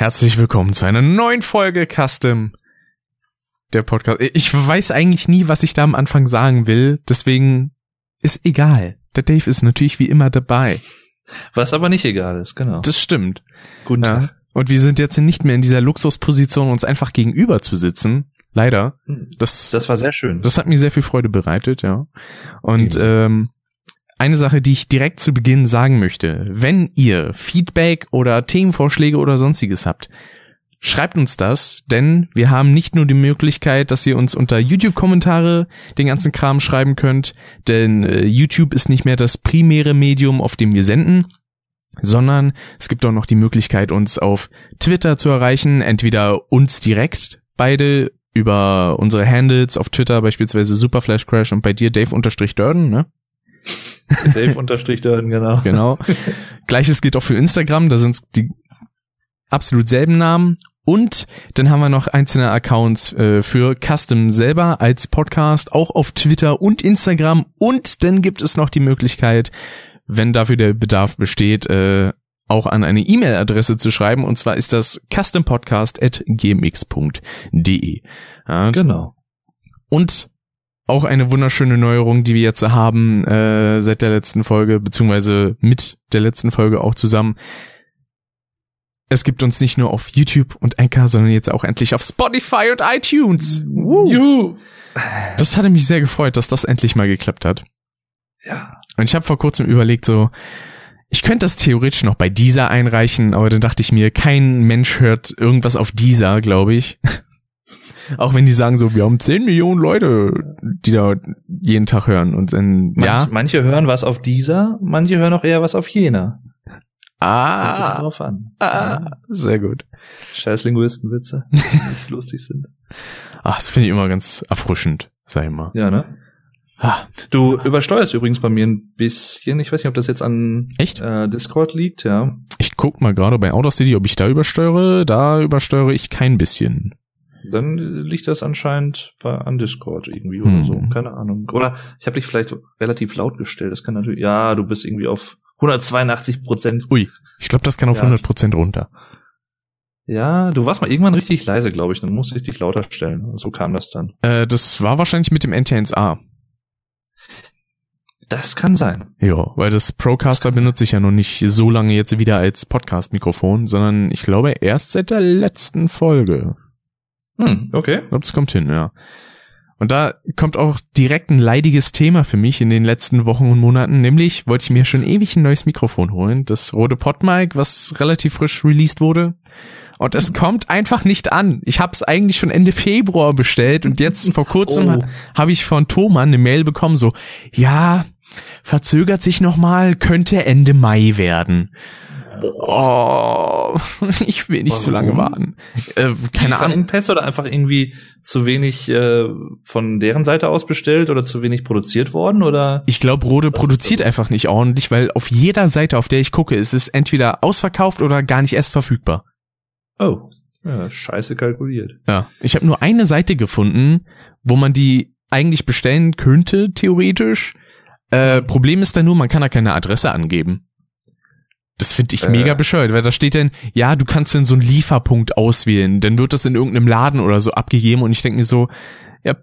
Herzlich willkommen zu einer neuen Folge Custom. Der Podcast. Ich weiß eigentlich nie, was ich da am Anfang sagen will, deswegen ist egal. Der Dave ist natürlich wie immer dabei. Was aber nicht egal ist, genau. Das stimmt. Guten Ja. Tag. Und wir sind jetzt nicht mehr in dieser Luxusposition, uns einfach gegenüber zu sitzen. Leider. Das, Das war sehr schön. das hat mir sehr viel Freude bereitet, ja. Und Eben. ähm, eine Sache, die ich direkt zu Beginn sagen möchte, wenn ihr Feedback oder Themenvorschläge oder sonstiges habt, schreibt uns das, denn wir haben nicht nur die Möglichkeit, dass ihr uns unter YouTube-Kommentare den ganzen Kram schreiben könnt, denn äh, YouTube ist nicht mehr das primäre Medium, auf dem wir senden, sondern es gibt auch noch die Möglichkeit, uns auf Twitter zu erreichen, entweder uns direkt, beide über unsere Handles auf Twitter, beispielsweise Superflashcrash und bei dir Dave-Durden, ne? Dave unterstrich Dörden, genau. Genau. Gleiches gilt auch für Instagram, da sind die absolut selben Namen. Und dann haben wir noch einzelne Accounts äh, für Custom selber als Podcast, auch auf Twitter und Instagram. Und dann gibt es noch die Möglichkeit, wenn dafür der Bedarf besteht, äh, auch an eine E-Mail-Adresse zu schreiben. Und zwar ist das custompodcast.gmx.de. Ja, Genau. und auch eine wunderschöne Neuerung, die wir jetzt haben äh, seit der letzten Folge, beziehungsweise mit der letzten Folge auch zusammen. Es gibt uns nicht nur auf YouTube und Anchor, sondern jetzt auch endlich auf Spotify und iTunes. Woo. Juhu. Das hatte mich sehr gefreut, dass das endlich mal geklappt hat. Ja. Und ich habe vor kurzem überlegt, so, ich könnte das theoretisch noch bei dieser einreichen, aber dann dachte ich mir, kein Mensch hört irgendwas auf dieser, glaube ich. Auch wenn die sagen so, wir haben 10 Millionen Leute, die da jeden Tag hören. Und dann, Manch, ja, Manche hören was auf dieser, manche hören auch eher was auf jener. Ah, drauf an. ah, sehr gut. Scheiß Linguistenwitze, die nicht lustig sind. Ach, das finde ich immer ganz erfrischend, sag ich mal. Ja, ne? Ah, Du übersteuerst übrigens bei mir ein bisschen. Ich weiß nicht, ob das jetzt an echt? äh, Discord liegt, ja. Ich guck mal gerade bei Audacity, ob ich da übersteuere. Da übersteuere ich kein bisschen. Dann liegt das anscheinend bei, an Discord irgendwie Hm. oder so. Keine Ahnung. Oder ich habe dich vielleicht relativ laut gestellt. Das kann natürlich. Ja, du bist irgendwie auf 182 Prozent. Ui, ich glaube, das kann auf Ja. 100% runter. Ja, du warst mal irgendwann richtig leise, glaube ich. Dann musste ich dich lauter stellen. So kam das dann. Äh, das war wahrscheinlich mit dem NT1A. Das kann sein. Ja, weil das Procaster benutze ich ja noch nicht so lange jetzt wieder als Podcast-Mikrofon, sondern ich glaube erst seit der letzten Folge. Hm, okay. Ich glaube, das kommt hin, ja. Und da kommt auch direkt ein leidiges Thema für mich in den letzten Wochen und Monaten, nämlich wollte ich mir schon ewig ein neues Mikrofon holen, das Rode PodMic, was relativ frisch released wurde. Und es kommt einfach nicht an. Ich habe es eigentlich schon Ende Februar bestellt und jetzt vor kurzem Oh. habe ich von Thomann eine Mail bekommen, so, ja, verzögert sich nochmal, könnte Ende Mai werden. Oh, ich will nicht so lange Warum? warten. Äh, keine Ahnung. Engpässe oder einfach irgendwie zu wenig äh, von deren Seite aus bestellt oder zu wenig produziert worden oder? Ich glaube, Rode Das produziert so. einfach nicht ordentlich, weil auf jeder Seite, auf der ich gucke, ist es entweder ausverkauft oder gar nicht erst verfügbar. Oh, ja, scheiße kalkuliert. Ja. Ich habe nur eine Seite gefunden, wo man die eigentlich bestellen könnte, theoretisch. Äh, Problem ist da nur, man kann da keine Adresse angeben. Das finde ich Äh. mega bescheuert, weil da steht dann, ja, du kannst dann so einen Lieferpunkt auswählen, dann wird das in irgendeinem Laden oder so abgegeben und ich denke mir so, ja,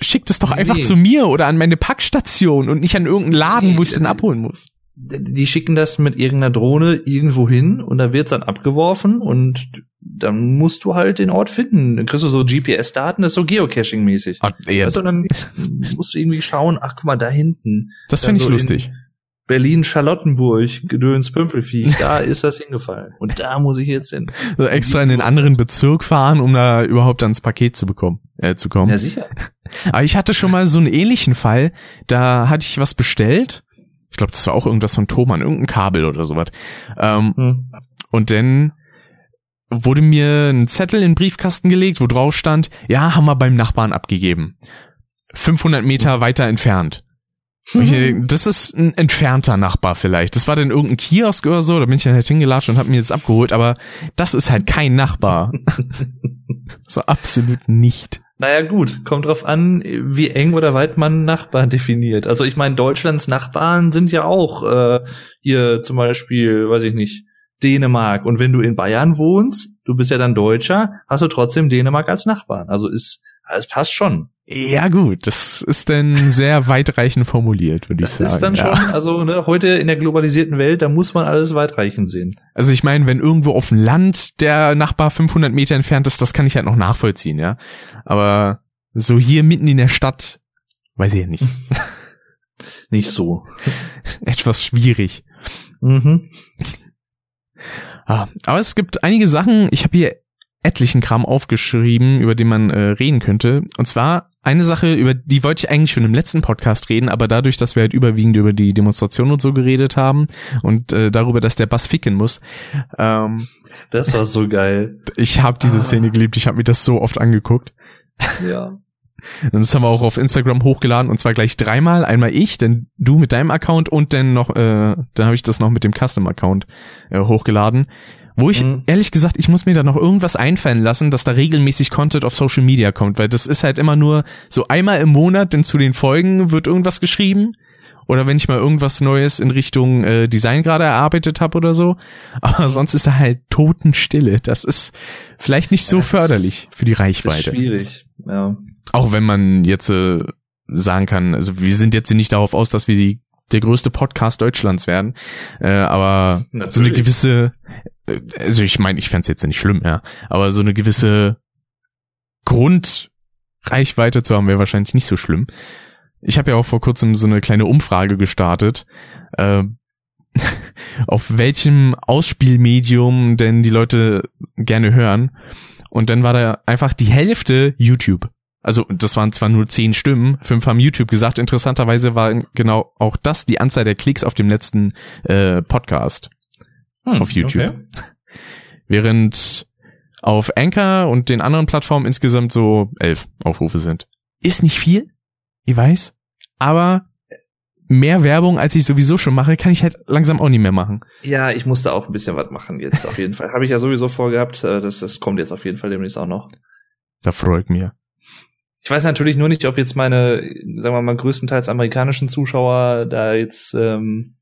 schick das doch einfach Nee. zu mir oder an meine Packstation und nicht an irgendeinen Laden, wo ich es dann Nee. abholen muss. Die schicken das mit irgendeiner Drohne irgendwo hin und da wird's dann abgeworfen und dann musst du halt den Ort finden. Dann kriegst du so GPS-Daten, das ist so Geocaching-mäßig. Ah, ja, du, dann musst du irgendwie schauen, ach guck mal, da hinten. das Da finde ich so lustig. In Berlin-Charlottenburg, Gedöns Pümpelvieh, da ist das hingefallen. Und da muss ich jetzt hin. So extra in den anderen Bezirk fahren, um da überhaupt ans Paket zu bekommen, äh, zu kommen. Ja, sicher. Aber ich hatte schon mal so einen ähnlichen Fall, da hatte ich was bestellt. Ich glaube, das war auch irgendwas von Thomann, irgendein Kabel oder sowas. Ähm, Hm. und dann wurde mir ein Zettel in den Briefkasten gelegt, wo drauf stand, ja, haben wir beim Nachbarn abgegeben. 500 Meter weiter entfernt. Denke, das ist ein entfernter Nachbar vielleicht. Das war dann irgendein Kiosk oder so, da bin ich dann halt hingelatscht und hab mir jetzt abgeholt, aber das ist halt kein Nachbar. so absolut nicht. Naja, gut, kommt drauf an, wie eng oder weit man Nachbarn definiert. Also ich meine, Deutschlands Nachbarn sind ja auch äh, hier zum Beispiel, weiß ich nicht, Dänemark. Und wenn du in Bayern wohnst, du bist ja dann Deutscher, hast du trotzdem Dänemark als Nachbarn. Also ist, es passt schon. Ja gut, das ist dann sehr weitreichend formuliert, würde ich Das sagen. ist dann ja. schon, also ne, heute in der globalisierten Welt, da muss man alles weitreichend sehen. Also ich meine, wenn irgendwo auf dem Land der Nachbar 500 Meter entfernt ist, das kann ich halt noch nachvollziehen, ja. Aber so hier mitten in der Stadt, weiß ich ja nicht. Nicht so. Etwas schwierig. Mhm. Ah, aber es gibt einige Sachen, ich habe hier etlichen Kram aufgeschrieben, über den man äh, reden könnte. Und zwar eine Sache, über die wollte ich eigentlich schon im letzten Podcast reden, aber dadurch, dass wir halt überwiegend über die Demonstration und so geredet haben und äh, darüber, dass der Bass ficken muss, ähm, Das war so geil. ich habe diese Ah. Szene geliebt, ich habe mir das so oft angeguckt. Ja. Und das haben wir auch auf Instagram hochgeladen und zwar gleich dreimal. Einmal ich, dann du mit deinem Account und dann noch, äh, dann habe ich das noch mit dem Custom-Account äh, hochgeladen. Wo ich, Mhm. ehrlich gesagt, ich muss mir da noch irgendwas einfallen lassen, dass da regelmäßig Content auf Social Media kommt, weil das ist halt immer nur so einmal im Monat, denn zu den Folgen wird irgendwas geschrieben. Oder wenn ich mal irgendwas Neues in Richtung äh, Design gerade erarbeitet habe oder so. Aber sonst ist da halt Totenstille. Das ist vielleicht nicht so Ja, förderlich für die Ist Reichweite. schwierig. Ja. Auch wenn man jetzt äh, sagen kann, also wir sind jetzt nicht darauf aus, dass wir die der größte Podcast Deutschlands werden, äh, aber so eine Natürlich. gewisse, also ich meine, ich fänd's jetzt nicht schlimm, ja, aber so eine gewisse Grundreichweite zu haben wäre wahrscheinlich nicht so schlimm. Ich habe ja auch vor kurzem so eine kleine Umfrage gestartet, äh, auf welchem Ausspielmedium denn die Leute gerne hören. Und dann war da einfach die Hälfte YouTube. Also das waren zwar nur zehn Stimmen, fünf haben YouTube gesagt. Interessanterweise war genau auch das die Anzahl der Klicks auf dem letzten äh, Podcast, Hm, Auf YouTube. Okay. während auf Anchor und den anderen Plattformen insgesamt so elf Aufrufe sind. Ist nicht viel, ich weiß, aber mehr Werbung, als ich sowieso schon mache, kann ich halt langsam auch nicht mehr machen. Ja, ich musste auch ein bisschen was machen jetzt auf jeden Fall. Habe ich ja sowieso vorgehabt. äh, Das, das kommt jetzt auf jeden Fall demnächst auch noch. Da freut mir. Ich weiß natürlich nur nicht, ob jetzt meine, sagen wir mal, größtenteils amerikanischen Zuschauer da jetzt, ähm,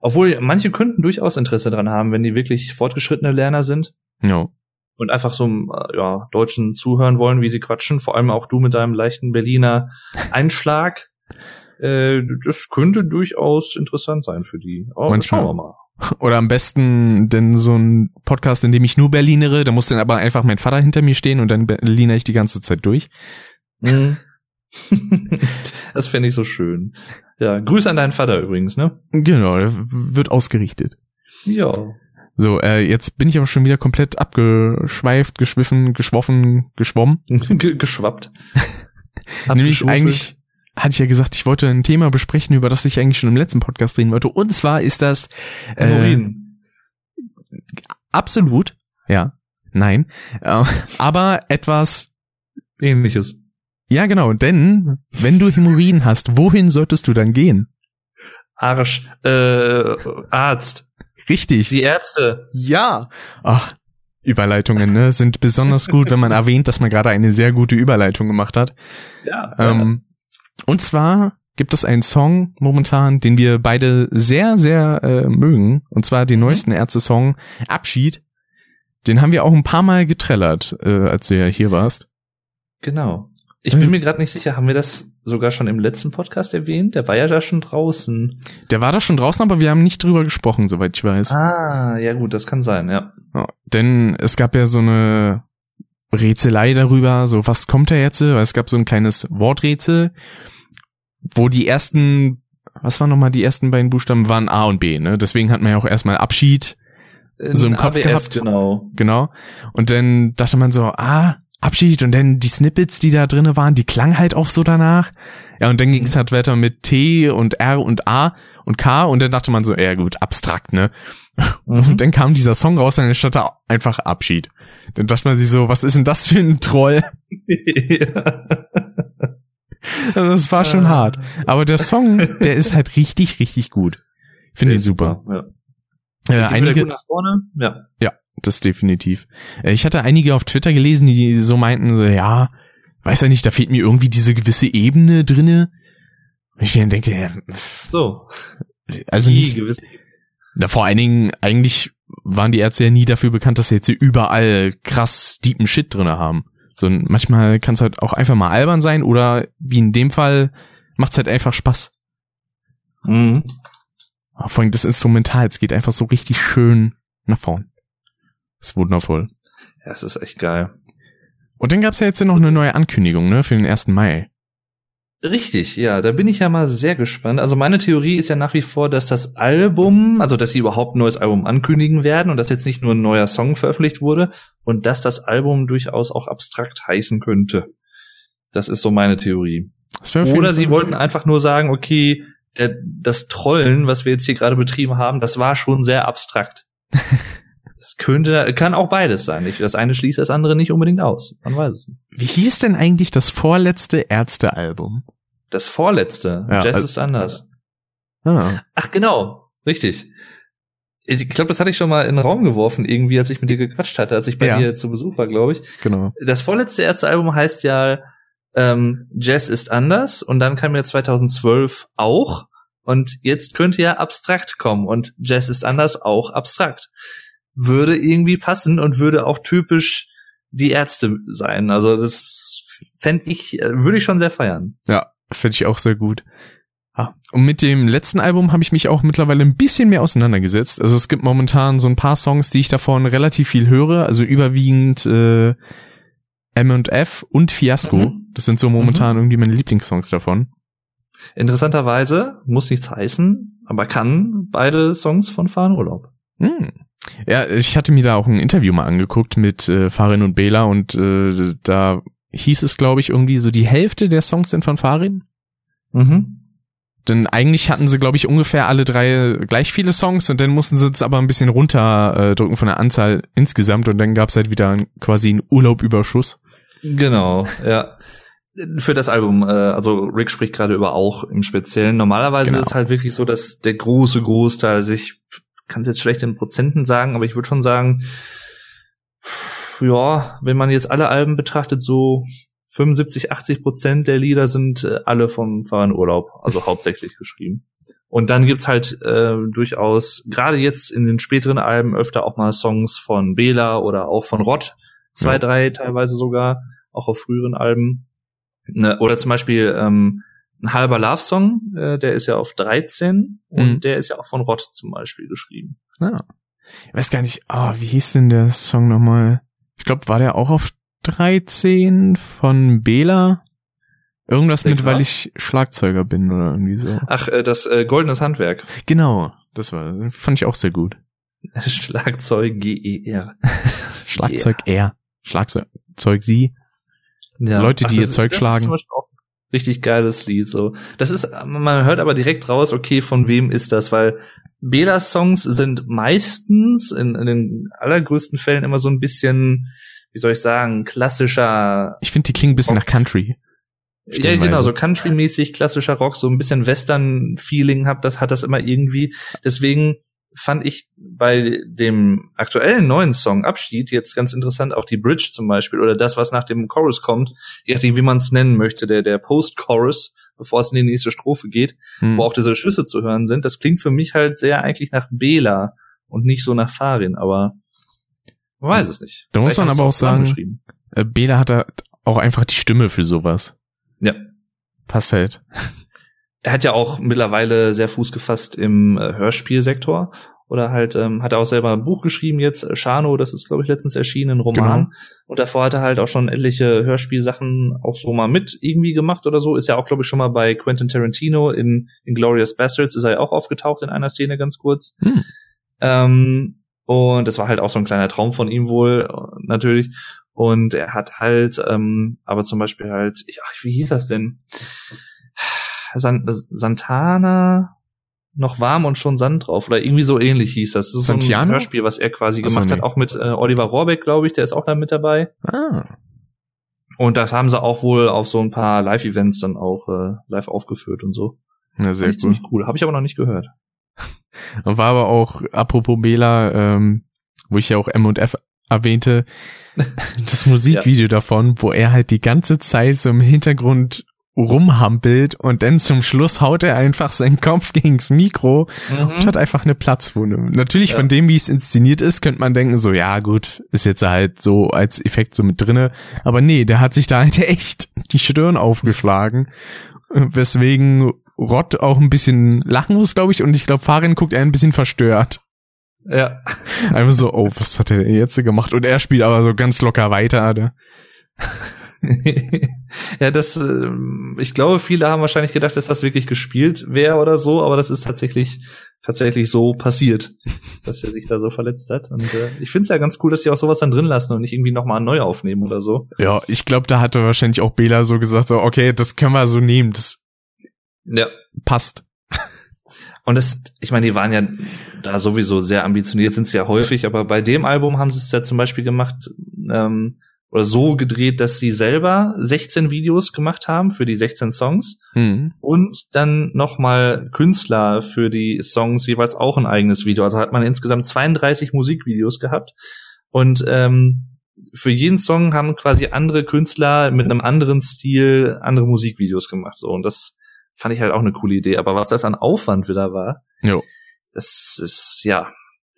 obwohl manche könnten durchaus Interesse dran haben, wenn die wirklich fortgeschrittene Lerner sind Ja. und einfach so äh, ja, Deutschen zuhören wollen, wie sie quatschen. Vor allem auch du mit deinem leichten Berliner Einschlag. Äh, das könnte durchaus interessant sein für die. Aber Manchmal. schauen wir mal. Oder am besten denn so ein Podcast, in dem ich nur Berlinere, da muss dann aber einfach mein Vater hinter mir stehen und dann Berliner ich die ganze Zeit durch. Mhm. das fände ich so schön. Ja, Grüße an deinen Vater übrigens, ne? Genau, wird ausgerichtet. Ja. So, äh, jetzt bin ich aber schon wieder komplett abgeschweift, geschwiffen, geschwoffen, geschwommen. Ge geschwappt. Nämlich eigentlich hatte ich ja gesagt, ich wollte ein Thema besprechen, über das ich eigentlich schon im letzten Podcast reden wollte. Und zwar ist das äh, absolut, ja, nein, äh, aber etwas Ähnliches. Ja, genau, denn wenn du Hämorrhoiden hast, wohin solltest du dann gehen? Arsch. Äh, Arzt. Richtig. Die Ärzte. Ja. Ach, Überleitungen, ne, sind besonders gut, wenn man erwähnt, dass man gerade eine sehr gute Überleitung gemacht hat. Ja. Ähm, und zwar gibt es einen Song momentan, den wir beide sehr, sehr äh, mögen. Und zwar den neuesten Ärzte-Song Abschied. Den haben wir auch ein paar Mal getrellert, äh, als du ja hier warst. genau. Ich bin mir gerade nicht sicher, haben wir das sogar schon im letzten Podcast erwähnt? Der war ja da schon draußen. Der war da schon draußen, aber wir haben nicht drüber gesprochen, soweit ich weiß. Ah, ja gut, das kann sein, ja. Ja, denn es gab ja so eine Rätselei darüber, so was kommt da jetzt? Weil es gab so ein kleines Worträtsel, wo die ersten, was waren nochmal die ersten beiden Buchstaben, waren A und B, ne? Deswegen hat man ja auch erstmal Abschied, So im Kopf ABS, gehabt. Genau. genau. Und dann dachte man so, ah, Abschied und dann die Snippets, die da drinne waren, die klangen halt auch so danach. Ja, und dann ging es halt weiter mit T und R und A und K und dann dachte man so, ja gut, abstrakt, ne? Mhm. Und dann kam dieser Song raus und dann stand da einfach Abschied. Dann dachte man sich so, was ist denn das für ein Troll? ja. Also das war schon Ah. hart. Aber der Song, der ist halt richtig, richtig gut. Ich finde ihn ist super. Ja. Äh, einige, vorne. Ja. Das definitiv. Äh, ich hatte einige auf Twitter gelesen, die so meinten, so, ja, weiß ja nicht, da fehlt mir irgendwie diese gewisse Ebene drinne. Und ich mir denke, ja, So. also Die nicht, gewisse. na, vor allen Dingen, eigentlich waren die Ärzte ja nie dafür bekannt, dass sie jetzt überall krass deepen Shit drinne haben. So, manchmal kann es halt auch einfach mal albern sein oder wie in dem Fall macht's halt einfach Spaß. Mhm. Vor allem das Instrumental, es geht einfach so richtig schön nach vorn. Ist wundervoll. Ja, es ist echt geil. Und dann gab's ja jetzt noch eine neue Ankündigung, ne, für den 1. Mai. Richtig, ja, da bin ich ja mal sehr gespannt. Also meine Theorie ist ja nach wie vor, dass das Album, also dass sie überhaupt ein neues Album ankündigen werden und dass jetzt nicht nur ein neuer Song veröffentlicht wurde und dass das Album durchaus auch abstrakt heißen könnte. Das ist so meine Theorie. Oder sie wollten einfach nur sagen, okay, der, das Trollen, was wir jetzt hier gerade betrieben haben, das war schon sehr abstrakt. Das könnte, kann auch beides sein. Das eine schließt das andere nicht unbedingt aus. Man weiß es nicht. Wie hieß denn eigentlich das vorletzte Ärztealbum? Das vorletzte. Ja, Jazz also, ist anders. Ah. Ach, genau. Richtig. Ich glaube, das hatte ich schon mal in den Raum geworfen, irgendwie, als ich mit dir gequatscht hatte, als ich bei ja. dir zu Besuch war, glaube ich. Genau. Das vorletzte Ärztealbum heißt ja ähm, Jazz ist anders und dann kam ja 2012 auch und jetzt könnte ja abstrakt kommen und Jazz ist anders auch abstrakt würde irgendwie passen und würde auch typisch die Ärzte sein. Also das fände ich, äh, würde ich schon sehr feiern. Ja, fände ich auch sehr gut. Und mit dem letzten Album habe ich mich auch mittlerweile ein bisschen mehr auseinandergesetzt. Also es gibt momentan so ein paar Songs, die ich davon relativ viel höre. Also überwiegend äh, M&F und Fiasco. Mhm. Das sind so momentan mhm. irgendwie meine Lieblingssongs davon. Interessanterweise, muss nichts heißen, aber kann beide Songs von Fahren Urlaub. Mhm. Ja, ich hatte mir da auch ein Interview mal angeguckt mit äh, Farin und Bela und äh, da hieß es, glaube ich, irgendwie so die Hälfte der Songs sind von Farin. Mhm. Denn eigentlich hatten sie, glaube ich, ungefähr alle drei gleich viele Songs und dann mussten sie es aber ein bisschen runterdrücken äh, von der Anzahl insgesamt und dann gab es halt wieder quasi einen Urlaubüberschuss. Genau, ja. Für das Album, äh, also Rick spricht gerade über auch im Speziellen. Normalerweise genau. ist es halt wirklich so, dass der große Großteil sich kann es jetzt schlecht in Prozenten sagen, aber ich würde schon sagen, ja, wenn man jetzt alle Alben betrachtet, so 75, 80 Prozent der Lieder sind äh, alle vom Fahren Urlaub, also hauptsächlich geschrieben. Und dann gibt's halt äh, durchaus, gerade jetzt in den späteren Alben, öfter auch mal Songs von Bela oder auch von Rott, zwei, ja. drei teilweise sogar, auch auf früheren Alben. Ne, oder zum Beispiel ähm, ein halber Love Song, äh, der ist ja auf 13 und mhm. der ist ja auch von Rott zum Beispiel geschrieben. Ah. Ich weiß gar nicht, ah, oh, wie hieß denn der Song nochmal? Ich glaube, war der auch auf 13 von Bela? Irgendwas mit, weil ich Schlagzeuger bin oder irgendwie so. Ach, äh, das äh, Goldenes Handwerk. Genau, das war, fand ich auch sehr gut. Schlagzeug G-E-R. Schlagzeug R. Schlagzeug Sie. Ja. Leute, die Ach, ihr Zeug schlagen richtig geiles Lied, so. Das ist, man hört aber direkt raus, okay, von wem ist das, weil Belas Songs sind meistens, in, in den allergrößten Fällen immer so ein bisschen, wie soll ich sagen, klassischer. Ich finde, die klingen ein bisschen Rock. nach Country. Ja, genau, so Country-mäßig, klassischer Rock, so ein bisschen Western-Feeling hat das, hat das immer irgendwie. Deswegen fand ich bei dem aktuellen neuen Song Abschied jetzt ganz interessant, auch die Bridge zum Beispiel oder das, was nach dem Chorus kommt, je nachdem, wie man es nennen möchte, der, der Post-Chorus, bevor es in die nächste Strophe geht, hm. wo auch diese Schüsse zu hören sind, das klingt für mich halt sehr eigentlich nach Bela und nicht so nach Farin, aber man weiß es nicht. Da muss man aber auch sagen, äh, Bela hat da auch einfach die Stimme für sowas. Ja. Passt halt er hat ja auch mittlerweile sehr Fuß gefasst im äh, Hörspielsektor oder halt ähm, hat er auch selber ein Buch geschrieben jetzt äh, Shano, das ist glaube ich letztens erschienen, ein Roman genau. und davor hat er halt auch schon etliche Hörspielsachen auch so mal mit irgendwie gemacht oder so, ist ja auch glaube ich schon mal bei Quentin Tarantino in, in Glorious Bastards ist er ja auch aufgetaucht in einer Szene ganz kurz. Hm. Ähm, und das war halt auch so ein kleiner Traum von ihm wohl natürlich und er hat halt ähm, aber zum Beispiel halt, ich, ach, wie hieß das denn? San Santana noch warm und schon Sand drauf oder irgendwie so ähnlich hieß das. Das ist Santiano? so ein Hörspiel, was er quasi Achso, gemacht nee. hat, auch mit äh, Oliver Rohrbeck, glaube ich, der ist auch da mit dabei. Ah. Und das haben sie auch wohl auf so ein paar Live-Events dann auch äh, live aufgeführt und so. Ja, sehr cool. ziemlich cool. Habe ich aber noch nicht gehört. War aber auch, apropos Bela, ähm, wo ich ja auch M&F erwähnte, das Musikvideo ja. davon, wo er halt die ganze Zeit so im Hintergrund rumhampelt und dann zum Schluss haut er einfach seinen Kopf gegens Mikro mhm. und hat einfach eine Platzwunde. Natürlich ja. von dem, wie es inszeniert ist, könnte man denken, so, ja gut, ist jetzt halt so als Effekt so mit drinne. Aber nee, der hat sich da halt echt die Stirn aufgeschlagen, weswegen Rott auch ein bisschen lachen muss, glaube ich, und ich glaube, Farin guckt er ein bisschen verstört. Ja. Einfach so, oh, was hat er jetzt gemacht? Und er spielt aber so ganz locker weiter. Ne? ja, das, äh, ich glaube, viele haben wahrscheinlich gedacht, dass das wirklich gespielt wäre oder so, aber das ist tatsächlich, tatsächlich so passiert, dass er sich da so verletzt hat. Und äh, ich finde es ja ganz cool, dass sie auch sowas dann drin lassen und nicht irgendwie nochmal neu aufnehmen oder so. Ja, ich glaube, da hatte wahrscheinlich auch Bela so gesagt, so, okay, das können wir so nehmen, das ja. passt. Und das, ich meine, die waren ja da sowieso sehr ambitioniert, sind sie ja häufig, aber bei dem Album haben sie es ja zum Beispiel gemacht, ähm, oder so gedreht, dass sie selber 16 Videos gemacht haben für die 16 Songs mhm. und dann nochmal Künstler für die Songs jeweils auch ein eigenes Video. Also hat man insgesamt 32 Musikvideos gehabt und ähm, für jeden Song haben quasi andere Künstler mit einem anderen Stil andere Musikvideos gemacht. So und das fand ich halt auch eine coole Idee. Aber was das an Aufwand wieder war, jo. das ist ja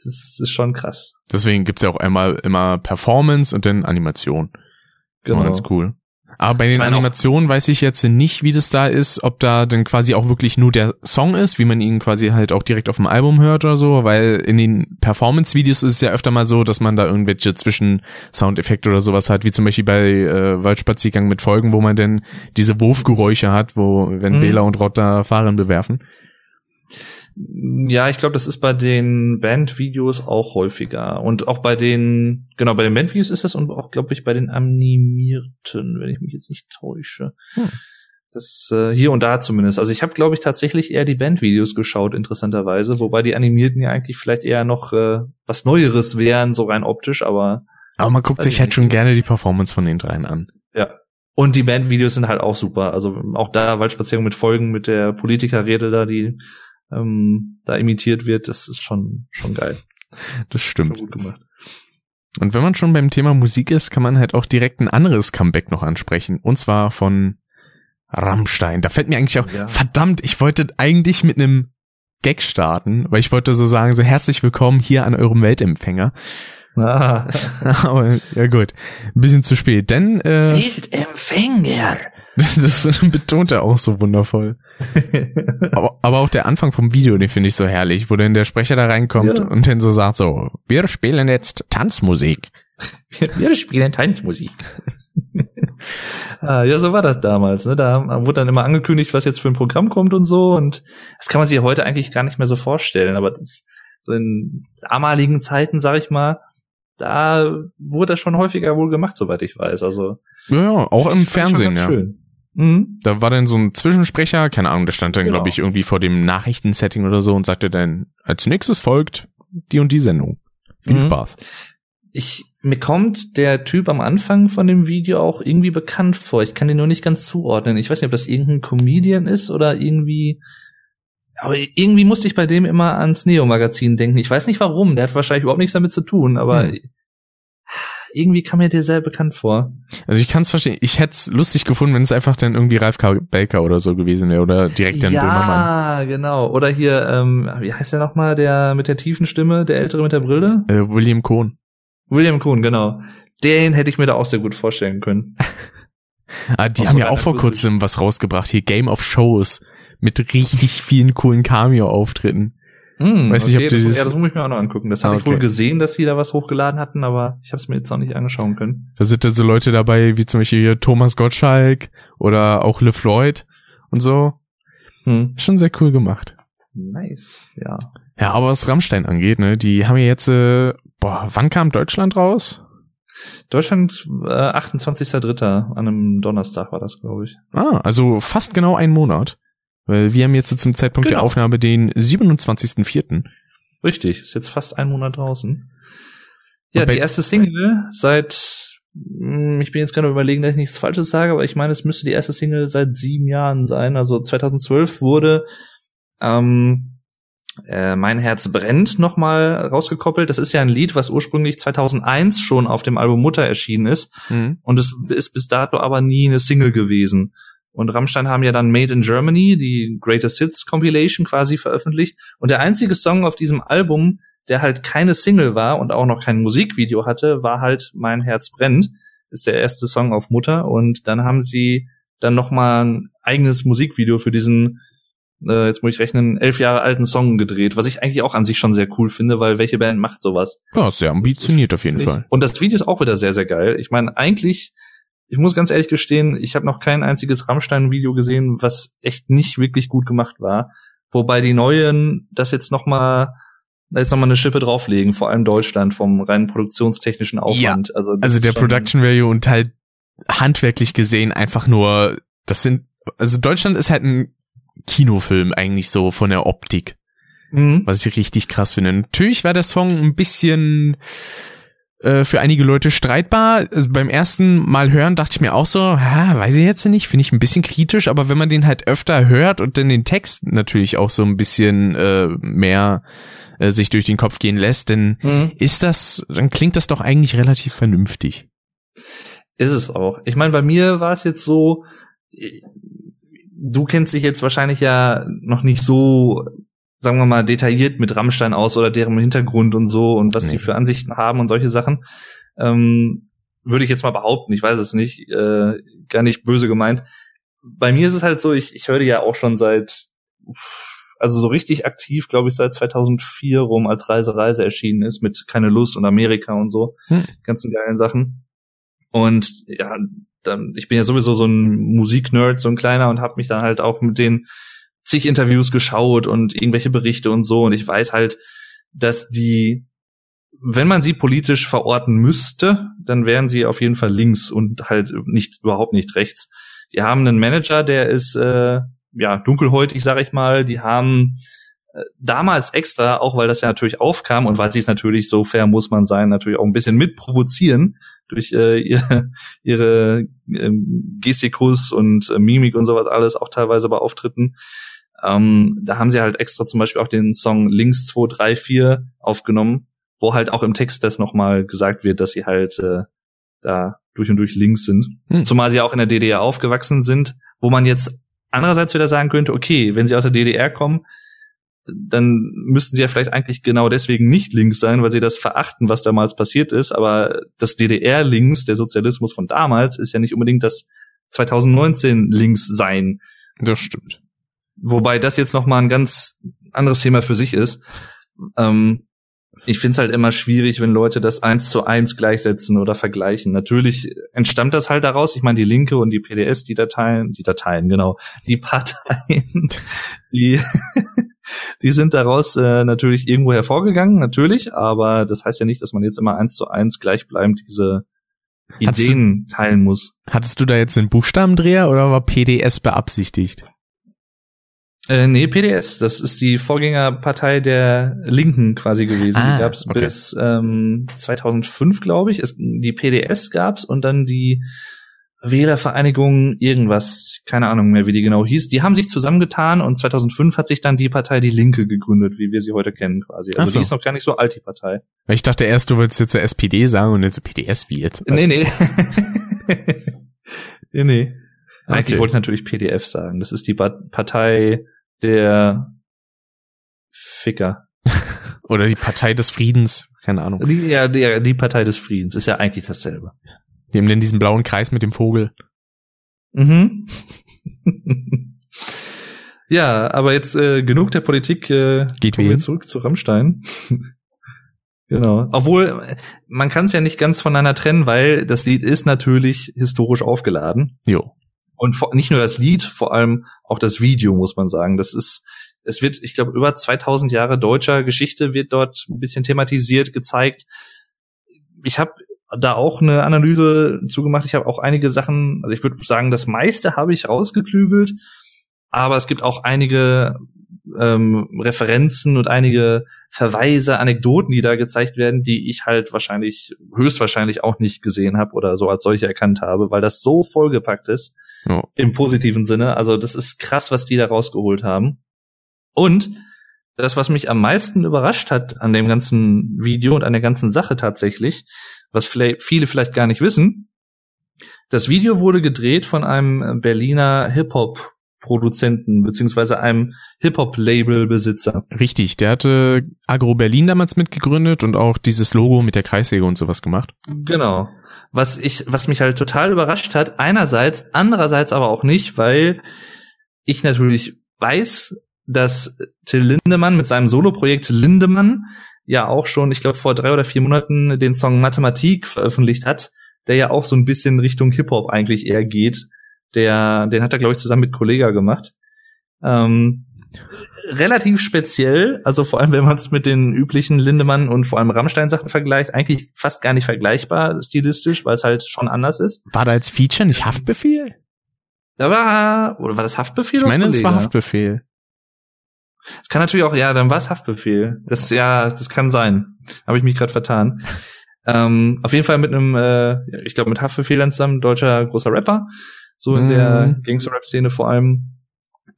das ist schon krass. Deswegen gibt's ja auch einmal immer Performance und dann Animation. Genau. Ganz cool. Aber bei den Animationen weiß ich jetzt nicht, wie das da ist, ob da dann quasi auch wirklich nur der Song ist, wie man ihn quasi halt auch direkt auf dem Album hört oder so, weil in den Performance-Videos ist es ja öfter mal so, dass man da irgendwelche Zwischen-Soundeffekte oder sowas hat, wie zum Beispiel bei äh, Waldspaziergang mit Folgen, wo man dann diese Wurfgeräusche hat, wo wenn mhm. Bela und Rott da Fahren bewerfen. Ja, ich glaube, das ist bei den Bandvideos auch häufiger. Und auch bei den, genau, bei den Bandvideos ist das und auch, glaube ich, bei den animierten, wenn ich mich jetzt nicht täusche. Hm. Das äh, hier und da zumindest. Also ich habe, glaube ich, tatsächlich eher die Bandvideos geschaut, interessanterweise, wobei die animierten ja eigentlich vielleicht eher noch äh, was Neueres wären, so rein optisch, aber. Aber man guckt sich halt schon gerne die Performance von den dreien an. Ja. Und die Bandvideos sind halt auch super. Also auch da Waldspazierung mit Folgen mit der Politikerrede da, die ähm, da imitiert wird, das ist schon, schon geil. Das stimmt. Schon gut gemacht. Und wenn man schon beim Thema Musik ist, kann man halt auch direkt ein anderes Comeback noch ansprechen. Und zwar von Rammstein. Da fällt mir eigentlich auch, ja. verdammt, ich wollte eigentlich mit einem Gag starten, weil ich wollte so sagen, so herzlich willkommen hier an eurem Weltempfänger. Ah. Aber ja gut, ein bisschen zu spät, denn äh, Weltempfänger. Das betont er auch so wundervoll. aber, aber, auch der Anfang vom Video, den finde ich so herrlich, wo dann der Sprecher da reinkommt ja. und dann so sagt so, wir spielen jetzt Tanzmusik. Wir spielen Tanzmusik. ah, ja, so war das damals. Ne? Da wurde dann immer angekündigt, was jetzt für ein Programm kommt und so. Und das kann man sich heute eigentlich gar nicht mehr so vorstellen. Aber das, so in damaligen Zeiten, sag ich mal, da wurde das schon häufiger wohl gemacht, soweit ich weiß. Also ja, ja auch im Fernsehen, ja. Schön. Mhm. Da war dann so ein Zwischensprecher, keine Ahnung, der stand dann, genau. glaube ich, irgendwie vor dem Nachrichtensetting oder so und sagte dann, als nächstes folgt die und die Sendung. Viel mhm. Spaß. Ich, mir kommt der Typ am Anfang von dem Video auch irgendwie bekannt vor. Ich kann den nur nicht ganz zuordnen. Ich weiß nicht, ob das irgendein Comedian ist oder irgendwie, aber irgendwie musste ich bei dem immer ans Neo-Magazin denken. Ich weiß nicht warum. Der hat wahrscheinlich überhaupt nichts damit zu tun, aber hm irgendwie kam mir der sehr bekannt vor. Also ich kann es verstehen. Ich hätte es lustig gefunden, wenn es einfach dann irgendwie Ralf K. Baker oder so gewesen wäre oder direkt dann ja, Böhmermann. Ja, genau. Oder hier, ähm, wie heißt der nochmal, der mit der tiefen Stimme, der ältere mit der Brille? Äh, William Cohn. William Cohn, genau. Den hätte ich mir da auch sehr gut vorstellen können. ah, die haben ja auch vor kurzem was rausgebracht, hier Game of Shows mit richtig vielen coolen Cameo-Auftritten. Hm, Weiß okay, nicht, ob das, ja, das muss ich mir auch noch angucken. Das ah, okay. ich wohl gesehen, dass die da was hochgeladen hatten, aber ich habe es mir jetzt noch nicht angeschauen können. Da sind dann so Leute dabei, wie zum Beispiel hier Thomas Gottschalk oder auch Le Floyd und so. Hm. Schon sehr cool gemacht. Nice, ja. Ja, aber was Rammstein angeht, ne, die haben ja jetzt, äh, boah, wann kam Deutschland raus? Deutschland äh, 28.3. an einem Donnerstag war das, glaube ich. Ah, also fast genau einen Monat. Weil wir haben jetzt zum Zeitpunkt genau. der Aufnahme den 27.04. Richtig, ist jetzt fast ein Monat draußen. Ja, die erste Single seit, hm, ich bin jetzt gerade überlegen, dass ich nichts Falsches sage, aber ich meine, es müsste die erste Single seit sieben Jahren sein. Also 2012 wurde ähm, äh, Mein Herz brennt nochmal rausgekoppelt. Das ist ja ein Lied, was ursprünglich 2001 schon auf dem Album Mutter erschienen ist. Mhm. Und es ist bis dato aber nie eine Single gewesen. Und Rammstein haben ja dann Made in Germany, die Greatest Hits Compilation quasi veröffentlicht. Und der einzige Song auf diesem Album, der halt keine Single war und auch noch kein Musikvideo hatte, war halt Mein Herz brennt. Ist der erste Song auf Mutter. Und dann haben sie dann noch mal ein eigenes Musikvideo für diesen äh, jetzt muss ich rechnen, elf Jahre alten Song gedreht, was ich eigentlich auch an sich schon sehr cool finde, weil welche Band macht sowas? Ja, sehr ambitioniert auf jeden Fall. Und das Video ist auch wieder sehr, sehr geil. Ich meine, eigentlich, ich muss ganz ehrlich gestehen, ich habe noch kein einziges Rammstein-Video gesehen, was echt nicht wirklich gut gemacht war. Wobei die neuen das jetzt noch mal jetzt noch mal eine Schippe drauflegen, vor allem Deutschland vom rein produktionstechnischen Aufwand. Ja, also, also der Production Value und halt handwerklich gesehen einfach nur, das sind, also Deutschland ist halt ein Kinofilm eigentlich so von der Optik. Mhm. Was ich richtig krass finde. Natürlich war der Song ein bisschen äh, für einige Leute streitbar. Also beim ersten Mal hören dachte ich mir auch so, ha, weiß ich jetzt nicht, finde ich ein bisschen kritisch, aber wenn man den halt öfter hört und dann den Text natürlich auch so ein bisschen äh, mehr äh, sich durch den Kopf gehen lässt, dann mhm. ist das, dann klingt das doch eigentlich relativ vernünftig. Ist es auch. Ich meine, bei mir war es jetzt so, du kennst dich jetzt wahrscheinlich ja noch nicht so, sagen wir mal, detailliert mit Rammstein aus oder deren Hintergrund und so und was nee. die für Ansichten haben und solche Sachen. Ähm, würde ich jetzt mal behaupten, ich weiß es nicht, äh, gar nicht böse gemeint. Bei mir ist es halt so, ich, ich höre ja auch schon seit, also so richtig aktiv, glaube ich, seit 2004 rum, als Reise Reise erschienen ist, mit Keine Lust und Amerika und so, hm. ganzen geilen Sachen. Und ja, dann, ich bin ja sowieso so ein Musiknerd, so ein kleiner und habe mich dann halt auch mit den zig Interviews geschaut und irgendwelche Berichte und so und ich weiß halt, dass die wenn man sie politisch verorten müsste, dann wären sie auf jeden Fall links und halt nicht überhaupt nicht rechts. Die haben einen Manager, der ist äh, ja dunkelhäutig, sag ich mal. Die haben äh, damals extra, auch weil das ja natürlich aufkam und weil sie es natürlich so fair muss man sein, natürlich auch ein bisschen mitprovozieren, durch äh, ihre, ihre ähm, Gestikus und äh, Mimik und sowas alles, auch teilweise bei Auftritten. Ähm, da haben sie halt extra zum Beispiel auch den Song Links 234 aufgenommen, wo halt auch im Text das nochmal gesagt wird, dass sie halt äh, da durch und durch links sind. Hm. Zumal sie auch in der DDR aufgewachsen sind, wo man jetzt andererseits wieder sagen könnte, okay, wenn sie aus der DDR kommen, dann müssten sie ja vielleicht eigentlich genau deswegen nicht links sein, weil sie das verachten, was damals passiert ist. Aber das DDR-Links, der Sozialismus von damals, ist ja nicht unbedingt das 2019 links sein. Das stimmt. Wobei das jetzt noch mal ein ganz anderes Thema für sich ist. Ähm, ich finde es halt immer schwierig, wenn Leute das eins zu eins gleichsetzen oder vergleichen. Natürlich entstammt das halt daraus. Ich meine, die Linke und die PDS, die Dateien, die Dateien, genau, die Parteien, die die sind daraus äh, natürlich irgendwo hervorgegangen, natürlich, aber das heißt ja nicht, dass man jetzt immer eins zu eins gleichbleibend diese Ideen du, teilen muss. Hattest du da jetzt einen Buchstabendreher oder war PDS beabsichtigt? Äh, nee, PDS, das ist die Vorgängerpartei der Linken quasi gewesen. Ah, die gab's okay. bis ähm, 2005, glaube ich. Es, die PDS gab's und dann die Wählervereinigung irgendwas, keine Ahnung mehr, wie die genau hieß. Die haben sich zusammengetan und 2005 hat sich dann die Partei Die Linke gegründet, wie wir sie heute kennen quasi. Also so. die ist noch gar nicht so alt, die Partei. Ich dachte erst, du wolltest jetzt zur SPD sagen und jetzt so PDS wie jetzt. Nee, nee. nee, nee. Okay. Eigentlich wollte ich natürlich PDF sagen. Das ist die Partei der Ficker. Oder die Partei des Friedens, keine Ahnung. Die, ja, die, die Partei des Friedens ist ja eigentlich dasselbe. Die haben denn diesen blauen Kreis mit dem Vogel. Mhm. ja, aber jetzt äh, genug der Politik. Äh, Geht wir zurück zu Rammstein. genau. Obwohl, man kann es ja nicht ganz voneinander trennen, weil das Lied ist natürlich historisch aufgeladen. Jo. Und vor, nicht nur das Lied, vor allem auch das Video, muss man sagen. Das ist, es wird, ich glaube, über 2000 Jahre deutscher Geschichte wird dort ein bisschen thematisiert, gezeigt. Ich habe da auch eine Analyse zugemacht. Ich habe auch einige Sachen, also ich würde sagen, das meiste habe ich rausgeklügelt, aber es gibt auch einige ähm, Referenzen und einige Verweise, Anekdoten, die da gezeigt werden, die ich halt wahrscheinlich, höchstwahrscheinlich auch nicht gesehen habe oder so als solche erkannt habe, weil das so vollgepackt ist oh. im positiven Sinne. Also das ist krass, was die da rausgeholt haben. Und das, was mich am meisten überrascht hat an dem ganzen Video und an der ganzen Sache tatsächlich, was vielleicht, viele vielleicht gar nicht wissen, Das Video wurde gedreht von einem Berliner Hip-Hop Produzenten beziehungsweise einem Hip-Hop-Label-Besitzer. Richtig, der hatte Agro Berlin damals mitgegründet und auch dieses Logo mit der Kreissäge und sowas gemacht. Genau. Was ich, was mich halt total überrascht hat, einerseits, andererseits aber auch nicht, weil ich natürlich weiß, dass Till Lindemann mit seinem Soloprojekt Lindemann ja auch schon, ich glaube, vor drei oder vier Monaten den Song Mathematik veröffentlicht hat, der ja auch so ein bisschen Richtung Hip-Hop eigentlich eher geht der, den hat er, glaube ich, zusammen mit Kollega gemacht. Ähm, relativ speziell, also vor allem, wenn man es mit den üblichen Lindemann und vor allem Rammstein-Sachen vergleicht, eigentlich fast gar nicht vergleichbar stilistisch, weil es halt schon anders ist. War da als Feature nicht Haftbefehl? Da war, oder war das Haftbefehl? Ich meine, es war Haftbefehl. Es kann natürlich auch, ja, dann war es Haftbefehl. Das, ja, das kann sein. Habe ich mich gerade vertan. Ähm, auf jeden Fall mit einem, äh, ich glaube, mit Haftbefehl zusammen, deutscher großer Rapper so in mm. der mhm. Gangster-Rap-Szene vor allem.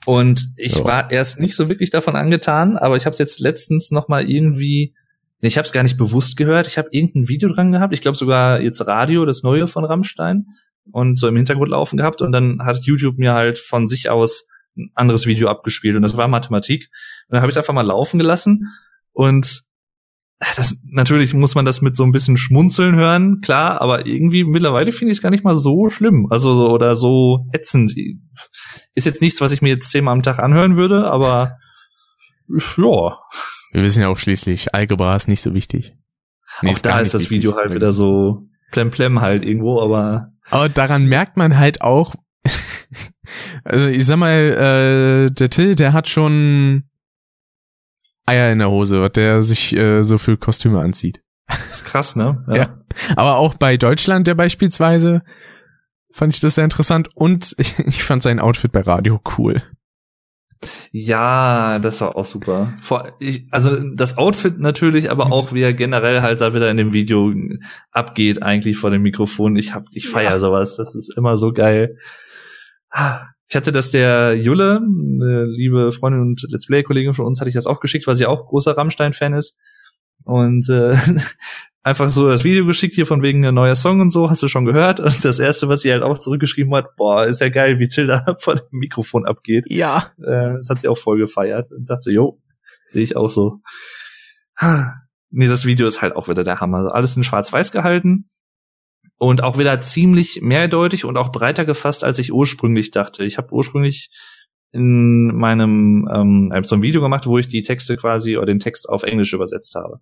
Und ich ja. war erst nicht so wirklich davon angetan, aber ich habe es jetzt letztens noch mal irgendwie, ich habe es gar nicht bewusst gehört. Ich habe irgendein Video dran gehabt. Ich glaube sogar jetzt Radio, das neue von Rammstein, und so im Hintergrund laufen gehabt. Und dann hat YouTube mir halt von sich aus ein anderes Video abgespielt und das war Mathematik. Und dann habe ich es einfach mal laufen gelassen und das, natürlich muss man das mit so ein bisschen Schmunzeln hören, klar, aber irgendwie mittlerweile finde ich es gar nicht mal so schlimm, also so, oder so ätzend. Ist jetzt nichts, was ich mir jetzt zehnmal am Tag anhören würde, aber ja. Wir wissen ja auch schließlich, Algebra ist nicht so wichtig. Nee, auch da ist das Video halt wieder so plemplem halt irgendwo, aber. Aber daran merkt man halt auch, also ich sag mal, äh, der Till, der hat schon Eier in der Hose, was der sich äh, so für Kostüme anzieht. Das ist krass, ne? Ja. ja. Aber auch bei Deutschland, der beispielsweise, fand ich das sehr interessant und ich, ich fand sein Outfit bei Radio cool. Ja, das war auch super. Vor, ich, also das Outfit natürlich, aber auch wie er generell halt da wieder in dem Video abgeht eigentlich vor dem Mikrofon. Ich hab, ich feier ja. sowas. Das ist immer so geil. Ich hatte das der Julle, eine liebe Freundin und Let's Play-Kollegin von uns, hatte ich das auch geschickt, weil sie auch großer Rammstein-Fan ist. Und äh, einfach so das Video geschickt hier von wegen ein neuer Song und so, hast du schon gehört? Und das erste, was sie halt auch zurückgeschrieben hat, boah, ist ja geil, wie Till da vor dem Mikrofon abgeht. Ja. Äh, das hat sie auch voll gefeiert. Und sagte, jo, sehe ich auch so. Nee, das Video ist halt auch wieder der Hammer. Alles in schwarz-weiß gehalten und auch wieder ziemlich mehrdeutig und auch breiter gefasst, als ich ursprünglich dachte. Ich habe ursprünglich in meinem ähm, so ein Video gemacht, wo ich die Texte quasi oder den Text auf Englisch übersetzt habe.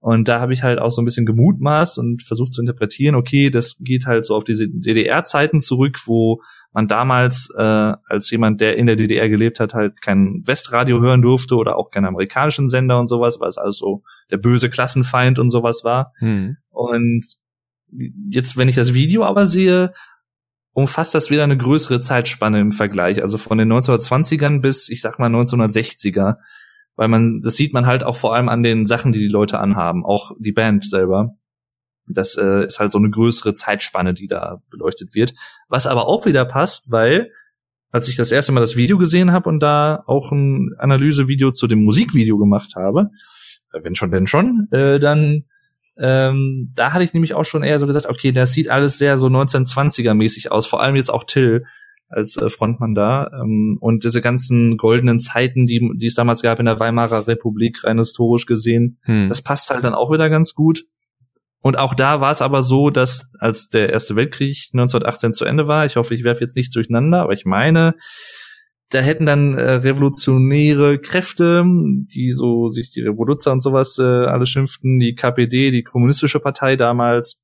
Und da habe ich halt auch so ein bisschen gemutmaßt und versucht zu interpretieren, okay, das geht halt so auf diese DDR-Zeiten zurück, wo man damals äh, als jemand, der in der DDR gelebt hat, halt kein Westradio hören durfte oder auch keinen amerikanischen Sender und sowas, weil es also der böse Klassenfeind und sowas war. Hm. Und jetzt, wenn ich das Video aber sehe, umfasst das wieder eine größere Zeitspanne im Vergleich. Also von den 1920ern bis, ich sag mal, 1960er. Weil man, das sieht man halt auch vor allem an den Sachen, die die Leute anhaben. Auch die Band selber. Das äh, ist halt so eine größere Zeitspanne, die da beleuchtet wird. Was aber auch wieder passt, weil als ich das erste Mal das Video gesehen habe und da auch ein Analysevideo zu dem Musikvideo gemacht habe, äh, wenn schon denn schon, äh, dann ähm, da hatte ich nämlich auch schon eher so gesagt, okay, das sieht alles sehr so 1920er mäßig aus, vor allem jetzt auch Till als äh, Frontmann da ähm, und diese ganzen goldenen Zeiten, die, die es damals gab in der Weimarer Republik, rein historisch gesehen, hm. das passt halt dann auch wieder ganz gut. Und auch da war es aber so, dass als der Erste Weltkrieg 1918 zu Ende war, ich hoffe, ich werfe jetzt nichts durcheinander, aber ich meine, da hätten dann äh, revolutionäre Kräfte, die so sich die Revoluzer und sowas äh, alle schimpften, die KPD, die kommunistische Partei damals,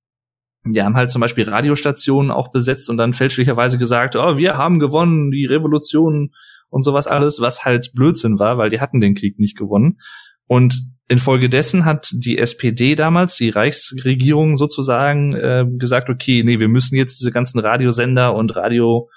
die haben halt zum Beispiel Radiostationen auch besetzt und dann fälschlicherweise gesagt, oh, wir haben gewonnen, die Revolution und sowas alles, was halt Blödsinn war, weil die hatten den Krieg nicht gewonnen. Und infolgedessen hat die SPD damals, die Reichsregierung sozusagen, äh, gesagt, okay, nee, wir müssen jetzt diese ganzen Radiosender und Radio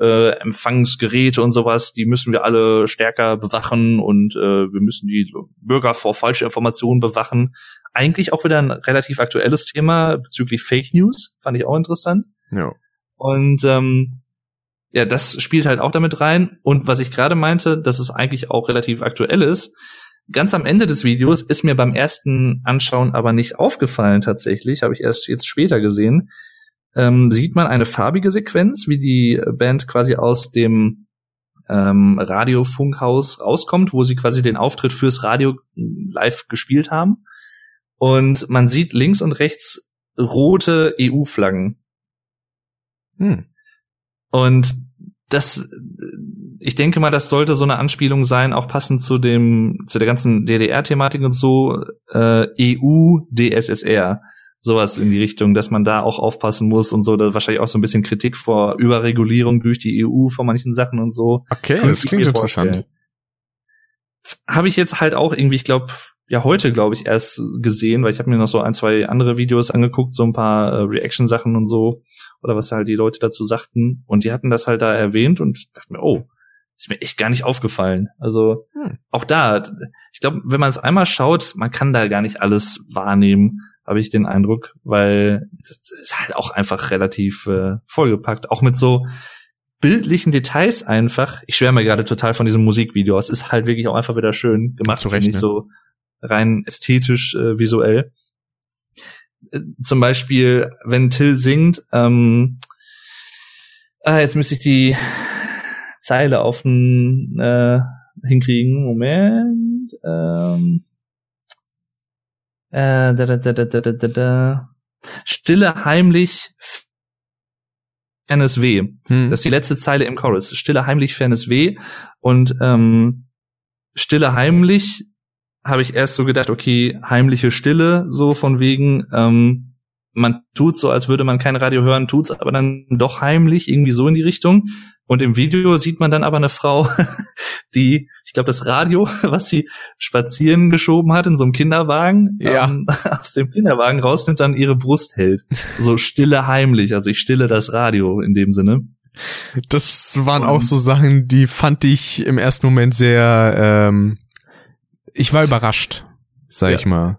äh, Empfangsgeräte und sowas, die müssen wir alle stärker bewachen und äh, wir müssen die Bürger vor falsche Informationen bewachen. Eigentlich auch wieder ein relativ aktuelles Thema bezüglich Fake News, fand ich auch interessant. Ja. Und ähm, ja, das spielt halt auch damit rein. Und was ich gerade meinte, dass es eigentlich auch relativ aktuell ist, ganz am Ende des Videos ist mir beim ersten Anschauen aber nicht aufgefallen tatsächlich, habe ich erst jetzt später gesehen ähm, sieht man eine farbige Sequenz, wie die Band quasi aus dem ähm, Radiofunkhaus rauskommt, wo sie quasi den Auftritt fürs Radio live gespielt haben. Und man sieht links und rechts rote EU-Flaggen. Hm. Und das, ich denke mal, das sollte so eine Anspielung sein, auch passend zu dem, zu der ganzen DDR-Thematik und so, äh, EU, DSSR sowas in die Richtung, dass man da auch aufpassen muss und so, da wahrscheinlich auch so ein bisschen Kritik vor Überregulierung durch die EU von manchen Sachen und so. Okay, das klingt interessant. Habe ich jetzt halt auch irgendwie, ich glaube, ja heute, glaube ich, erst gesehen, weil ich habe mir noch so ein, zwei andere Videos angeguckt, so ein paar äh, Reaction-Sachen und so, oder was halt die Leute dazu sagten. Und die hatten das halt da erwähnt und dachte mir, oh, ist mir echt gar nicht aufgefallen. Also hm. auch da, ich glaube, wenn man es einmal schaut, man kann da gar nicht alles wahrnehmen habe ich den Eindruck, weil das ist halt auch einfach relativ äh, vollgepackt, auch mit so bildlichen Details einfach. Ich schwärme gerade total von diesem Musikvideo. Es ist halt wirklich auch einfach wieder schön gemacht, finde ich ne? so rein ästhetisch, äh, visuell. Äh, zum Beispiel, wenn Till singt, ähm, ah, jetzt müsste ich die Zeile auf den äh, hinkriegen. Moment. Ähm, äh, da, da, da, da, da, da, da. Stille heimlich fernes Weh. Hm. Das ist die letzte Zeile im Chorus. Stille heimlich fernes Weh. Und ähm, Stille heimlich habe ich erst so gedacht, okay, heimliche Stille, so von wegen, ähm, man tut so, als würde man kein Radio hören, tut's aber dann doch heimlich, irgendwie so in die Richtung. Und im Video sieht man dann aber eine Frau, die, ich glaube, das Radio, was sie spazieren geschoben hat in so einem Kinderwagen, ja. ähm, aus dem Kinderwagen rausnimmt, dann ihre Brust hält. So stille heimlich. Also ich stille das Radio in dem Sinne. Das waren auch so Sachen, die fand ich im ersten Moment sehr, ähm, ich war überrascht, sag ja. ich mal.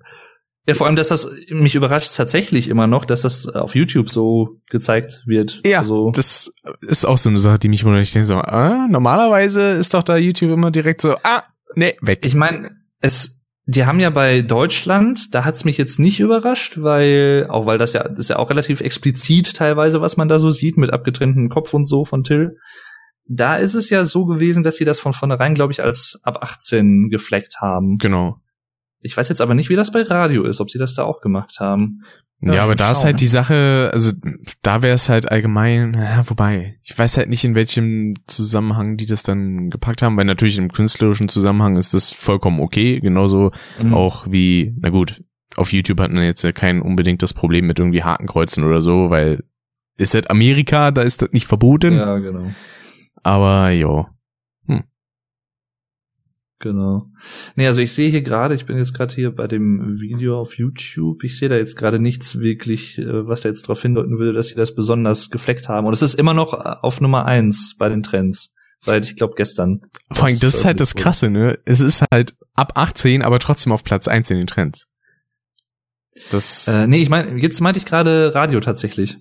Ja, vor allem, dass das mich überrascht tatsächlich immer noch, dass das auf YouTube so gezeigt wird. Ja, also, das ist auch so eine Sache, die mich wundert. Ich denke so, ah, normalerweise ist doch da YouTube immer direkt so, ah, nee, weg. Ich meine, es, die haben ja bei Deutschland, da hat's mich jetzt nicht überrascht, weil, auch weil das ja, das ist ja auch relativ explizit teilweise, was man da so sieht, mit abgetrenntem Kopf und so von Till. Da ist es ja so gewesen, dass sie das von vornherein, glaube ich, als ab 18 gefleckt haben. Genau. Ich weiß jetzt aber nicht, wie das bei Radio ist, ob sie das da auch gemacht haben. Ja, ja aber da ist halt die Sache, also da wäre es halt allgemein, ja, wobei, ich weiß halt nicht, in welchem Zusammenhang die das dann gepackt haben, weil natürlich im künstlerischen Zusammenhang ist das vollkommen okay, genauso mhm. auch wie, na gut, auf YouTube hat man jetzt ja kein unbedingt das Problem mit irgendwie Hakenkreuzen oder so, weil ist halt Amerika, da ist das nicht verboten. Ja, genau. Aber jo, Genau. Nee, also ich sehe hier gerade, ich bin jetzt gerade hier bei dem Video auf YouTube, ich sehe da jetzt gerade nichts wirklich, äh, was da jetzt darauf hindeuten würde, dass sie das besonders gefleckt haben. Und es ist immer noch äh, auf Nummer eins bei den Trends. Seit, ich glaube, gestern. Vor allem, das ist halt das Krasse, ne? Es ist halt ab 18, aber trotzdem auf Platz eins in den Trends. Das. Äh, nee, ich meine, jetzt meinte ich gerade Radio tatsächlich.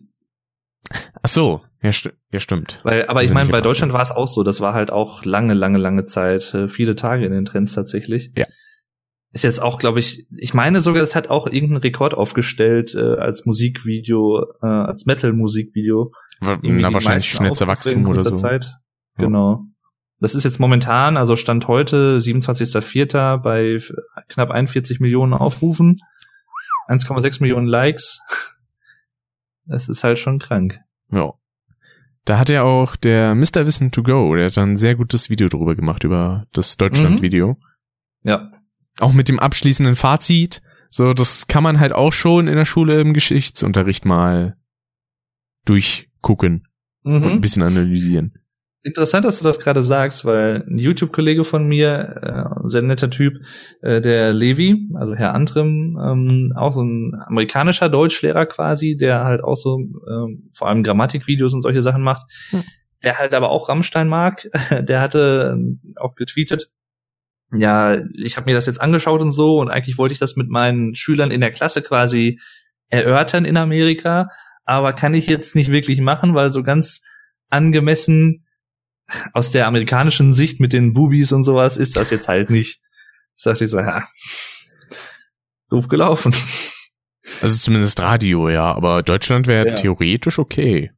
Ach so, ja, sti ja stimmt. Weil, aber ich meine, bei Deutschland war es auch so. Das war halt auch lange, lange, lange Zeit, äh, viele Tage in den Trends tatsächlich. Ja. Ist jetzt auch, glaube ich, ich meine sogar, es hat auch irgendeinen Rekord aufgestellt äh, als Musikvideo, äh, als Metal-Musikvideo. Na, wahrscheinlich schnellster Wachstum oder so. Zeit. Ja. Genau. Das ist jetzt momentan, also Stand heute, 27.04. bei knapp 41 Millionen Aufrufen, 1,6 Millionen Likes. Das ist halt schon krank. Ja. Da hat ja auch der Mr. Wissen to Go, der hat dann ein sehr gutes Video drüber gemacht, über das Deutschland-Video. Mhm. Ja. Auch mit dem abschließenden Fazit. So, das kann man halt auch schon in der Schule im Geschichtsunterricht mal durchgucken mhm. und ein bisschen analysieren. Interessant, dass du das gerade sagst, weil ein YouTube-Kollege von mir, äh, sehr netter Typ, äh, der Levi, also Herr Antrim, ähm, auch so ein amerikanischer Deutschlehrer quasi, der halt auch so ähm, vor allem Grammatikvideos und solche Sachen macht, hm. der halt aber auch Rammstein mag, der hatte auch getweetet, ja, ich habe mir das jetzt angeschaut und so und eigentlich wollte ich das mit meinen Schülern in der Klasse quasi erörtern in Amerika, aber kann ich jetzt nicht wirklich machen, weil so ganz angemessen aus der amerikanischen Sicht mit den Boobies und sowas ist das jetzt halt nicht. Sagte ich so, ja, doof gelaufen. Also zumindest Radio, ja, aber Deutschland wäre ja. theoretisch okay.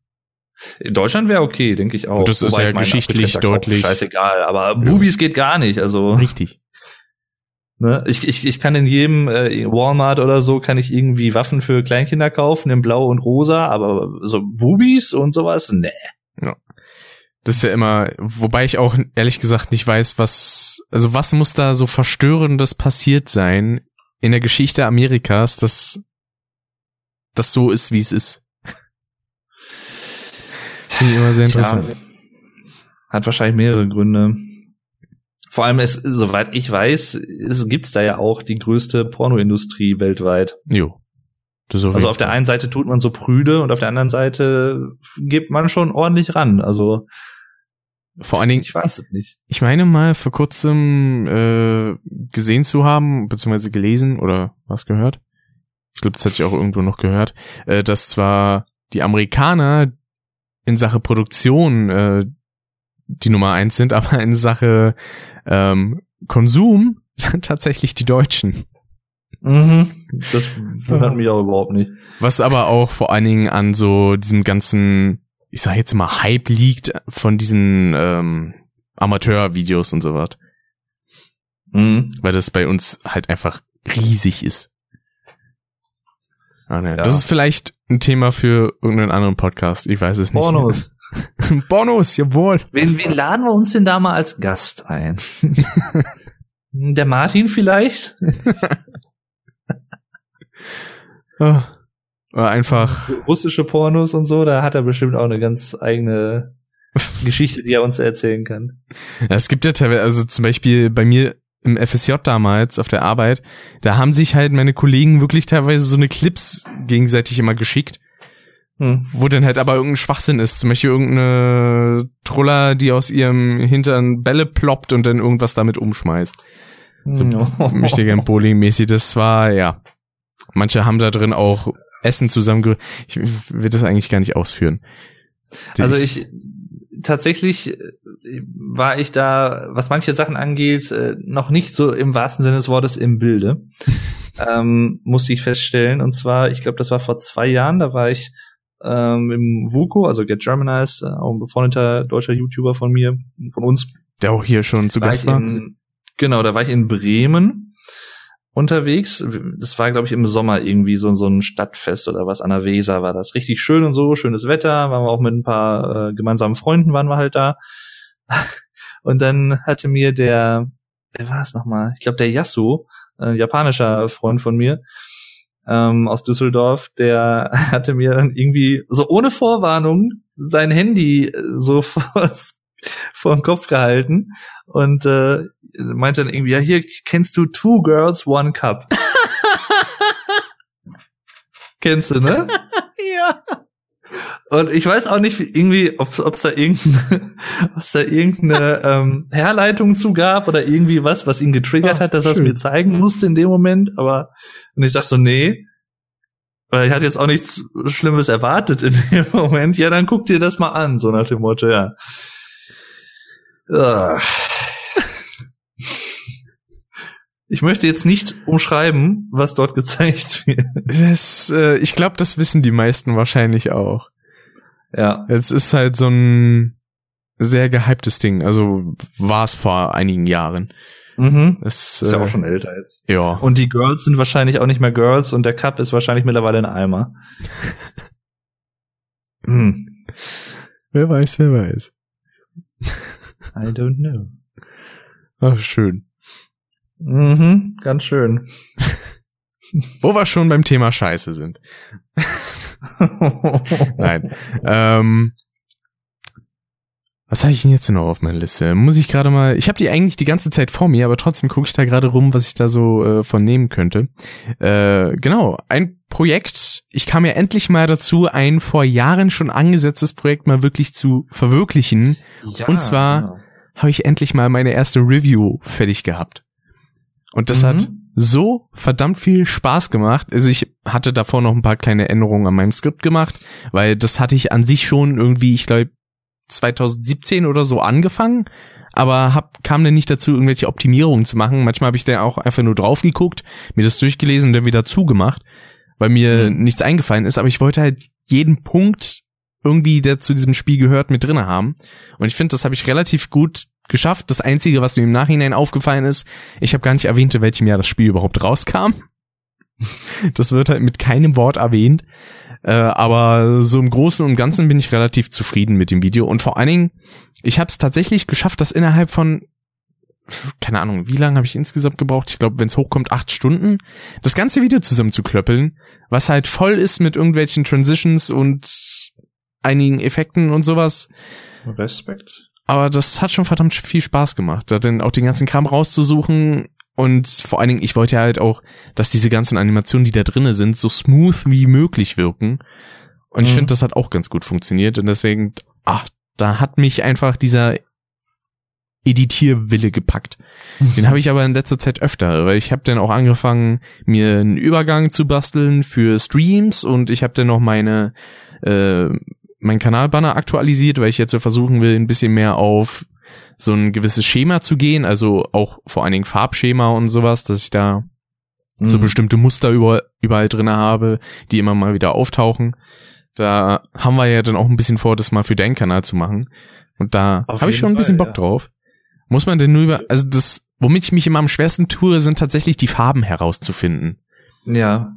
In Deutschland wäre okay, denke ich auch. Und das ist Wobei ja geschichtlich deutlich. Kopf, scheißegal, aber Bubis geht gar nicht, also. Richtig. Ne? Ich, ich, ich kann in jedem äh, Walmart oder so kann ich irgendwie Waffen für Kleinkinder kaufen in Blau und Rosa, aber so Bubis und sowas, nee. Ja. Das ist ja immer, wobei ich auch ehrlich gesagt nicht weiß, was, also was muss da so verstörendes passiert sein in der Geschichte Amerikas, dass das so ist, wie es ist. Finde ich immer sehr interessant. Tja, hat wahrscheinlich mehrere Gründe. Vor allem ist, soweit ich weiß, es gibt's da ja auch die größte Pornoindustrie weltweit. Jo. Also auf der einen Seite tut man so prüde und auf der anderen Seite gibt man schon ordentlich ran. Also vor allen Dingen, ich weiß es nicht. Ich meine mal vor kurzem äh, gesehen zu haben, beziehungsweise gelesen oder was gehört. Ich glaube, das hatte ich auch irgendwo noch gehört, äh, dass zwar die Amerikaner in Sache Produktion äh, die Nummer eins sind, aber in Sache ähm, Konsum tatsächlich die Deutschen. Mhm. Das wundert mich auch überhaupt nicht. Was aber auch vor allen Dingen an so diesem ganzen, ich sag jetzt mal, Hype liegt von diesen ähm, Amateurvideos und so was. Mhm. Weil das bei uns halt einfach riesig ist. Ah, ne. Ja. Das ist vielleicht ein Thema für irgendeinen anderen Podcast. Ich weiß es nicht. Pornos. Pornos, jawohl. Wen, wen laden wir uns denn da mal als Gast ein? Der Martin vielleicht? oh, einfach. Russische Pornos und so, da hat er bestimmt auch eine ganz eigene Geschichte, die er uns erzählen kann. Ja, es gibt ja teilweise, also zum Beispiel bei mir im FSJ damals auf der Arbeit, da haben sich halt meine Kollegen wirklich teilweise so eine Clips gegenseitig immer geschickt. Hm. Wo dann halt aber irgendein Schwachsinn ist. Zum Beispiel irgendeine Truller, die aus ihrem Hintern Bälle ploppt und dann irgendwas damit umschmeißt. So oh. möchte gern Bowling-mäßig. Das war, ja. Manche haben da drin auch Essen zusammen. Ich will das eigentlich gar nicht ausführen. Also ich, tatsächlich äh, war ich da, was manche Sachen angeht, äh, noch nicht so im wahrsten Sinne des Wortes im Bilde. ähm, musste ich feststellen. Und zwar, ich glaube, das war vor zwei Jahren, da war ich ähm, im VUCO, also Get Germanized, äh, auch ein befreundeter deutscher YouTuber von mir, von uns. Der auch hier schon zu Gast war. In, genau, da war ich in Bremen unterwegs. Das war, glaube ich, im Sommer irgendwie so, so ein Stadtfest oder was an der Weser war das. Richtig schön und so, schönes Wetter. Waren wir auch mit ein paar äh, gemeinsamen Freunden waren wir halt da. und dann hatte mir der, wer war es nochmal? Ich glaube, der Yasu, äh, japanischer Freund von mir, ähm, aus Düsseldorf, der hatte mir dann irgendwie so ohne Vorwarnung sein Handy so vor, vor den Kopf gehalten und äh, meinte dann irgendwie, ja, hier kennst du Two Girls, One Cup. Kennst du, ne? ja. Und ich weiß auch nicht, irgendwie, ob es da irgendeine, was da irgendeine ähm, Herleitung zu gab oder irgendwie was, was ihn getriggert Ach, hat, dass er es mir zeigen musste in dem Moment. Aber und ich sag so, nee, weil ich hatte jetzt auch nichts Schlimmes erwartet in dem Moment. Ja, dann guck dir das mal an, so nach dem Motto, ja. Ich möchte jetzt nicht umschreiben, was dort gezeigt wird. Das, äh, ich glaube, das wissen die meisten wahrscheinlich auch. Ja. Jetzt ist halt so ein sehr gehyptes Ding. Also war es vor einigen Jahren. Mhm. Es, ist ja äh, auch schon älter jetzt. Ja. Und die Girls sind wahrscheinlich auch nicht mehr Girls und der Cup ist wahrscheinlich mittlerweile ein Eimer. hm. Wer weiß, wer weiß. I don't know. Ach, schön. Mhm, ganz schön. Wo wir schon beim Thema Scheiße sind. Nein. Ähm, was habe ich denn jetzt noch auf meiner Liste? Muss ich gerade mal. Ich habe die eigentlich die ganze Zeit vor mir, aber trotzdem gucke ich da gerade rum, was ich da so äh, von nehmen könnte. Äh, genau, ein Projekt. Ich kam ja endlich mal dazu, ein vor Jahren schon angesetztes Projekt mal wirklich zu verwirklichen. Ja, Und zwar. Habe ich endlich mal meine erste Review fertig gehabt. Und das mhm. hat so verdammt viel Spaß gemacht. Also ich hatte davor noch ein paar kleine Änderungen an meinem Skript gemacht, weil das hatte ich an sich schon irgendwie, ich glaube, 2017 oder so angefangen, aber hab, kam dann nicht dazu, irgendwelche Optimierungen zu machen. Manchmal habe ich dann auch einfach nur drauf geguckt, mir das durchgelesen und dann wieder zugemacht. weil mir mhm. nichts eingefallen ist, aber ich wollte halt jeden Punkt irgendwie, der zu diesem Spiel gehört, mit drinne haben. Und ich finde, das habe ich relativ gut geschafft. Das Einzige, was mir im Nachhinein aufgefallen ist, ich habe gar nicht erwähnt, in welchem Jahr das Spiel überhaupt rauskam. Das wird halt mit keinem Wort erwähnt. Äh, aber so im Großen und Ganzen bin ich relativ zufrieden mit dem Video. Und vor allen Dingen, ich habe es tatsächlich geschafft, das innerhalb von keine Ahnung, wie lange habe ich insgesamt gebraucht? Ich glaube, wenn es hochkommt, acht Stunden, das ganze Video zusammenzuklöppeln, was halt voll ist mit irgendwelchen Transitions und einigen Effekten und sowas. Respekt. Aber das hat schon verdammt viel Spaß gemacht, da dann auch den ganzen Kram rauszusuchen. Und vor allen Dingen, ich wollte halt auch, dass diese ganzen Animationen, die da drinnen sind, so smooth wie möglich wirken. Und ich mhm. finde, das hat auch ganz gut funktioniert. Und deswegen, ach, da hat mich einfach dieser Editierwille gepackt. Den habe ich aber in letzter Zeit öfter, weil ich habe dann auch angefangen, mir einen Übergang zu basteln für Streams und ich habe dann noch meine äh, mein Kanalbanner aktualisiert, weil ich jetzt so versuchen will, ein bisschen mehr auf so ein gewisses Schema zu gehen, also auch vor allen Dingen Farbschema und sowas, dass ich da mhm. so bestimmte Muster über, überall drinne habe, die immer mal wieder auftauchen. Da haben wir ja dann auch ein bisschen vor, das mal für deinen Kanal zu machen. Und da habe ich schon ein bisschen Bock ja. drauf. Muss man denn nur über, also das, womit ich mich immer am schwersten tue, sind tatsächlich die Farben herauszufinden. Ja.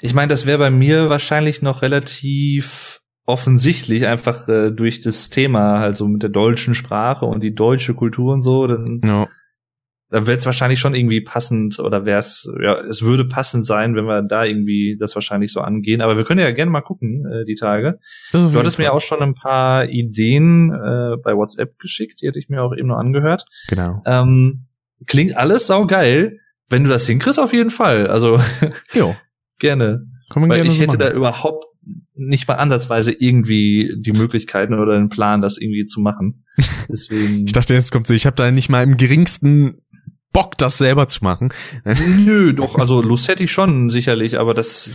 Ich meine, das wäre bei mir wahrscheinlich noch relativ offensichtlich einfach äh, durch das Thema, also mit der deutschen Sprache und die deutsche Kultur und so, dann ja da wird es wahrscheinlich schon irgendwie passend oder wäre es, ja, es würde passend sein, wenn wir da irgendwie das wahrscheinlich so angehen. Aber wir können ja gerne mal gucken, äh, die Tage. Du hattest mir auch schon ein paar Ideen äh, bei WhatsApp geschickt, die hätte ich mir auch eben noch angehört. Genau. Ähm, klingt alles saugeil. Wenn du das hinkriegst, auf jeden Fall. Also jo. gerne. Weil gerne ich so hätte machen. da überhaupt nicht mal ansatzweise irgendwie die Möglichkeiten oder den Plan, das irgendwie zu machen. Deswegen. ich dachte, jetzt kommt so, ich habe da nicht mal im geringsten Bock, das selber zu machen. Nö, doch, also Lust hätte ich schon sicherlich, aber das,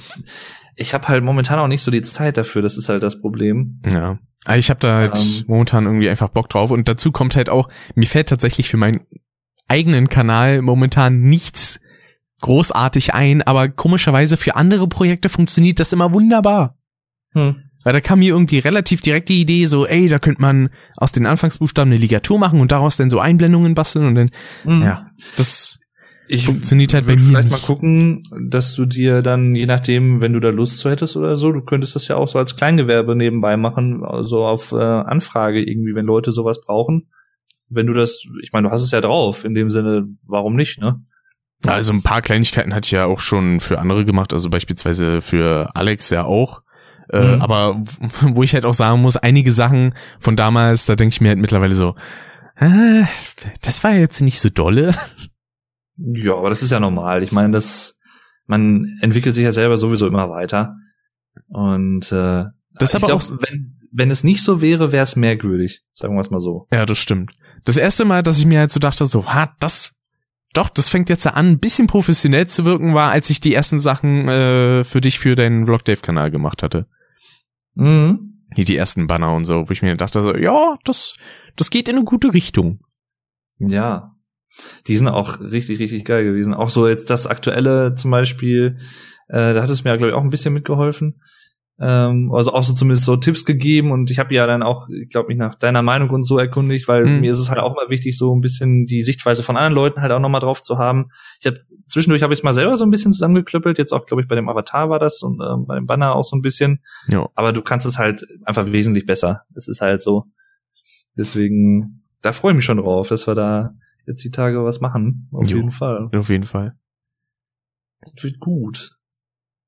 ich habe halt momentan auch nicht so die Zeit dafür, das ist halt das Problem. Ja. Ich habe da halt ähm, momentan irgendwie einfach Bock drauf und dazu kommt halt auch, mir fällt tatsächlich für meinen eigenen Kanal momentan nichts großartig ein, aber komischerweise für andere Projekte funktioniert das immer wunderbar. Hm. Weil da kam mir irgendwie relativ direkt die Idee, so, ey, da könnte man aus den Anfangsbuchstaben eine Ligatur machen und daraus dann so Einblendungen basteln und dann, mhm. ja, das ich funktioniert halt bei mir. Vielleicht nicht. mal gucken, dass du dir dann, je nachdem, wenn du da Lust zu hättest oder so, du könntest das ja auch so als Kleingewerbe nebenbei machen, also auf äh, Anfrage irgendwie, wenn Leute sowas brauchen. Wenn du das, ich meine, du hast es ja drauf, in dem Sinne, warum nicht, ne? Also ein paar Kleinigkeiten hatte ich ja auch schon für andere gemacht, also beispielsweise für Alex ja auch. Äh, mhm. Aber wo ich halt auch sagen muss, einige Sachen von damals, da denke ich mir halt mittlerweile so, äh, das war jetzt nicht so dolle. Ja, aber das ist ja normal. Ich meine, das, man entwickelt sich ja selber sowieso immer weiter. Und äh, das ich glaube, wenn, wenn es nicht so wäre, wäre es merkwürdig, sagen wir es mal so. Ja, das stimmt. Das erste Mal, dass ich mir halt so dachte, so, ha, das, doch, das fängt jetzt an, ein bisschen professionell zu wirken, war, als ich die ersten Sachen äh, für dich für deinen Vlog Dave Kanal gemacht hatte. Mhm. Hier die ersten Banner und so, wo ich mir dachte so, ja, das, das geht in eine gute Richtung. Ja. Die sind auch richtig, richtig geil gewesen. Auch so jetzt das aktuelle zum Beispiel, äh, da hat es mir, glaube ich, auch ein bisschen mitgeholfen. Ähm, also auch so zumindest so Tipps gegeben und ich habe ja dann auch, ich glaube, mich nach deiner Meinung und so erkundigt, weil mhm. mir ist es halt auch mal wichtig, so ein bisschen die Sichtweise von anderen Leuten halt auch nochmal drauf zu haben. Ich habe zwischendurch habe ich es mal selber so ein bisschen zusammengeklöppelt, jetzt auch, glaube ich, bei dem Avatar war das und ähm, bei dem Banner auch so ein bisschen. Ja. Aber du kannst es halt einfach wesentlich besser. Es ist halt so. Deswegen, da freue ich mich schon drauf, dass wir da jetzt die Tage was machen. Auf jo, jeden Fall. Auf jeden Fall. Das wird gut.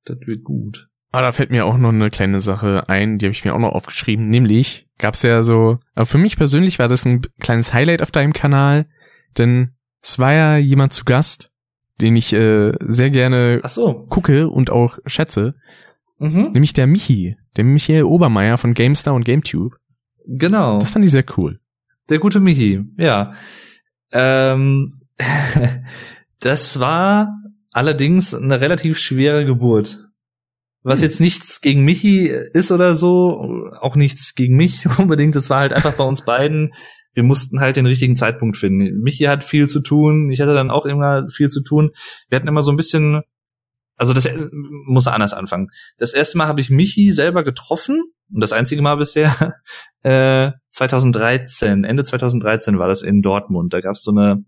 Das wird gut. Ah, da fällt mir auch noch eine kleine Sache ein, die habe ich mir auch noch aufgeschrieben. Nämlich gab's ja so, aber für mich persönlich war das ein kleines Highlight auf deinem Kanal, denn es war ja jemand zu Gast, den ich äh, sehr gerne so. gucke und auch schätze. Mhm. Nämlich der Michi, der Michael Obermeier von GameStar und GameTube. Genau. Das fand ich sehr cool. Der gute Michi, ja. Ähm, das war allerdings eine relativ schwere Geburt. Was jetzt nichts gegen Michi ist oder so, auch nichts gegen mich unbedingt. Das war halt einfach bei uns beiden. Wir mussten halt den richtigen Zeitpunkt finden. Michi hat viel zu tun. Ich hatte dann auch immer viel zu tun. Wir hatten immer so ein bisschen also das muss anders anfangen. Das erste Mal habe ich Michi selber getroffen und das einzige Mal bisher äh, 2013, Ende 2013 war das in Dortmund. Da gab es so eine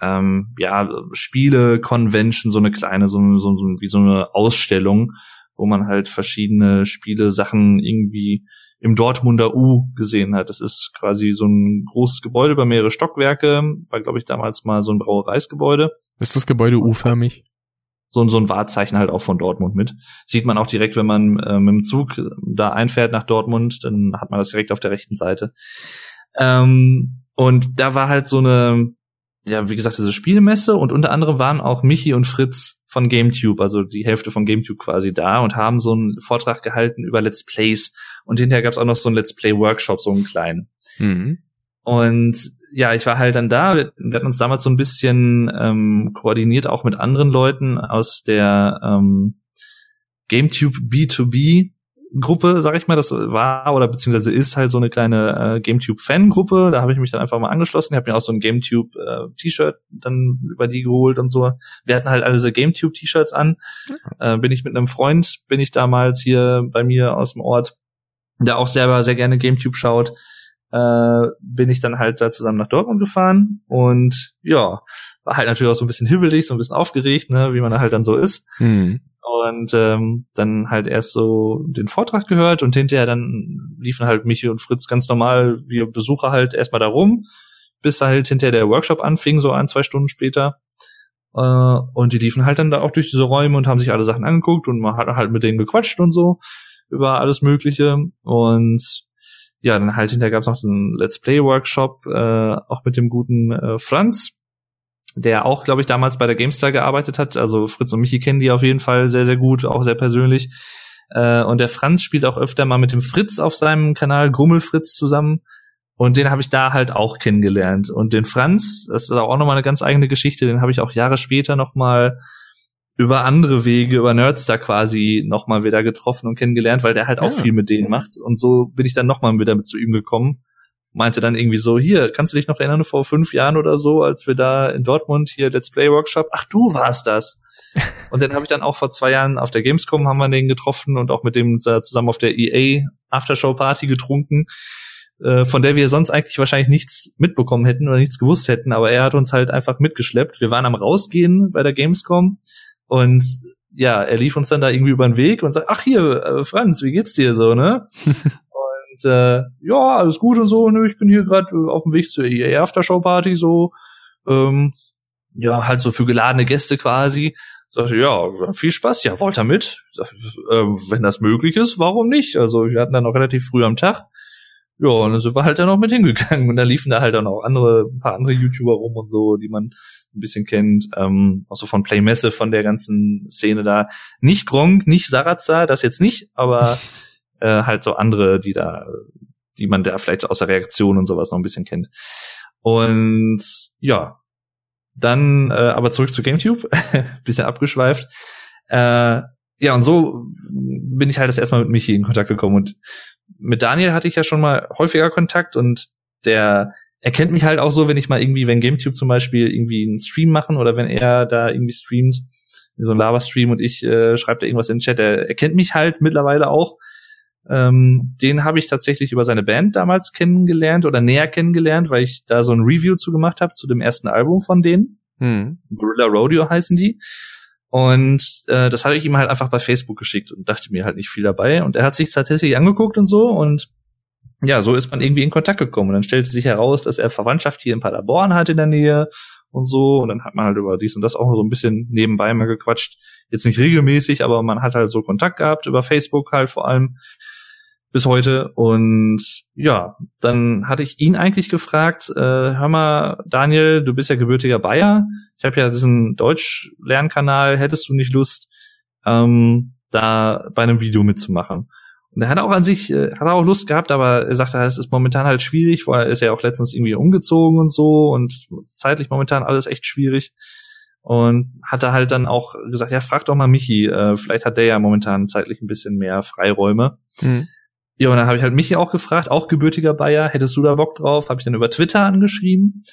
ähm, ja Spiele-Convention, so eine kleine, so, so, so wie so eine Ausstellung, wo man halt verschiedene Spiele, Sachen irgendwie im Dortmunder U gesehen hat. Das ist quasi so ein großes Gebäude über mehrere Stockwerke, war glaube ich damals mal so ein Brauereisgebäude. Ist das Gebäude U-förmig? So, so ein Wahrzeichen halt auch von Dortmund mit. Sieht man auch direkt, wenn man äh, mit dem Zug da einfährt nach Dortmund, dann hat man das direkt auf der rechten Seite. Ähm, und da war halt so eine, ja, wie gesagt, diese Spielemesse und unter anderem waren auch Michi und Fritz von GameTube, also die Hälfte von GameTube quasi da und haben so einen Vortrag gehalten über Let's Plays und hinterher gab es auch noch so einen Let's Play Workshop, so einen kleinen. Mhm. Und ja, ich war halt dann da. Wir, wir hatten uns damals so ein bisschen ähm, koordiniert, auch mit anderen Leuten aus der ähm, GameTube B2B Gruppe, sag ich mal, das war oder beziehungsweise ist halt so eine kleine äh, GameTube-Fan-Gruppe. Da habe ich mich dann einfach mal angeschlossen. Ich habe mir auch so ein GameTube-T-Shirt äh, dann über die geholt und so. Wir hatten halt alle diese GameTube-T-Shirts an. Äh, bin ich mit einem Freund, bin ich damals hier bei mir aus dem Ort, der auch selber sehr gerne GameTube schaut, äh, bin ich dann halt da zusammen nach Dortmund gefahren und ja, war halt natürlich auch so ein bisschen hibbelig, so ein bisschen aufgeregt, ne, wie man da halt dann so ist. Mhm und ähm, dann halt erst so den Vortrag gehört und hinterher dann liefen halt Michi und Fritz ganz normal wie Besucher halt erstmal da rum, bis halt hinterher der Workshop anfing, so ein, zwei Stunden später. Äh, und die liefen halt dann da auch durch diese Räume und haben sich alle Sachen angeguckt und man hat halt mit denen gequatscht und so über alles Mögliche. Und ja, dann halt hinterher gab es noch einen Let's Play Workshop, äh, auch mit dem guten äh, Franz, der auch, glaube ich, damals bei der GameStar gearbeitet hat. Also Fritz und Michi kennen die auf jeden Fall sehr, sehr gut, auch sehr persönlich. Äh, und der Franz spielt auch öfter mal mit dem Fritz auf seinem Kanal, Grummelfritz zusammen. Und den habe ich da halt auch kennengelernt. Und den Franz, das ist auch nochmal eine ganz eigene Geschichte, den habe ich auch Jahre später nochmal über andere Wege, über Nerdstar quasi nochmal wieder getroffen und kennengelernt, weil der halt ja. auch viel mit denen macht. Und so bin ich dann nochmal wieder mit zu ihm gekommen meinte dann irgendwie so, hier, kannst du dich noch erinnern, vor fünf Jahren oder so, als wir da in Dortmund hier Let's Play Workshop, ach du warst das. und den habe ich dann auch vor zwei Jahren auf der Gamescom haben wir den getroffen und auch mit dem zusammen auf der EA Aftershow Party getrunken, äh, von der wir sonst eigentlich wahrscheinlich nichts mitbekommen hätten oder nichts gewusst hätten, aber er hat uns halt einfach mitgeschleppt. Wir waren am rausgehen bei der Gamescom und ja, er lief uns dann da irgendwie über den Weg und sagt, ach hier, äh, Franz, wie geht's dir so, ne? Und äh, ja, alles gut und so. Ne, ich bin hier gerade äh, auf dem Weg zur EA Aftershow Party so. Ähm, ja, halt so für geladene Gäste quasi. Sagte, ja, viel Spaß, ja, wollt ihr mit? Sag, äh, wenn das möglich ist, warum nicht? Also wir hatten dann noch relativ früh am Tag. Ja, und dann sind wir halt dann noch mit hingegangen. Und da liefen da halt dann auch andere, ein paar andere YouTuber rum und so, die man ein bisschen kennt. Ähm, auch so von Playmesse, von der ganzen Szene da. Nicht Gronk, nicht Sarazar, das jetzt nicht, aber äh, halt so andere, die da, die man da vielleicht aus der Reaktion und sowas noch ein bisschen kennt. Und ja, dann äh, aber zurück zu GameTube, bisschen abgeschweift. Äh, ja, und so bin ich halt das erstmal mit Michi in Kontakt gekommen. Und mit Daniel hatte ich ja schon mal häufiger Kontakt und der erkennt mich halt auch so, wenn ich mal irgendwie, wenn GameTube zum Beispiel irgendwie einen Stream machen oder wenn er da irgendwie streamt, so ein Lava-Stream und ich äh, schreibe da irgendwas in den Chat, er erkennt mich halt mittlerweile auch ähm, den habe ich tatsächlich über seine Band damals kennengelernt oder näher kennengelernt, weil ich da so ein Review zu gemacht habe zu dem ersten Album von denen. Hm. Gorilla Rodeo heißen die. Und äh, das hatte ich ihm halt einfach bei Facebook geschickt und dachte mir halt nicht viel dabei. Und er hat sich tatsächlich angeguckt und so und ja, so ist man irgendwie in Kontakt gekommen. Und dann stellte sich heraus, dass er Verwandtschaft hier in Paderborn hat in der Nähe und so. Und dann hat man halt über dies und das auch so ein bisschen nebenbei mal gequatscht. Jetzt nicht regelmäßig, aber man hat halt so Kontakt gehabt über Facebook halt vor allem bis heute. Und ja, dann hatte ich ihn eigentlich gefragt, äh, hör mal, Daniel, du bist ja gebürtiger Bayer. Ich habe ja diesen Deutsch-Lernkanal, hättest du nicht Lust, ähm, da bei einem Video mitzumachen? Und er hat auch an sich, äh, hat auch Lust gehabt, aber er sagte, es ist momentan halt schwierig, weil er ist ja auch letztens irgendwie umgezogen und so und zeitlich momentan alles echt schwierig. Und hatte halt dann auch gesagt, ja, frag doch mal Michi, äh, vielleicht hat der ja momentan zeitlich ein bisschen mehr Freiräume. Mhm. Ja, und dann habe ich halt Michi auch gefragt, auch gebürtiger Bayer, hättest du da Bock drauf? Habe ich dann über Twitter angeschrieben.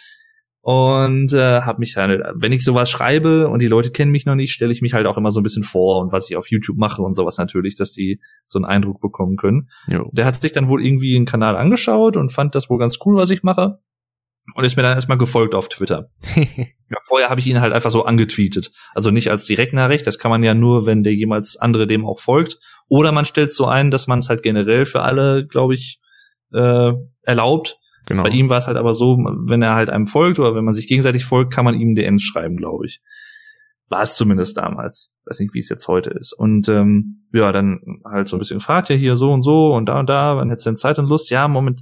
und äh, habe mich halt, wenn ich sowas schreibe und die Leute kennen mich noch nicht, stelle ich mich halt auch immer so ein bisschen vor und was ich auf YouTube mache und sowas natürlich, dass die so einen Eindruck bekommen können. Jo. Der hat sich dann wohl irgendwie einen Kanal angeschaut und fand das wohl ganz cool, was ich mache und ist mir dann erstmal gefolgt auf Twitter. ja, vorher habe ich ihn halt einfach so angetweetet. Also nicht als Direktnachricht, das kann man ja nur, wenn der jemals andere dem auch folgt. Oder man stellt so ein, dass man es halt generell für alle, glaube ich, äh, erlaubt. Genau. Bei ihm war es halt aber so, wenn er halt einem folgt oder wenn man sich gegenseitig folgt, kann man ihm DMs schreiben, glaube ich. War es zumindest damals. Weiß nicht, wie es jetzt heute ist. Und ähm, ja, dann halt so ein bisschen gefragt, ja hier so und so und da und da, wann hättest du denn Zeit und Lust? Ja, Moment,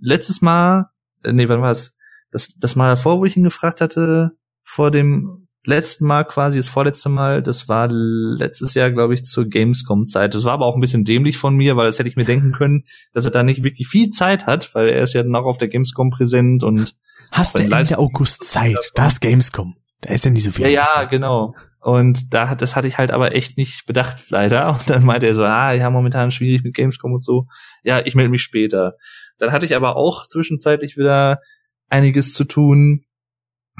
letztes Mal, äh, nee, wann war es? Das, das Mal davor, wo ich ihn gefragt hatte, vor dem letzten Mal quasi, das vorletzte Mal, das war letztes Jahr, glaube ich, zur Gamescom-Zeit. Das war aber auch ein bisschen dämlich von mir, weil das hätte ich mir denken können, dass er da nicht wirklich viel Zeit hat, weil er ist ja noch auf der Gamescom präsent und Hast du Ende August Zeit? Da ist Gamescom. Da ist ja nicht so viel. Ja, ja, genau. Und da hat, das hatte ich halt aber echt nicht bedacht, leider. Und dann meinte er so, ah, ja, momentan schwierig mit Gamescom und so. Ja, ich melde mich später. Dann hatte ich aber auch zwischenzeitlich wieder einiges zu tun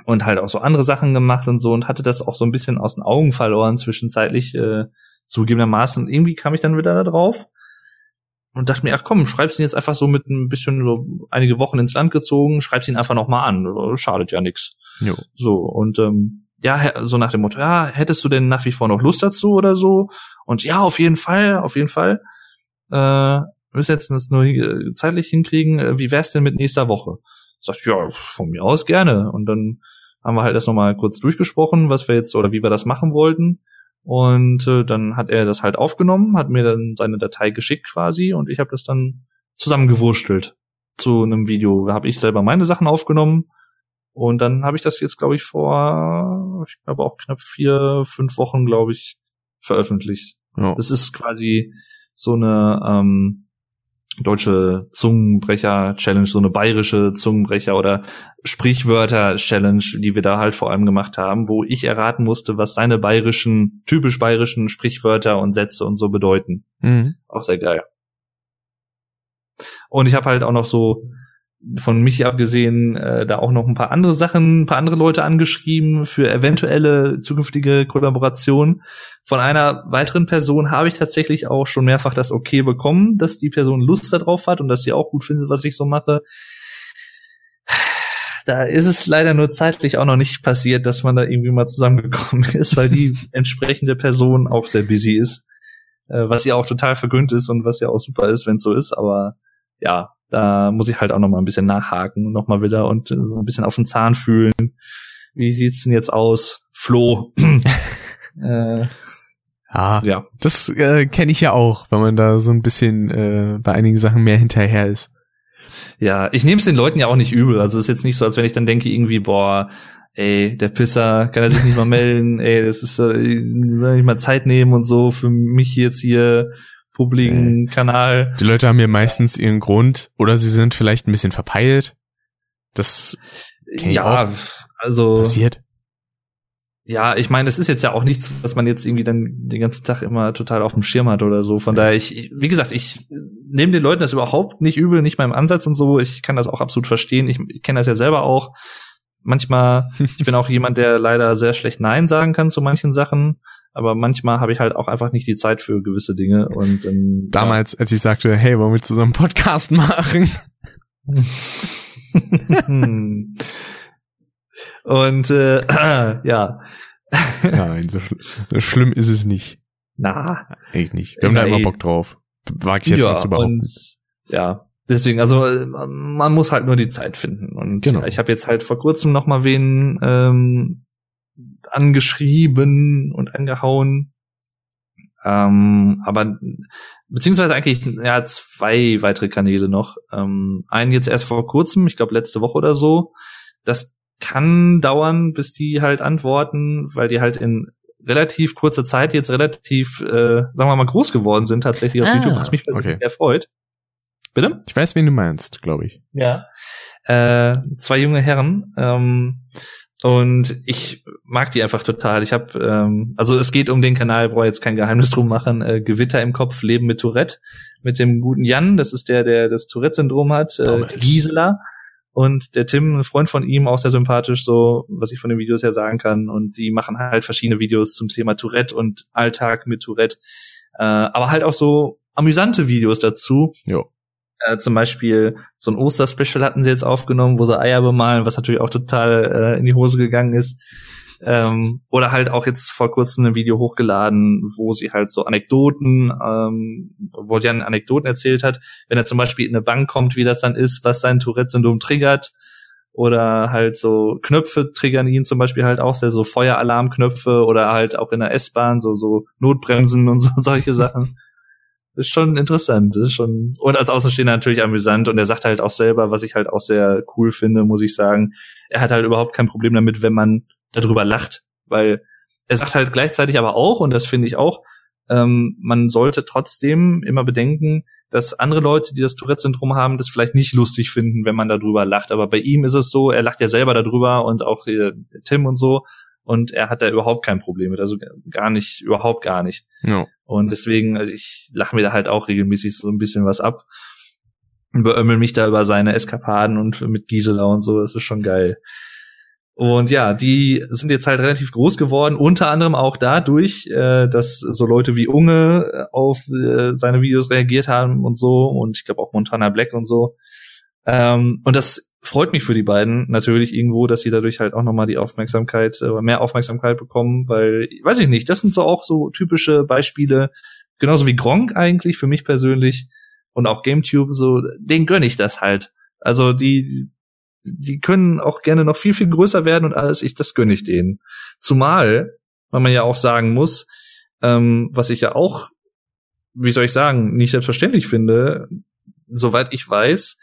und halt auch so andere Sachen gemacht und so und hatte das auch so ein bisschen aus den Augen verloren zwischenzeitlich äh, zugegebenermaßen. Und irgendwie kam ich dann wieder da drauf und dachte mir, ach komm, schreib's ihn jetzt einfach so mit ein bisschen so einige Wochen ins Land gezogen, schreib's ihn einfach noch mal an, schadet ja nix. Jo. So und ähm, ja, so nach dem Motto, ja, hättest du denn nach wie vor noch Lust dazu oder so? Und ja, auf jeden Fall, auf jeden Fall. Äh, müssen jetzt das nur zeitlich hinkriegen. Äh, wie wär's denn mit nächster Woche? Sagt, ja, von mir aus gerne. Und dann haben wir halt das nochmal kurz durchgesprochen, was wir jetzt oder wie wir das machen wollten. Und äh, dann hat er das halt aufgenommen, hat mir dann seine Datei geschickt quasi und ich habe das dann zusammengewurstelt zu einem Video. Da habe ich selber meine Sachen aufgenommen und dann habe ich das jetzt, glaube ich, vor, ich glaube auch knapp vier, fünf Wochen, glaube ich, veröffentlicht. Ja. Das ist quasi so eine ähm, deutsche Zungenbrecher-Challenge, so eine bayerische Zungenbrecher- oder Sprichwörter-Challenge, die wir da halt vor allem gemacht haben, wo ich erraten musste, was seine bayerischen, typisch bayerischen Sprichwörter und Sätze und so bedeuten. Mhm. Auch sehr geil. Und ich habe halt auch noch so von mich abgesehen äh, da auch noch ein paar andere Sachen, ein paar andere Leute angeschrieben für eventuelle zukünftige Kollaboration. Von einer weiteren Person habe ich tatsächlich auch schon mehrfach das Okay bekommen, dass die Person Lust darauf hat und dass sie auch gut findet, was ich so mache. Da ist es leider nur zeitlich auch noch nicht passiert, dass man da irgendwie mal zusammengekommen ist, weil die entsprechende Person auch sehr busy ist, äh, was ja auch total vergönnt ist und was ja auch super ist, wenn es so ist. Aber ja, da muss ich halt auch noch mal ein bisschen nachhaken, noch mal wieder und äh, so ein bisschen auf den Zahn fühlen. Wie sieht's denn jetzt aus? Flo. äh, ja, ja, das äh, kenne ich ja auch, wenn man da so ein bisschen äh, bei einigen Sachen mehr hinterher ist. Ja, ich nehme es den Leuten ja auch nicht übel. Also es ist jetzt nicht so, als wenn ich dann denke irgendwie, boah, ey, der Pisser, kann er sich nicht mal melden, ey, das ist, äh, soll ich mal Zeit nehmen und so für mich jetzt hier publiken äh, Kanal. Die Leute haben ja meistens ihren Grund oder sie sind vielleicht ein bisschen verpeilt. Das ja, also passiert. Ja, ich meine, es ist jetzt ja auch nichts, was man jetzt irgendwie dann den ganzen Tag immer total auf dem Schirm hat oder so. Von daher, ich, wie gesagt, ich nehme den Leuten das überhaupt nicht übel, nicht im Ansatz und so. Ich kann das auch absolut verstehen. Ich, ich kenne das ja selber auch. Manchmal, ich bin auch jemand, der leider sehr schlecht Nein sagen kann zu manchen Sachen aber manchmal habe ich halt auch einfach nicht die Zeit für gewisse Dinge und ähm, damals, ja. als ich sagte, hey, wollen wir zusammen Podcast machen? und äh, ja. Nein, so, so, schlimm ist es nicht. Na, echt nicht. Wir haben da immer Bock drauf. Wag ich jetzt ja, mal zu behaupten. Und, ja, deswegen, also man muss halt nur die Zeit finden. Und genau. ich habe jetzt halt vor kurzem noch mal wen ähm, angeschrieben und angehauen. Ähm, aber beziehungsweise eigentlich ja zwei weitere Kanäle noch. Ähm, einen jetzt erst vor kurzem, ich glaube letzte Woche oder so. Das kann dauern, bis die halt antworten, weil die halt in relativ kurzer Zeit jetzt relativ, äh, sagen wir mal, groß geworden sind tatsächlich auf ah, YouTube, was mich okay. sehr freut. Bitte? Ich weiß, wen du meinst, glaube ich. Ja. Äh, zwei junge Herren. Ähm, und ich mag die einfach total. Ich habe, ähm, also es geht um den Kanal, brauche jetzt kein Geheimnis drum machen. Äh, Gewitter im Kopf, Leben mit Tourette, mit dem guten Jan. Das ist der, der das Tourette-Syndrom hat. Äh, Gisela. Und der Tim, ein Freund von ihm, auch sehr sympathisch, so was ich von den Videos her sagen kann. Und die machen halt verschiedene Videos zum Thema Tourette und Alltag mit Tourette. Äh, aber halt auch so amüsante Videos dazu. Jo. Äh, zum Beispiel so ein Osterspecial hatten sie jetzt aufgenommen, wo sie Eier bemalen, was natürlich auch total äh, in die Hose gegangen ist. Ähm, oder halt auch jetzt vor kurzem ein Video hochgeladen, wo sie halt so Anekdoten, ähm, wo Jan Anekdoten erzählt hat, wenn er zum Beispiel in eine Bank kommt, wie das dann ist, was sein Tourette-Syndrom triggert. Oder halt so Knöpfe triggern ihn zum Beispiel halt auch sehr so Feueralarmknöpfe oder halt auch in der S-Bahn so so Notbremsen und so solche Sachen ist schon interessant, ist schon und als Außenstehender natürlich amüsant und er sagt halt auch selber, was ich halt auch sehr cool finde, muss ich sagen. Er hat halt überhaupt kein Problem damit, wenn man darüber lacht, weil er sagt halt gleichzeitig aber auch und das finde ich auch, ähm, man sollte trotzdem immer bedenken, dass andere Leute, die das Tourette-Syndrom haben, das vielleicht nicht lustig finden, wenn man darüber lacht. Aber bei ihm ist es so, er lacht ja selber darüber und auch äh, Tim und so und er hat da überhaupt kein Problem mit, also gar nicht, überhaupt gar nicht. Ja. Und deswegen, also ich lache mir da halt auch regelmäßig so ein bisschen was ab und beömmel mich da über seine Eskapaden und mit Gisela und so, das ist schon geil. Und ja, die sind jetzt halt relativ groß geworden, unter anderem auch dadurch, äh, dass so Leute wie Unge auf äh, seine Videos reagiert haben und so und ich glaube auch Montana Black und so. Ähm, und das freut mich für die beiden natürlich irgendwo, dass sie dadurch halt auch nochmal die Aufmerksamkeit, äh, mehr Aufmerksamkeit bekommen, weil, weiß ich nicht, das sind so auch so typische Beispiele, genauso wie Gronk eigentlich, für mich persönlich und auch GameTube, so, den gönn ich das halt. Also die, die können auch gerne noch viel, viel größer werden und alles, ich, das gönn ich denen. Zumal, weil man ja auch sagen muss, ähm, was ich ja auch, wie soll ich sagen, nicht selbstverständlich finde, soweit ich weiß,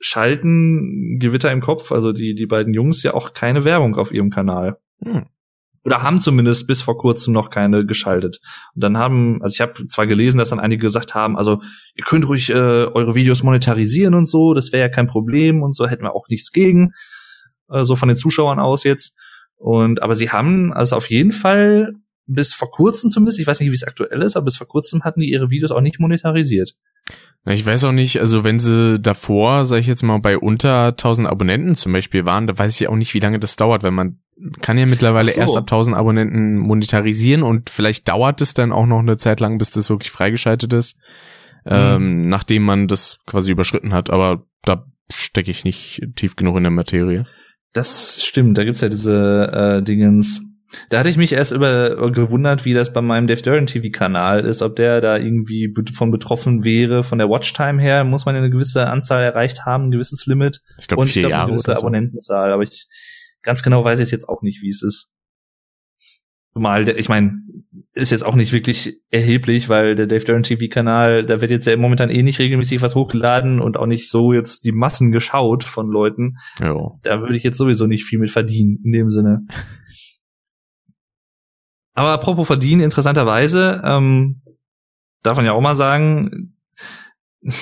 schalten Gewitter im Kopf, also die, die beiden Jungs, ja auch keine Werbung auf ihrem Kanal. Hm. Oder haben zumindest bis vor kurzem noch keine geschaltet. Und dann haben, also ich habe zwar gelesen, dass dann einige gesagt haben, also ihr könnt ruhig äh, eure Videos monetarisieren und so, das wäre ja kein Problem und so hätten wir auch nichts gegen, äh, so von den Zuschauern aus jetzt. Und aber sie haben also auf jeden Fall bis vor kurzem zumindest, ich weiß nicht, wie es aktuell ist, aber bis vor kurzem hatten die ihre Videos auch nicht monetarisiert. Ich weiß auch nicht, also wenn sie davor, sag ich jetzt mal, bei unter 1000 Abonnenten zum Beispiel waren, da weiß ich auch nicht, wie lange das dauert, weil man kann ja mittlerweile so. erst ab 1000 Abonnenten monetarisieren und vielleicht dauert es dann auch noch eine Zeit lang, bis das wirklich freigeschaltet ist, mhm. ähm, nachdem man das quasi überschritten hat, aber da stecke ich nicht tief genug in der Materie. Das stimmt, da gibt's ja diese äh, Dingens, da hatte ich mich erst über gewundert, wie das bei meinem Dave Duran TV Kanal ist, ob der da irgendwie von betroffen wäre. Von der Watchtime her muss man eine gewisse Anzahl erreicht haben, ein gewisses Limit. Ich glaube, vier ich glaub, Jahre eine gewisse oder so. Abonnentenzahl. Aber ich ganz genau weiß ich jetzt auch nicht, wie es ist. Mal, ich meine, ist jetzt auch nicht wirklich erheblich, weil der Dave Duran TV Kanal, da wird jetzt ja momentan eh nicht regelmäßig was hochgeladen und auch nicht so jetzt die Massen geschaut von Leuten. Jo. Da würde ich jetzt sowieso nicht viel mit verdienen, in dem Sinne. Aber apropos verdienen, interessanterweise, ähm, darf man ja auch mal sagen,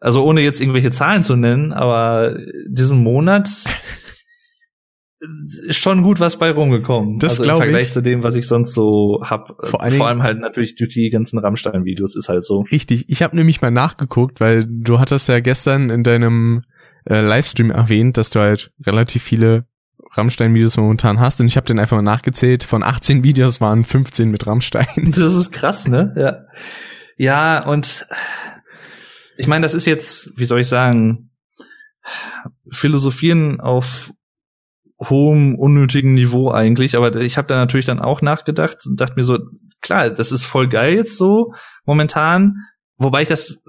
also ohne jetzt irgendwelche Zahlen zu nennen, aber diesen Monat ist schon gut was bei rumgekommen. Das also im Vergleich ich. zu dem, was ich sonst so hab. Vor, Vor allem halt natürlich durch die ganzen Rammstein-Videos ist halt so. Richtig. Ich habe nämlich mal nachgeguckt, weil du hattest ja gestern in deinem äh, Livestream erwähnt, dass du halt relativ viele Rammstein-Videos momentan hast. Und ich habe den einfach mal nachgezählt. Von 18 Videos waren 15 mit Rammstein. Das ist krass, ne? Ja. Ja, und ich meine, das ist jetzt, wie soll ich sagen, Philosophieren auf hohem, unnötigen Niveau eigentlich. Aber ich habe da natürlich dann auch nachgedacht und dachte mir so, klar, das ist voll geil jetzt so momentan. Wobei ich das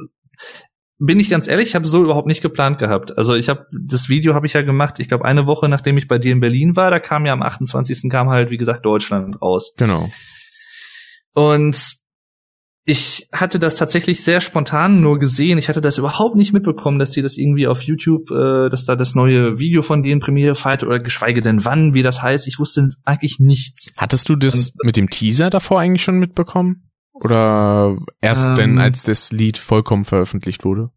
bin ich ganz ehrlich, ich habe so überhaupt nicht geplant gehabt. Also ich habe das Video habe ich ja gemacht, ich glaube eine Woche nachdem ich bei dir in Berlin war, da kam ja am 28. kam halt wie gesagt Deutschland raus. Genau. Und ich hatte das tatsächlich sehr spontan nur gesehen. Ich hatte das überhaupt nicht mitbekommen, dass die das irgendwie auf YouTube, äh, dass da das neue Video von denen Premiere feiert oder geschweige denn wann, wie das heißt. Ich wusste eigentlich nichts. Hattest du das Und, mit dem Teaser davor eigentlich schon mitbekommen? Oder erst ähm, denn, als das Lied vollkommen veröffentlicht wurde?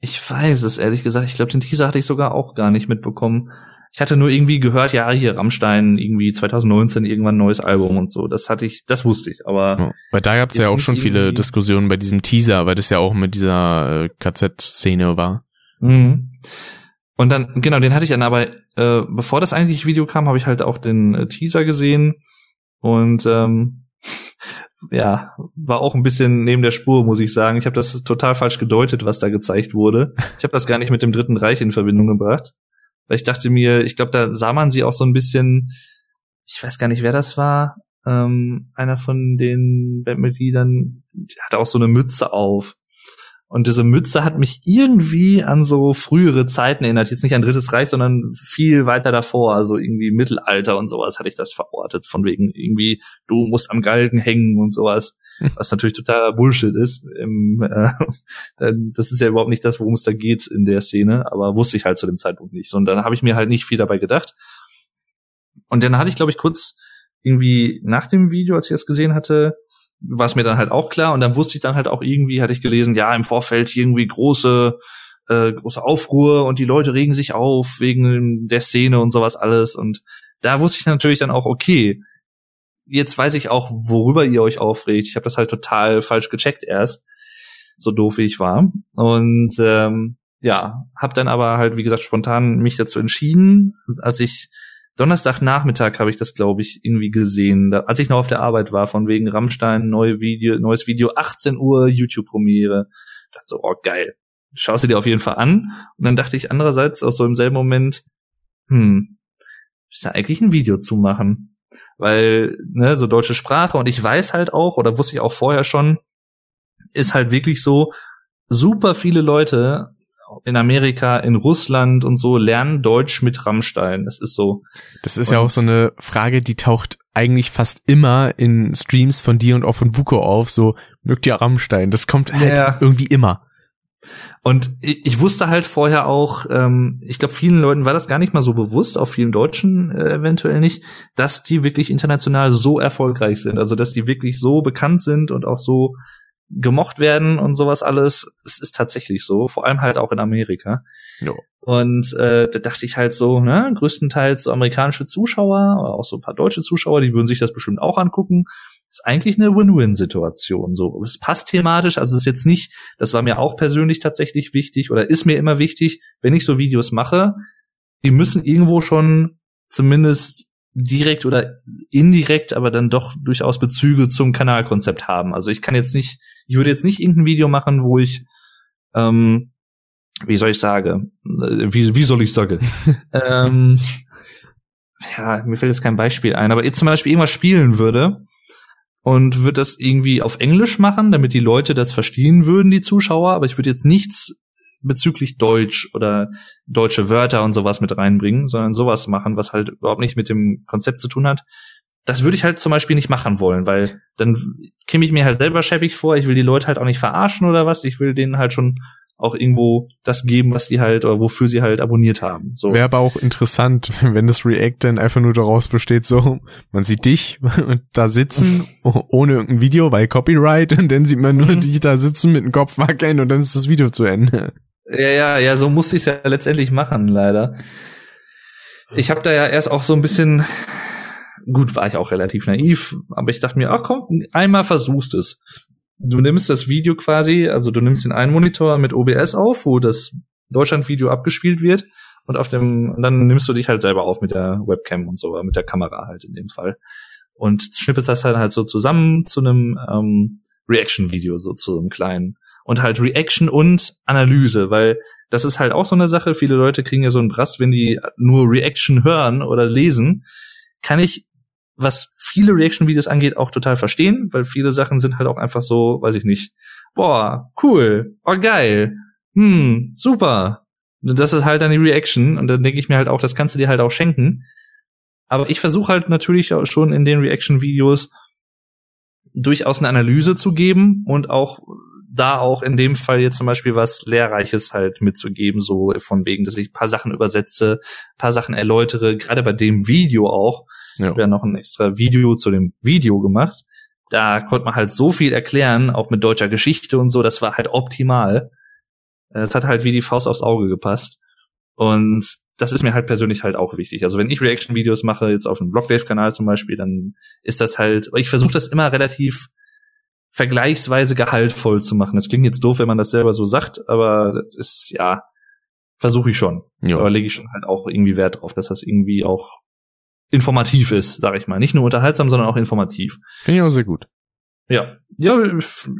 Ich weiß es, ehrlich gesagt. Ich glaube, den Teaser hatte ich sogar auch gar nicht mitbekommen. Ich hatte nur irgendwie gehört, ja, hier Rammstein, irgendwie 2019 irgendwann ein neues Album und so. Das hatte ich, das wusste ich, aber. Ja, weil da gab es ja auch schon viele Diskussionen bei diesem Teaser, weil das ja auch mit dieser äh, KZ-Szene war. Mhm. Und dann, genau, den hatte ich dann aber, äh, bevor das eigentliche Video kam, habe ich halt auch den äh, Teaser gesehen und ähm, ja, war auch ein bisschen neben der Spur, muss ich sagen. Ich habe das total falsch gedeutet, was da gezeigt wurde. Ich habe das gar nicht mit dem Dritten Reich in Verbindung gebracht, weil ich dachte mir, ich glaube, da sah man sie auch so ein bisschen, ich weiß gar nicht, wer das war, ähm, einer von den Bandmitgliedern hatte auch so eine Mütze auf. Und diese Mütze hat mich irgendwie an so frühere Zeiten erinnert. Jetzt nicht an Drittes Reich, sondern viel weiter davor. Also irgendwie Mittelalter und sowas hatte ich das verortet. Von wegen irgendwie, du musst am Galgen hängen und sowas. Was natürlich totaler Bullshit ist. Im, äh, das ist ja überhaupt nicht das, worum es da geht in der Szene. Aber wusste ich halt zu dem Zeitpunkt nicht. Und dann habe ich mir halt nicht viel dabei gedacht. Und dann hatte ich, glaube ich, kurz irgendwie nach dem Video, als ich das gesehen hatte, war es mir dann halt auch klar. Und dann wusste ich dann halt auch irgendwie, hatte ich gelesen, ja, im Vorfeld irgendwie große, äh, große Aufruhr und die Leute regen sich auf wegen der Szene und sowas alles. Und da wusste ich natürlich dann auch, okay, jetzt weiß ich auch, worüber ihr euch aufregt. Ich habe das halt total falsch gecheckt erst, so doof wie ich war. Und ähm, ja, habe dann aber halt, wie gesagt, spontan mich dazu entschieden, als ich Donnerstagnachmittag habe ich das, glaube ich, irgendwie gesehen, da, als ich noch auf der Arbeit war, von wegen Rammstein, neue Video, neues Video, 18 Uhr YouTube-Premiere. Dachte so, oh geil. Schaust du dir auf jeden Fall an. Und dann dachte ich andererseits auch so im selben Moment, hm, ist da eigentlich ein Video zu machen? Weil, ne, so deutsche Sprache und ich weiß halt auch, oder wusste ich auch vorher schon, ist halt wirklich so, super viele Leute in Amerika, in Russland und so lernen Deutsch mit Rammstein. Das ist so. Das ist und ja auch so eine Frage, die taucht eigentlich fast immer in Streams von dir und auch von Buko auf. So, mögt ihr Rammstein? Das kommt halt ja. irgendwie immer. Und ich wusste halt vorher auch, ähm, ich glaube, vielen Leuten war das gar nicht mal so bewusst, auch vielen Deutschen äh, eventuell nicht, dass die wirklich international so erfolgreich sind. Also, dass die wirklich so bekannt sind und auch so gemocht werden und sowas alles. Es ist tatsächlich so, vor allem halt auch in Amerika. Jo. Und äh, da dachte ich halt so, ne, größtenteils so amerikanische Zuschauer, oder auch so ein paar deutsche Zuschauer, die würden sich das bestimmt auch angucken. ist eigentlich eine Win-Win-Situation. So, es passt thematisch, also es ist jetzt nicht, das war mir auch persönlich tatsächlich wichtig oder ist mir immer wichtig, wenn ich so Videos mache, die müssen irgendwo schon zumindest direkt oder indirekt, aber dann doch durchaus Bezüge zum Kanalkonzept haben. Also ich kann jetzt nicht, ich würde jetzt nicht irgendein Video machen, wo ich, ähm, wie soll ich sagen, äh, wie, wie soll ich sagen, ähm, ja, mir fällt jetzt kein Beispiel ein, aber jetzt zum Beispiel irgendwas spielen würde und würde das irgendwie auf Englisch machen, damit die Leute das verstehen würden, die Zuschauer, aber ich würde jetzt nichts bezüglich Deutsch oder deutsche Wörter und sowas mit reinbringen, sondern sowas machen, was halt überhaupt nicht mit dem Konzept zu tun hat. Das würde ich halt zum Beispiel nicht machen wollen, weil dann käme ich mir halt selber schäbig vor. Ich will die Leute halt auch nicht verarschen oder was. Ich will denen halt schon auch irgendwo das geben, was die halt oder wofür sie halt abonniert haben. So. Wäre aber auch interessant, wenn das React dann einfach nur daraus besteht, so, man sieht dich da sitzen, ohne irgendein Video, weil Copyright, und dann sieht man nur mhm. dich da sitzen mit dem Kopf wackeln und dann ist das Video zu Ende. Ja, ja, ja, so musste ich es ja letztendlich machen, leider. Ich habe da ja erst auch so ein bisschen, gut, war ich auch relativ naiv, aber ich dachte mir, ach komm, einmal versuchst es. Du nimmst das Video quasi, also du nimmst den einen Monitor mit OBS auf, wo das Deutschland-Video abgespielt wird und auf dem, dann nimmst du dich halt selber auf mit der Webcam und so, mit der Kamera halt in dem Fall. Und schnippelst das halt, halt so zusammen zu einem ähm, Reaction-Video, so zu einem kleinen und halt Reaction und Analyse, weil das ist halt auch so eine Sache. Viele Leute kriegen ja so einen Brass, wenn die nur Reaction hören oder lesen. Kann ich, was viele Reaction-Videos angeht, auch total verstehen, weil viele Sachen sind halt auch einfach so, weiß ich nicht, boah, cool, oh geil, hm, super. Das ist halt dann die Reaction und dann denke ich mir halt auch, das kannst du dir halt auch schenken. Aber ich versuche halt natürlich auch schon in den Reaction-Videos durchaus eine Analyse zu geben und auch da auch in dem Fall jetzt zum Beispiel was Lehrreiches halt mitzugeben, so von wegen, dass ich paar Sachen übersetze, paar Sachen erläutere, gerade bei dem Video auch. Ja. Ich habe ja noch ein extra Video zu dem Video gemacht. Da konnte man halt so viel erklären, auch mit deutscher Geschichte und so, das war halt optimal. Es hat halt wie die Faust aufs Auge gepasst. Und das ist mir halt persönlich halt auch wichtig. Also wenn ich Reaction-Videos mache, jetzt auf dem Vlogdave-Kanal zum Beispiel, dann ist das halt, ich versuche das immer relativ vergleichsweise gehaltvoll zu machen. Das klingt jetzt doof, wenn man das selber so sagt, aber das ist ja versuche ich schon. Ja. Aber lege ich schon halt auch irgendwie Wert drauf, dass das irgendwie auch informativ ist, sag ich mal. Nicht nur unterhaltsam, sondern auch informativ. Finde ich auch sehr gut. Ja, ja,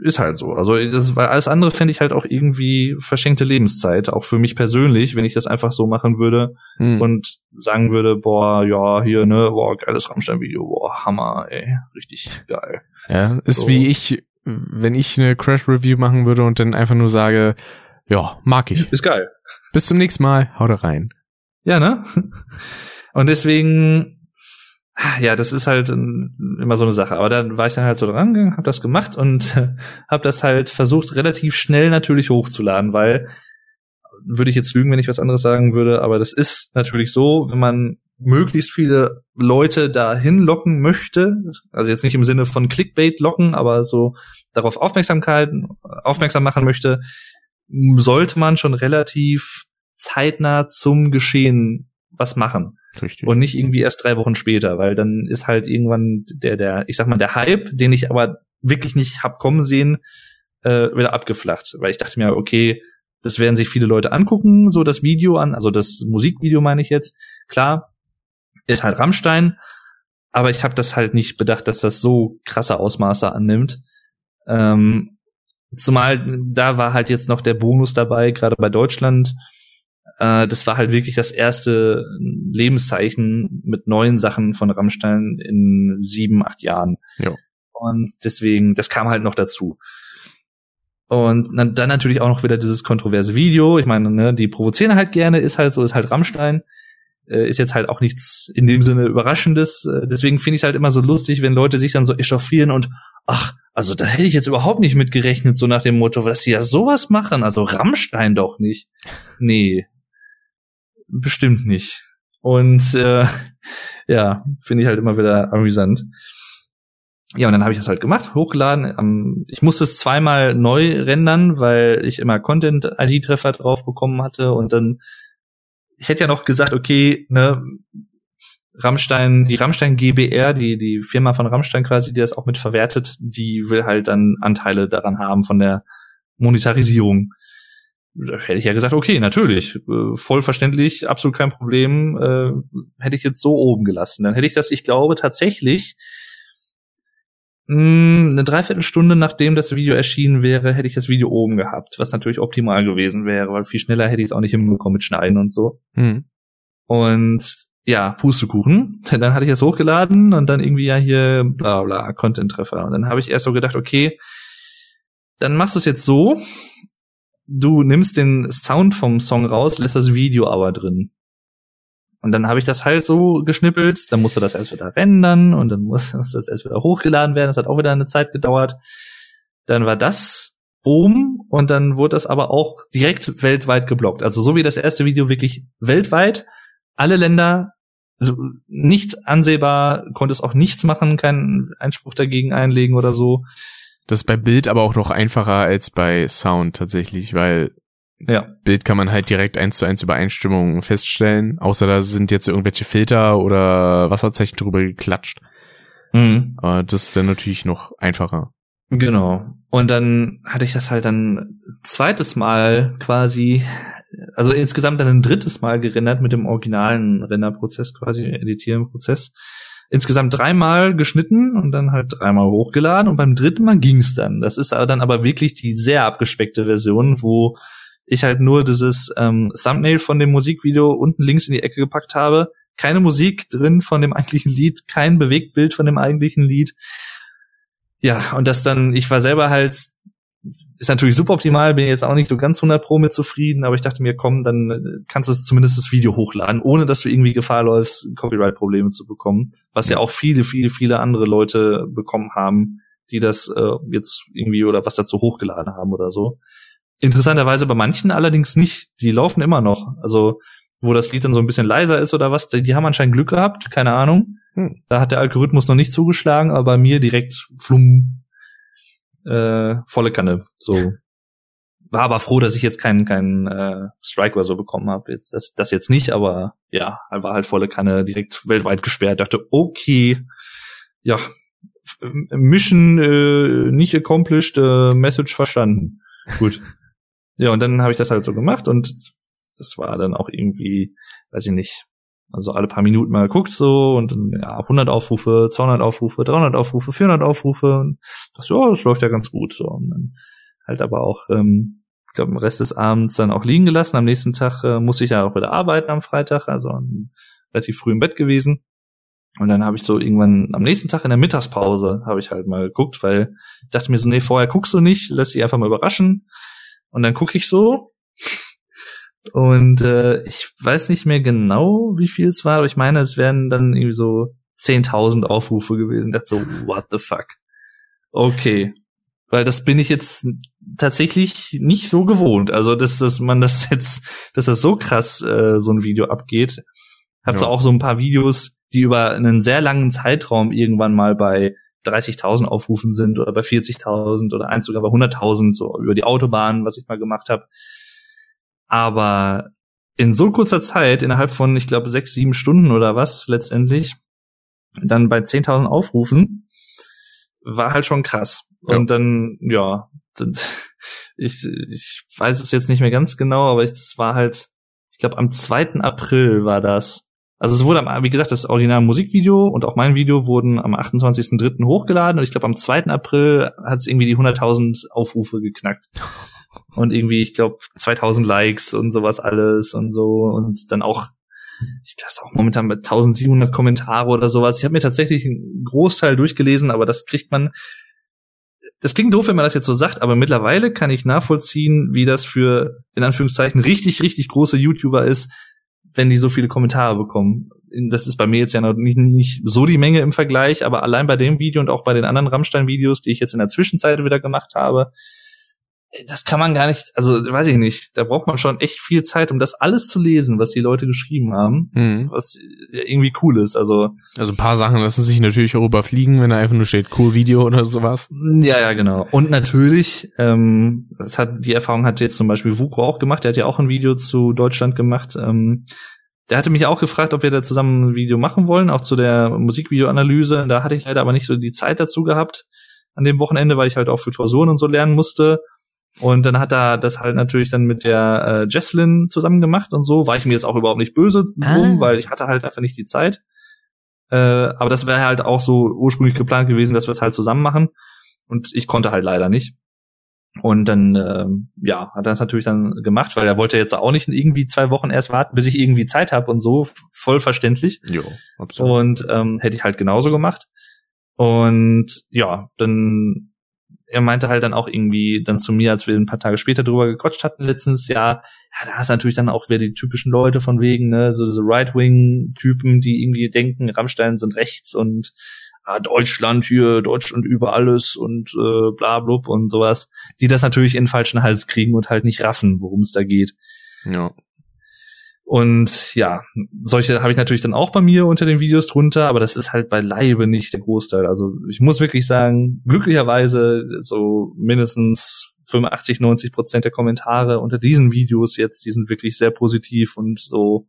ist halt so. Also das, weil alles andere fände ich halt auch irgendwie verschenkte Lebenszeit, auch für mich persönlich, wenn ich das einfach so machen würde Hm. und sagen würde, boah, ja, hier, ne, boah, geiles Rammstein-Video, boah, Hammer, ey, richtig geil. Ja, ist So. wie ich, wenn ich eine Crash-Review machen würde und dann einfach nur sage, ja, mag ich. Ist geil. Bis zum nächsten Mal, haut rein. Ja, ne? Und deswegen, ja, das ist halt ähm, immer so eine Sache. Aber dann war ich dann halt so dran gegangen, habe das gemacht und habe das halt versucht, relativ schnell natürlich hochzuladen, weil würde ich jetzt lügen, wenn ich was anderes sagen würde, aber das ist natürlich so, wenn man möglichst viele Leute dahin locken möchte, also jetzt nicht im Sinne von Clickbait locken, aber so darauf Aufmerksamkeit aufmerksam machen möchte, sollte man schon relativ zeitnah zum Geschehen was machen Richtig. und nicht irgendwie erst drei Wochen später, weil dann ist halt irgendwann der, der, ich sag mal, der Hype, den ich aber wirklich nicht hab kommen sehen, äh, wieder abgeflacht, weil ich dachte mir, okay, das werden sich viele Leute angucken, so das Video an, also das Musikvideo meine ich jetzt. Klar, ist halt Rammstein, aber ich habe das halt nicht bedacht, dass das so krasse Ausmaße annimmt. Ähm, zumal da war halt jetzt noch der Bonus dabei, gerade bei Deutschland. Äh, das war halt wirklich das erste Lebenszeichen mit neuen Sachen von Rammstein in sieben, acht Jahren. Ja. Und deswegen, das kam halt noch dazu. Und dann, natürlich auch noch wieder dieses kontroverse Video. Ich meine, ne, die provozieren halt gerne, ist halt so, ist halt Rammstein. Äh, ist jetzt halt auch nichts in dem Sinne Überraschendes. Äh, deswegen finde ich es halt immer so lustig, wenn Leute sich dann so echauffieren und ach, also da hätte ich jetzt überhaupt nicht mit gerechnet, so nach dem Motto, dass die ja sowas machen. Also Rammstein doch nicht. Nee. Bestimmt nicht. Und äh, ja, finde ich halt immer wieder amüsant. Ja, und dann habe ich das halt gemacht, hochgeladen. Ähm, ich musste es zweimal neu rendern, weil ich immer Content-ID-Treffer drauf bekommen hatte. Und dann, ich hätte ja noch gesagt, okay, ne, Rammstein, die Rammstein GBR, die, die Firma von Rammstein quasi, die das auch mit verwertet, die will halt dann Anteile daran haben von der Monetarisierung. Da hätte ich ja gesagt, okay, natürlich, äh, voll verständlich, absolut kein Problem, äh, hätte ich jetzt so oben gelassen. Dann hätte ich das, ich glaube, tatsächlich mh, eine Dreiviertelstunde nachdem das Video erschienen wäre, hätte ich das Video oben gehabt, was natürlich optimal gewesen wäre, weil viel schneller hätte ich es auch nicht hinbekommen mit Schneiden und so. Hm. Und ja, Pustekuchen. Dann hatte ich es hochgeladen und dann irgendwie ja hier bla bla, Content-Treffer. Und dann habe ich erst so gedacht, okay, dann machst du es jetzt so, du nimmst den Sound vom Song raus, lässt das Video aber drin. Und dann habe ich das halt so geschnippelt, dann musste das erst wieder rendern und dann muss, das erst wieder hochgeladen werden. Das hat auch wieder eine Zeit gedauert. Dann war das oben und dann wurde das aber auch direkt weltweit geblockt. Also so wie das erste Video wirklich weltweit, alle Länder also nicht ansehbar, konnte es auch nichts machen, keinen Einspruch dagegen einlegen oder so. Das ist bei Bild aber auch noch einfacher als bei Sound tatsächlich, weil Ja, Bild kann man halt direkt eins zu eins Übereinstimmungen feststellen, außer da sind jetzt irgendwelche Filter oder Wasserzeichen drüber geklatscht. mhm. Aber das ist dann natürlich noch einfacher. genau. Und dann hatte ich das halt dann zweites Mal quasi, also insgesamt dann ein drittes Mal gerendert mit dem originalen Renderprozess quasi, Editieren-Prozess. Insgesamt dreimal geschnitten und dann halt dreimal hochgeladen und beim dritten Mal ging's dann. Das ist aber dann aber wirklich die sehr abgespeckte Version, wo ich halt nur dieses ähm, Thumbnail von dem Musikvideo unten links in die Ecke gepackt habe. Keine Musik drin von dem eigentlichen Lied, kein Bewegtbild von dem eigentlichen Lied. Ja, und das dann, ich war selber halt, ist natürlich super optimal, bin jetzt auch nicht so ganz 100 pro mit zufrieden, aber ich dachte mir, komm, dann äh, kannst du zumindest das Video hochladen, ohne dass du irgendwie Gefahr läufst, Copyright-Probleme zu bekommen, was ja auch viele, viele, viele andere Leute bekommen haben, die das äh, jetzt irgendwie oder was dazu hochgeladen haben oder so. Interessanterweise bei manchen allerdings nicht. Die laufen immer noch. Also, wo das Lied dann so ein bisschen leiser ist oder was, die, die haben anscheinend Glück gehabt, keine Ahnung. Hm. Da hat der Algorithmus noch nicht zugeschlagen, aber bei mir direkt flum, äh, volle Kanne. So. War aber froh, dass ich jetzt keinen keinen äh, Strike oder so bekommen habe. Jetzt das das jetzt nicht, aber ja, war halt volle Kanne direkt weltweit gesperrt. Dachte, okay, ja, Mission äh, nicht accomplished, äh, Message verstanden. Gut. Ja, und dann habe ich das halt so gemacht und das war dann auch irgendwie, weiß ich nicht, also alle paar Minuten mal geguckt so und dann, ja, 100 Aufrufe, 200 Aufrufe, 300 Aufrufe, 400 Aufrufe und dachte, ja, das läuft ja ganz gut so und dann halt aber auch, ähm, ich glaube, den Rest des Abends dann auch liegen gelassen. Am nächsten Tag äh, musste ich ja auch wieder arbeiten am Freitag, also relativ früh im Bett gewesen. Und dann habe ich so irgendwann am nächsten Tag in der Mittagspause habe ich halt mal geguckt, weil ich dachte mir so, nee, vorher guckst du nicht, lass dich einfach mal überraschen. Und dann gucke ich so und äh, ich weiß nicht mehr genau, wie viel es war, aber ich meine, es wären dann irgendwie so 10.000 Aufrufe gewesen. Ich dachte so, what the fuck? Okay. Weil das bin ich jetzt tatsächlich nicht so gewohnt. Also, dass, dass man das jetzt, dass das so krass äh, so ein Video abgeht. Hab ja. so auch so ein paar Videos, die über einen sehr langen Zeitraum irgendwann mal bei 30.000 Aufrufen sind oder bei 40.000 oder eins sogar bei 100.000 so über die Autobahn, was ich mal gemacht habe. Aber in so kurzer Zeit, innerhalb von, ich glaube, sechs, sieben Stunden oder was letztendlich, dann bei 10.000 Aufrufen, war halt schon krass. Ja. Und dann, ja, ich, ich weiß es jetzt nicht mehr ganz genau, aber es war halt, ich glaube, am 2. April war das. Also es wurde, wie gesagt, das Original Musikvideo und auch mein Video wurden am 28.03. hochgeladen und ich glaube, am 2. April hat es irgendwie die 100.000 Aufrufe geknackt und irgendwie, ich glaube, 2000 Likes und sowas alles und so und dann auch, ich glaube, auch momentan mit 1700 Kommentare oder sowas. Ich habe mir tatsächlich einen Großteil durchgelesen, aber das kriegt man. Das klingt doof, wenn man das jetzt so sagt, aber mittlerweile kann ich nachvollziehen, wie das für in Anführungszeichen richtig, richtig große YouTuber ist, wenn die so viele Kommentare bekommen. Das ist bei mir jetzt ja noch nicht, nicht so die Menge im Vergleich, aber allein bei dem Video und auch bei den anderen Rammstein-Videos, die ich jetzt in der Zwischenzeit wieder gemacht habe, das kann man gar nicht, also weiß ich nicht, da braucht man schon echt viel Zeit, um das alles zu lesen, was die Leute geschrieben haben, mhm. was irgendwie cool ist. Also also ein paar Sachen lassen sich natürlich auch überfliegen, wenn da einfach nur steht cool Video oder sowas. Ja, ja, genau. Und natürlich, ähm, das hat die Erfahrung hat jetzt zum Beispiel Vuko auch gemacht. Der hat ja auch ein Video zu Deutschland gemacht. Ähm, der hatte mich auch gefragt, ob wir da zusammen ein Video machen wollen, auch zu der Musikvideoanalyse. Da hatte ich leider aber nicht so die Zeit dazu gehabt an dem Wochenende, weil ich halt auch für Klausuren und so lernen musste. Und dann hat er das halt natürlich dann mit der äh, Jesslyn zusammen gemacht und so. War ich mir jetzt auch überhaupt nicht böse drum, ah. weil ich hatte halt einfach nicht die Zeit. Äh, aber das wäre halt auch so ursprünglich geplant gewesen, dass wir es halt zusammen machen. Und ich konnte halt leider nicht. Und dann, äh, ja, hat er das natürlich dann gemacht, weil er wollte jetzt auch nicht irgendwie zwei Wochen erst warten, bis ich irgendwie Zeit habe und so. Voll verständlich. Jo, absolut. Und ähm, hätte ich halt genauso gemacht. Und ja, dann er meinte halt dann auch irgendwie dann zu mir, als wir ein paar Tage später drüber gequatscht hatten letztens, ja, ja, da hast natürlich dann auch wieder die typischen Leute von wegen, ne, so diese Right-Wing-Typen, die irgendwie denken, Rammstein sind rechts und ah, Deutschland hier, Deutschland über alles und äh, bla blub und sowas, die das natürlich in den falschen Hals kriegen und halt nicht raffen, worum es da geht. Ja. Und ja, solche habe ich natürlich dann auch bei mir unter den Videos drunter, aber das ist halt beileibe nicht der Großteil. Also ich muss wirklich sagen, glücklicherweise so mindestens 85, 90 Prozent der Kommentare unter diesen Videos jetzt, die sind wirklich sehr positiv und so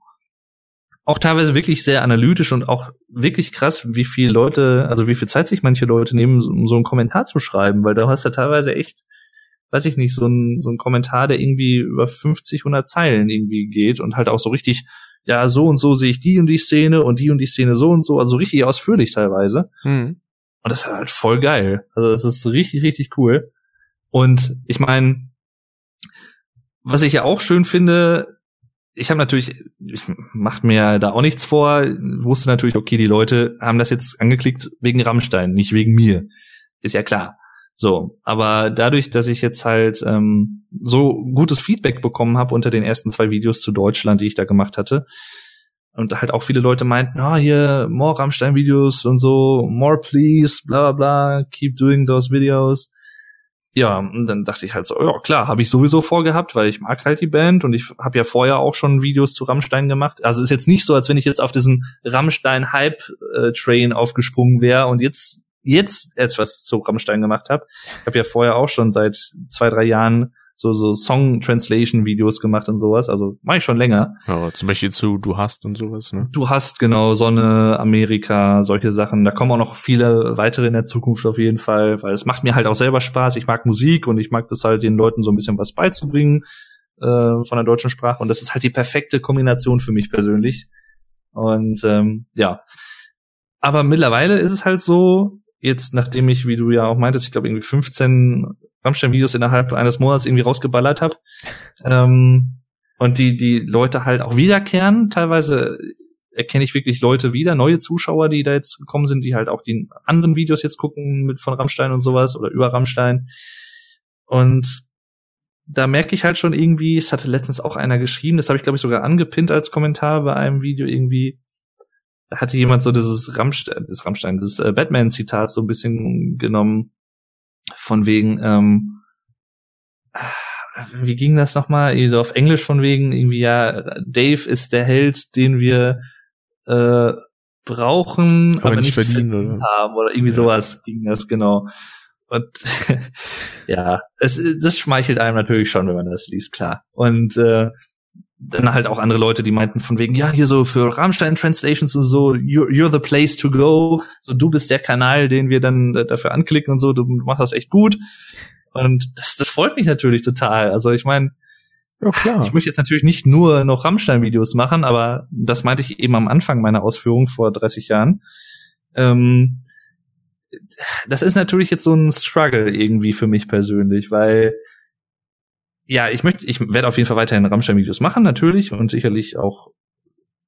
auch teilweise wirklich sehr analytisch und auch wirklich krass, wie viele Leute, also wie viel Zeit sich manche Leute nehmen, um so einen Kommentar zu schreiben, weil da hast du teilweise echt weiß ich nicht, so ein, so ein Kommentar, der irgendwie über 50, 100 Zeilen irgendwie geht und halt auch so richtig, ja, so und so sehe ich die und die Szene und die und die Szene so und so, also richtig ausführlich teilweise. Mhm. Und das ist halt voll geil. Also das ist richtig, richtig cool. Und ich meine, was ich ja auch schön finde, ich habe natürlich, ich mach mir da auch nichts vor, wusste natürlich, okay, die Leute haben das jetzt angeklickt wegen Rammstein, nicht wegen mir. Ist ja klar. So, aber dadurch, dass ich jetzt halt ähm, so gutes Feedback bekommen habe unter den ersten zwei Videos zu Deutschland, die ich da gemacht hatte, und halt auch viele Leute meinten, ah, oh, hier, more Rammstein-Videos und so, more please, bla bla bla, keep doing those videos. Ja, und dann dachte ich halt so, ja klar, habe ich sowieso vorgehabt, weil ich mag halt die Band und ich habe ja vorher auch schon Videos zu Rammstein gemacht. Also ist jetzt nicht so, als wenn ich jetzt auf diesen Rammstein-Hype-Train aufgesprungen wäre und jetzt jetzt etwas zu Rammstein gemacht habe. Ich habe ja vorher auch schon seit zwei, drei Jahren so so Song Translation Videos gemacht und sowas, also mache ich schon länger. Ja, zum Beispiel zu Du hast und sowas, ne? Du hast genau Sonne, Amerika, solche Sachen. Da kommen auch noch viele weitere in der Zukunft auf jeden Fall, weil es macht mir halt auch selber Spaß. Ich mag Musik und ich mag das halt den Leuten so ein bisschen was beizubringen. äh, von der deutschen Sprache und das ist halt die perfekte Kombination für mich persönlich. Und ähm, ja, aber mittlerweile ist es halt so, jetzt nachdem ich, wie du ja auch meintest, ich glaube irgendwie 15 Rammstein-Videos innerhalb eines Monats irgendwie rausgeballert habe, ähm, und die die Leute halt auch wiederkehren, teilweise erkenne ich wirklich Leute wieder, neue Zuschauer, die da jetzt gekommen sind, die halt auch die anderen Videos jetzt gucken mit von Rammstein und sowas oder über Rammstein. Und da merke ich halt schon irgendwie, es hatte letztens auch einer geschrieben, das habe ich glaube ich sogar angepinnt als Kommentar bei einem Video irgendwie. Hatte jemand so dieses Rammstein, das Rammstein, dieses äh, Batman-Zitat so ein bisschen genommen, von wegen, ähm, wie ging das nochmal? So auf Englisch von wegen, irgendwie, ja, Dave ist der Held, den wir äh, brauchen, aber, aber nicht verdienen oder? haben oder irgendwie ja. sowas ging das genau. Und ja, es, das schmeichelt einem natürlich schon, wenn man das liest, klar. Und äh, dann halt auch andere Leute, die meinten von wegen, ja, hier so für Rammstein Translations und so, you're, you're the place to go. So, du bist der Kanal, den wir dann äh, dafür anklicken und so, du machst das echt gut. Und das, das freut mich natürlich total. Also ich meine, ja, klar. ich möchte jetzt natürlich nicht nur noch Rammstein-Videos machen, aber das meinte ich eben am Anfang meiner Ausführung vor 30 Jahren. Ähm, das ist natürlich jetzt so ein Struggle irgendwie für mich persönlich, weil ja, ich möchte, ich werde auf jeden Fall weiterhin Rammstein-Videos machen, natürlich, und sicherlich auch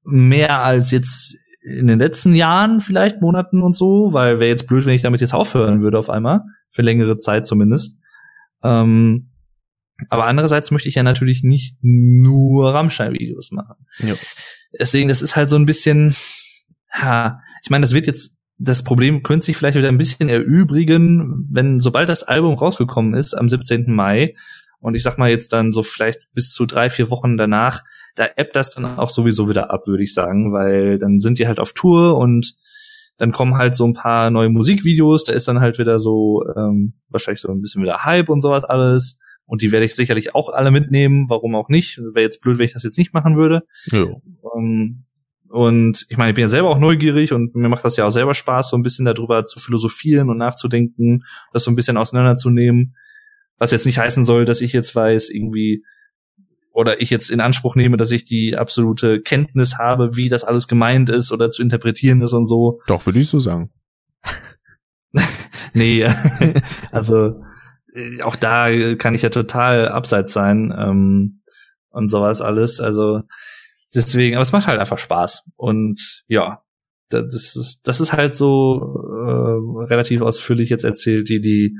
mehr als jetzt in den letzten Jahren, vielleicht Monaten und so, weil wäre jetzt blöd, wenn ich damit jetzt aufhören würde auf einmal, für längere Zeit zumindest. Ähm, aber andererseits möchte ich ja natürlich nicht nur Rammstein-Videos machen. Jo. Deswegen, das ist halt so ein bisschen, ha, ich meine, das wird jetzt das Problem könnte sich vielleicht wieder ein bisschen erübrigen, wenn sobald das Album rausgekommen ist am 17. Mai und ich sag mal jetzt dann so vielleicht bis zu drei, vier Wochen danach, da ebbt das dann auch sowieso wieder ab, würde ich sagen, weil dann sind die halt auf Tour und dann kommen halt so ein paar neue Musikvideos, da ist dann halt wieder so ähm, wahrscheinlich so ein bisschen wieder Hype und sowas alles. Und die werde ich sicherlich auch alle mitnehmen, warum auch nicht. Wäre jetzt blöd, wenn ich das jetzt nicht machen würde. Ja. Ähm, und ich meine, ich bin ja selber auch neugierig und mir macht das ja auch selber Spaß, so ein bisschen darüber zu philosophieren und nachzudenken, das so ein bisschen auseinanderzunehmen. Was jetzt nicht heißen soll, dass ich jetzt weiß, irgendwie, oder ich jetzt in Anspruch nehme, dass ich die absolute Kenntnis habe, wie das alles gemeint ist oder zu interpretieren ist und so. Doch, würde ich so sagen. nee, also äh, auch da kann ich ja total abseits sein ähm, und sowas alles. Also deswegen, aber es macht halt einfach Spaß. Und ja, das ist, das ist halt so äh, relativ ausführlich jetzt erzählt, die, die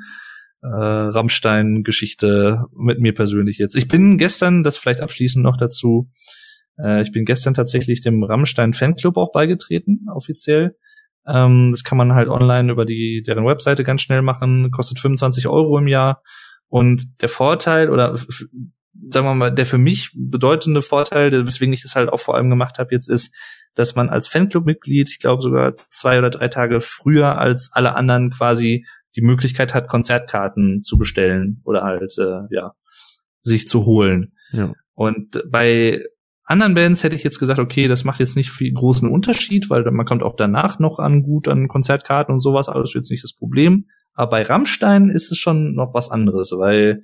äh, Rammstein-Geschichte mit mir persönlich jetzt. Ich bin gestern, das vielleicht abschließend noch dazu, äh, ich bin gestern tatsächlich dem Rammstein-Fanclub auch beigetreten, offiziell. Ähm, das kann man halt online über die deren Webseite ganz schnell machen, kostet 25 Euro im Jahr. Und der Vorteil oder sagen wir mal, der für mich bedeutende Vorteil, weswegen ich das halt auch vor allem gemacht habe jetzt, ist, dass man als Fanclub-Mitglied, ich glaube sogar zwei oder drei Tage früher als alle anderen quasi die Möglichkeit hat, Konzertkarten zu bestellen oder halt, äh, ja, sich zu holen. Ja. Und bei anderen Bands hätte ich jetzt gesagt, okay, das macht jetzt nicht viel großen Unterschied, weil man kommt auch danach noch an gut an Konzertkarten und sowas, alles jetzt nicht das Problem. Aber bei Rammstein ist es schon noch was anderes, weil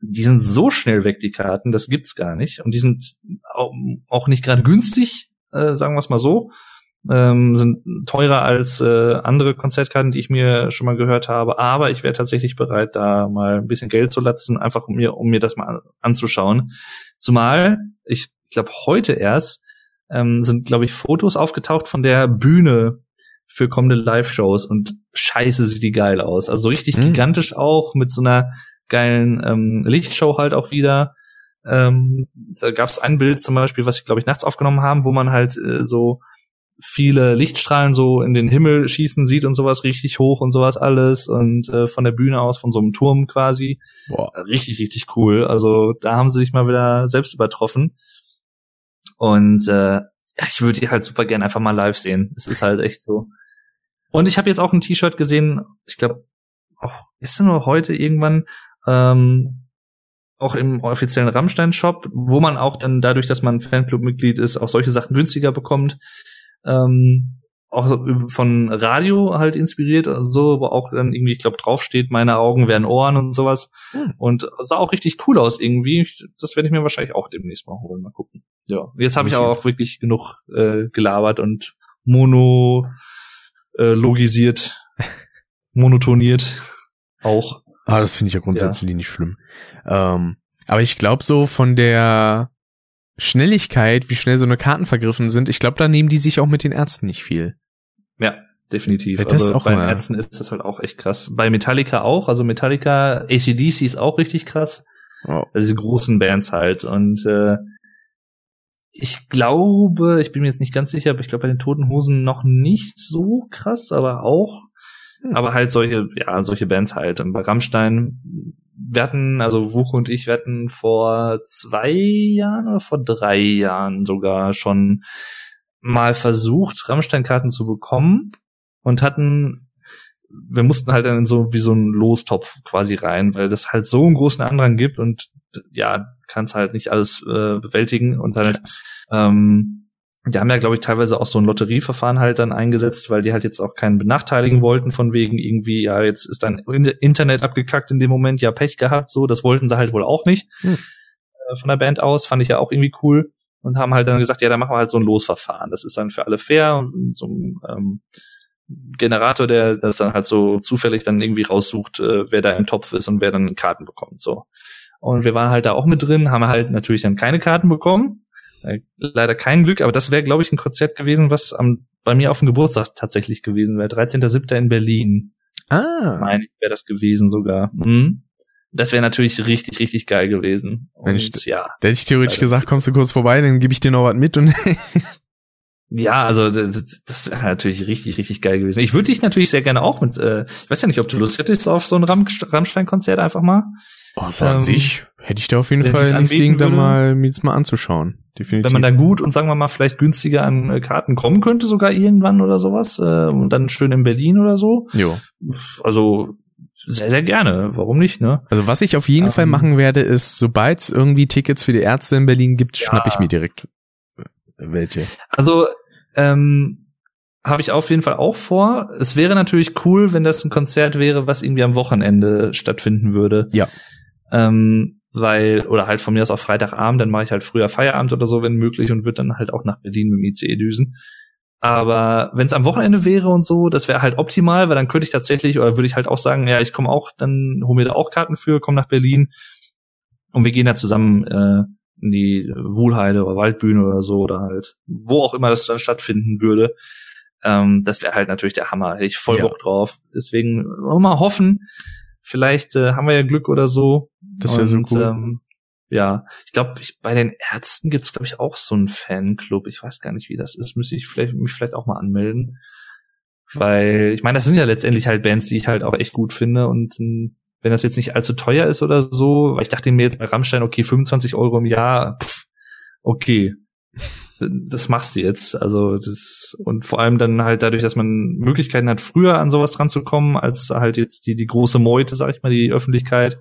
die sind so schnell weg, die Karten, das gibt's gar nicht. Und die sind auch nicht gerade günstig, äh, sagen wir es mal so. Ähm, sind teurer als äh, andere Konzertkarten, die ich mir schon mal gehört habe. Aber ich wäre tatsächlich bereit, da mal ein bisschen Geld zu latzen, einfach um mir, um mir das mal anzuschauen. Zumal, ich glaube, heute erst ähm, sind, glaube ich, Fotos aufgetaucht von der Bühne für kommende Live-Shows und scheiße sieht die geil aus. Also richtig mhm. gigantisch auch mit so einer geilen ähm, Lichtshow halt auch wieder. Ähm, da gab es ein Bild zum Beispiel, was ich glaube ich nachts aufgenommen haben, wo man halt äh, so viele Lichtstrahlen so in den Himmel schießen sieht und sowas richtig hoch und sowas alles und äh, von der Bühne aus von so einem Turm quasi. Boah. Richtig, richtig cool. Also da haben sie sich mal wieder selbst übertroffen. Und äh, ich würde die halt super gern einfach mal live sehen. Es ist halt echt so. Und ich habe jetzt auch ein T-Shirt gesehen, ich glaube, auch ist nur heute irgendwann, ähm, auch im offiziellen Rammstein-Shop, wo man auch dann dadurch, dass man Fanclub-Mitglied ist, auch solche Sachen günstiger bekommt. Ähm, auch von Radio halt inspiriert, so, wo auch dann irgendwie, ich glaube, draufsteht, meine Augen werden Ohren und sowas. Hm. Und sah auch richtig cool aus irgendwie. Das werde ich mir wahrscheinlich auch demnächst mal holen. Mal gucken. Ja. Jetzt habe ich aber auch wirklich genug äh, gelabert und mono äh, logisiert, monotoniert auch. Ah, das finde ich ja grundsätzlich ja. nicht schlimm. Ähm, aber ich glaube so von der Schnelligkeit, wie schnell so eine Karten vergriffen sind, ich glaube, da nehmen die sich auch mit den Ärzten nicht viel. Ja, definitiv. Das also auch bei mal. Ärzten ist das halt auch echt krass. Bei Metallica auch, also Metallica, ACDC ist auch richtig krass. Oh. Also diese großen Bands halt. Und äh, ich glaube, ich bin mir jetzt nicht ganz sicher, aber ich glaube bei den Toten Hosen noch nicht so krass, aber auch. Hm. Aber halt solche, ja, solche Bands halt. Und bei Rammstein, wir hatten, also Wuche und ich, wir hatten vor zwei Jahren oder vor drei Jahren sogar schon mal versucht, Rammstein-Karten zu bekommen und hatten, wir mussten halt dann so wie so ein Lostopf quasi rein, weil das halt so einen großen Andrang gibt und ja, kannst halt nicht alles äh, bewältigen und halt, ähm, die haben ja, glaube ich, teilweise auch so ein Lotterieverfahren halt dann eingesetzt, weil die halt jetzt auch keinen benachteiligen wollten, von wegen irgendwie, ja, jetzt ist dein Internet abgekackt in dem Moment, ja, Pech gehabt, so, das wollten sie halt wohl auch nicht. Hm. Äh, von der Band aus, fand ich ja auch irgendwie cool und haben halt dann gesagt, ja, dann machen wir halt so ein Losverfahren. Das ist dann für alle fair und so ein ähm, Generator, der das dann halt so zufällig dann irgendwie raussucht, äh, wer da im Topf ist und wer dann Karten bekommt. So. Und wir waren halt da auch mit drin, haben halt natürlich dann keine Karten bekommen. Äh, leider kein Glück, aber das wäre, glaube ich, ein Konzert gewesen, was am, bei mir auf dem Geburtstag tatsächlich gewesen wäre. 13.07. in Berlin. Ah. Meine ich, wäre das gewesen sogar. Mhm. Das wäre natürlich richtig, richtig geil gewesen. Und Wenn ich, ja. Da hätte ich theoretisch gesagt, kommst du kurz vorbei, dann gebe ich dir noch was mit und Ja, also das, das wäre natürlich richtig, richtig geil gewesen. Ich würde dich natürlich sehr gerne auch mit, äh, ich weiß ja nicht, ob du Lust hättest auf so ein Ram Rammstein-Konzert einfach mal. Oh, so ähm, an sich hätte ich da auf jeden Fall nichts gegen, da mal, mir jetzt mal anzuschauen. Definitiv. Wenn man da gut und sagen wir mal vielleicht günstiger an äh, Karten kommen könnte, sogar irgendwann oder sowas, äh, und dann schön in Berlin oder so. Jo. Also sehr, sehr gerne. Warum nicht, ne? Also was ich auf jeden ähm, Fall machen werde, ist, sobald es irgendwie Tickets für die Ärzte in Berlin gibt, ja. schnapp ich mir direkt welche. Also, ähm, habe ich auf jeden Fall auch vor. Es wäre natürlich cool, wenn das ein Konzert wäre, was irgendwie am Wochenende stattfinden würde. Ja. Ähm, weil, oder halt von mir aus auf Freitagabend, dann mache ich halt früher Feierabend oder so, wenn möglich, und würde dann halt auch nach Berlin mit dem ICE düsen. Aber wenn es am Wochenende wäre und so, das wäre halt optimal, weil dann könnte ich tatsächlich, oder würde ich halt auch sagen, ja, ich komme auch, dann hol mir da auch Karten für, komme nach Berlin und wir gehen da zusammen äh, in die Wuhlheide oder Waldbühne oder so oder halt wo auch immer das dann stattfinden würde. Ähm, das wäre halt natürlich der Hammer. Hätte ich voll Bock drauf. Deswegen mal hoffen. Vielleicht äh, haben wir ja Glück oder so. Das wäre so cool. Ähm, ja, ich glaube, bei den Ärzten gibt's glaube ich auch so einen Fanclub. Ich weiß gar nicht, wie das ist. Müsste ich vielleicht mich vielleicht auch mal anmelden, weil ich meine, das sind ja letztendlich halt Bands, die ich halt auch echt gut finde und ähm, wenn das jetzt nicht allzu teuer ist oder so, weil ich dachte mir jetzt bei Rammstein, okay, 25 Euro im Jahr, pff, okay, das machst du jetzt. Also das und vor allem dann halt dadurch, dass man Möglichkeiten hat, früher an sowas dran zu kommen, als halt jetzt die die große Meute, sag ich mal, die Öffentlichkeit.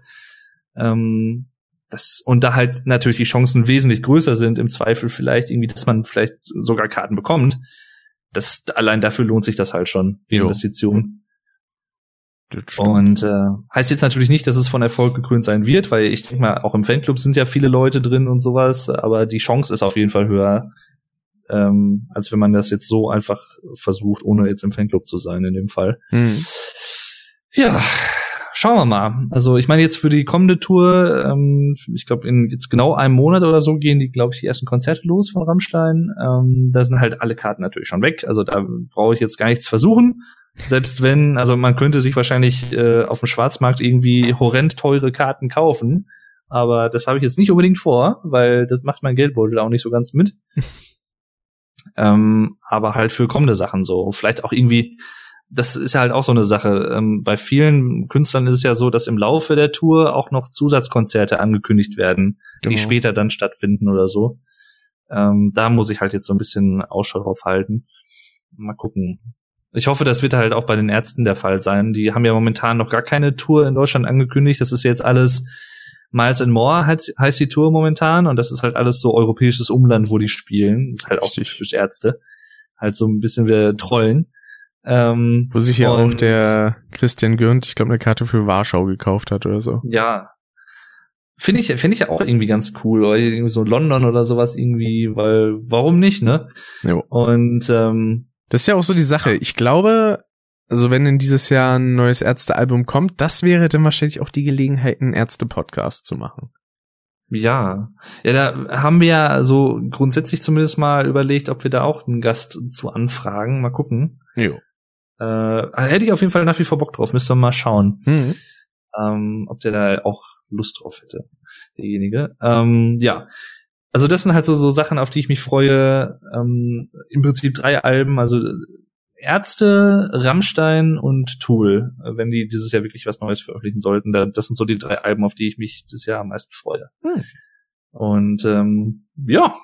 Ähm, das, und da halt natürlich die Chancen wesentlich größer sind, im Zweifel vielleicht irgendwie, dass man vielleicht sogar Karten bekommt. Das, allein dafür lohnt sich das halt schon, die jo. Investition. Und äh, heißt jetzt natürlich nicht, dass es von Erfolg gekrönt sein wird, weil ich denke mal, auch im Fanclub sind ja viele Leute drin und sowas, aber die Chance ist auf jeden Fall höher, ähm, als wenn man das jetzt so einfach versucht, ohne jetzt im Fanclub zu sein in dem Fall. Mhm. Ja, schauen wir mal. Also ich meine jetzt für die kommende Tour, ähm, ich glaube in jetzt genau einem Monat oder so gehen die, glaube ich, die ersten Konzerte los von Rammstein. Ähm, da sind halt alle Karten natürlich schon weg. Also da brauche ich jetzt gar nichts versuchen. Selbst wenn, also man könnte sich wahrscheinlich äh, auf dem Schwarzmarkt irgendwie horrend teure Karten kaufen. Aber das habe ich jetzt nicht unbedingt vor, weil das macht mein Geldbeutel auch nicht so ganz mit. ähm, aber halt für kommende Sachen so. Vielleicht auch irgendwie das ist ja halt auch so eine Sache. Ähm, bei vielen Künstlern ist es ja so, dass im Laufe der Tour auch noch Zusatzkonzerte angekündigt werden, genau. die später dann stattfinden oder so. Ähm, da muss ich halt jetzt so ein bisschen Ausschau drauf halten. Mal gucken. Ich hoffe, das wird halt auch bei den Ärzten der Fall sein. Die haben ja momentan noch gar keine Tour in Deutschland angekündigt. Das ist jetzt alles Miles and More heißt, heißt die Tour momentan und das ist halt alles so europäisches Umland, wo die spielen. Das ist halt auch typisch Ärzte. halt so ein bisschen wir trollen. Ähm, Wo sich ja auch der Christian Gürnt, ich glaube, eine Karte für Warschau gekauft hat oder so. Ja. Finde ich, finde ich ja auch irgendwie ganz cool. Oder irgendwie so London oder sowas irgendwie, weil warum nicht, ne? Jo. Und ähm, das ist ja auch so die Sache. Ich glaube, also wenn in dieses Jahr ein neues Ärztealbum kommt, das wäre dann wahrscheinlich auch die Gelegenheit, einen Ärzte-Podcast zu machen. Ja, ja, da haben wir ja so grundsätzlich zumindest mal überlegt, ob wir da auch einen Gast zu anfragen. Mal gucken. Jo. Äh, hätte ich auf jeden Fall nach wie vor Bock drauf. Müsst ihr mal schauen, Mhm. ähm, ob der da auch Lust drauf hätte, derjenige. Ähm, ja, also das sind halt so, so Sachen, auf die ich mich freue. Ähm, Im Prinzip drei Alben, also Ärzte, Rammstein und Tool, äh, wenn die dieses Jahr wirklich was Neues veröffentlichen sollten. Da, das sind so die drei Alben, auf die ich mich dieses Jahr am meisten freue. Hm. Und ähm, ja,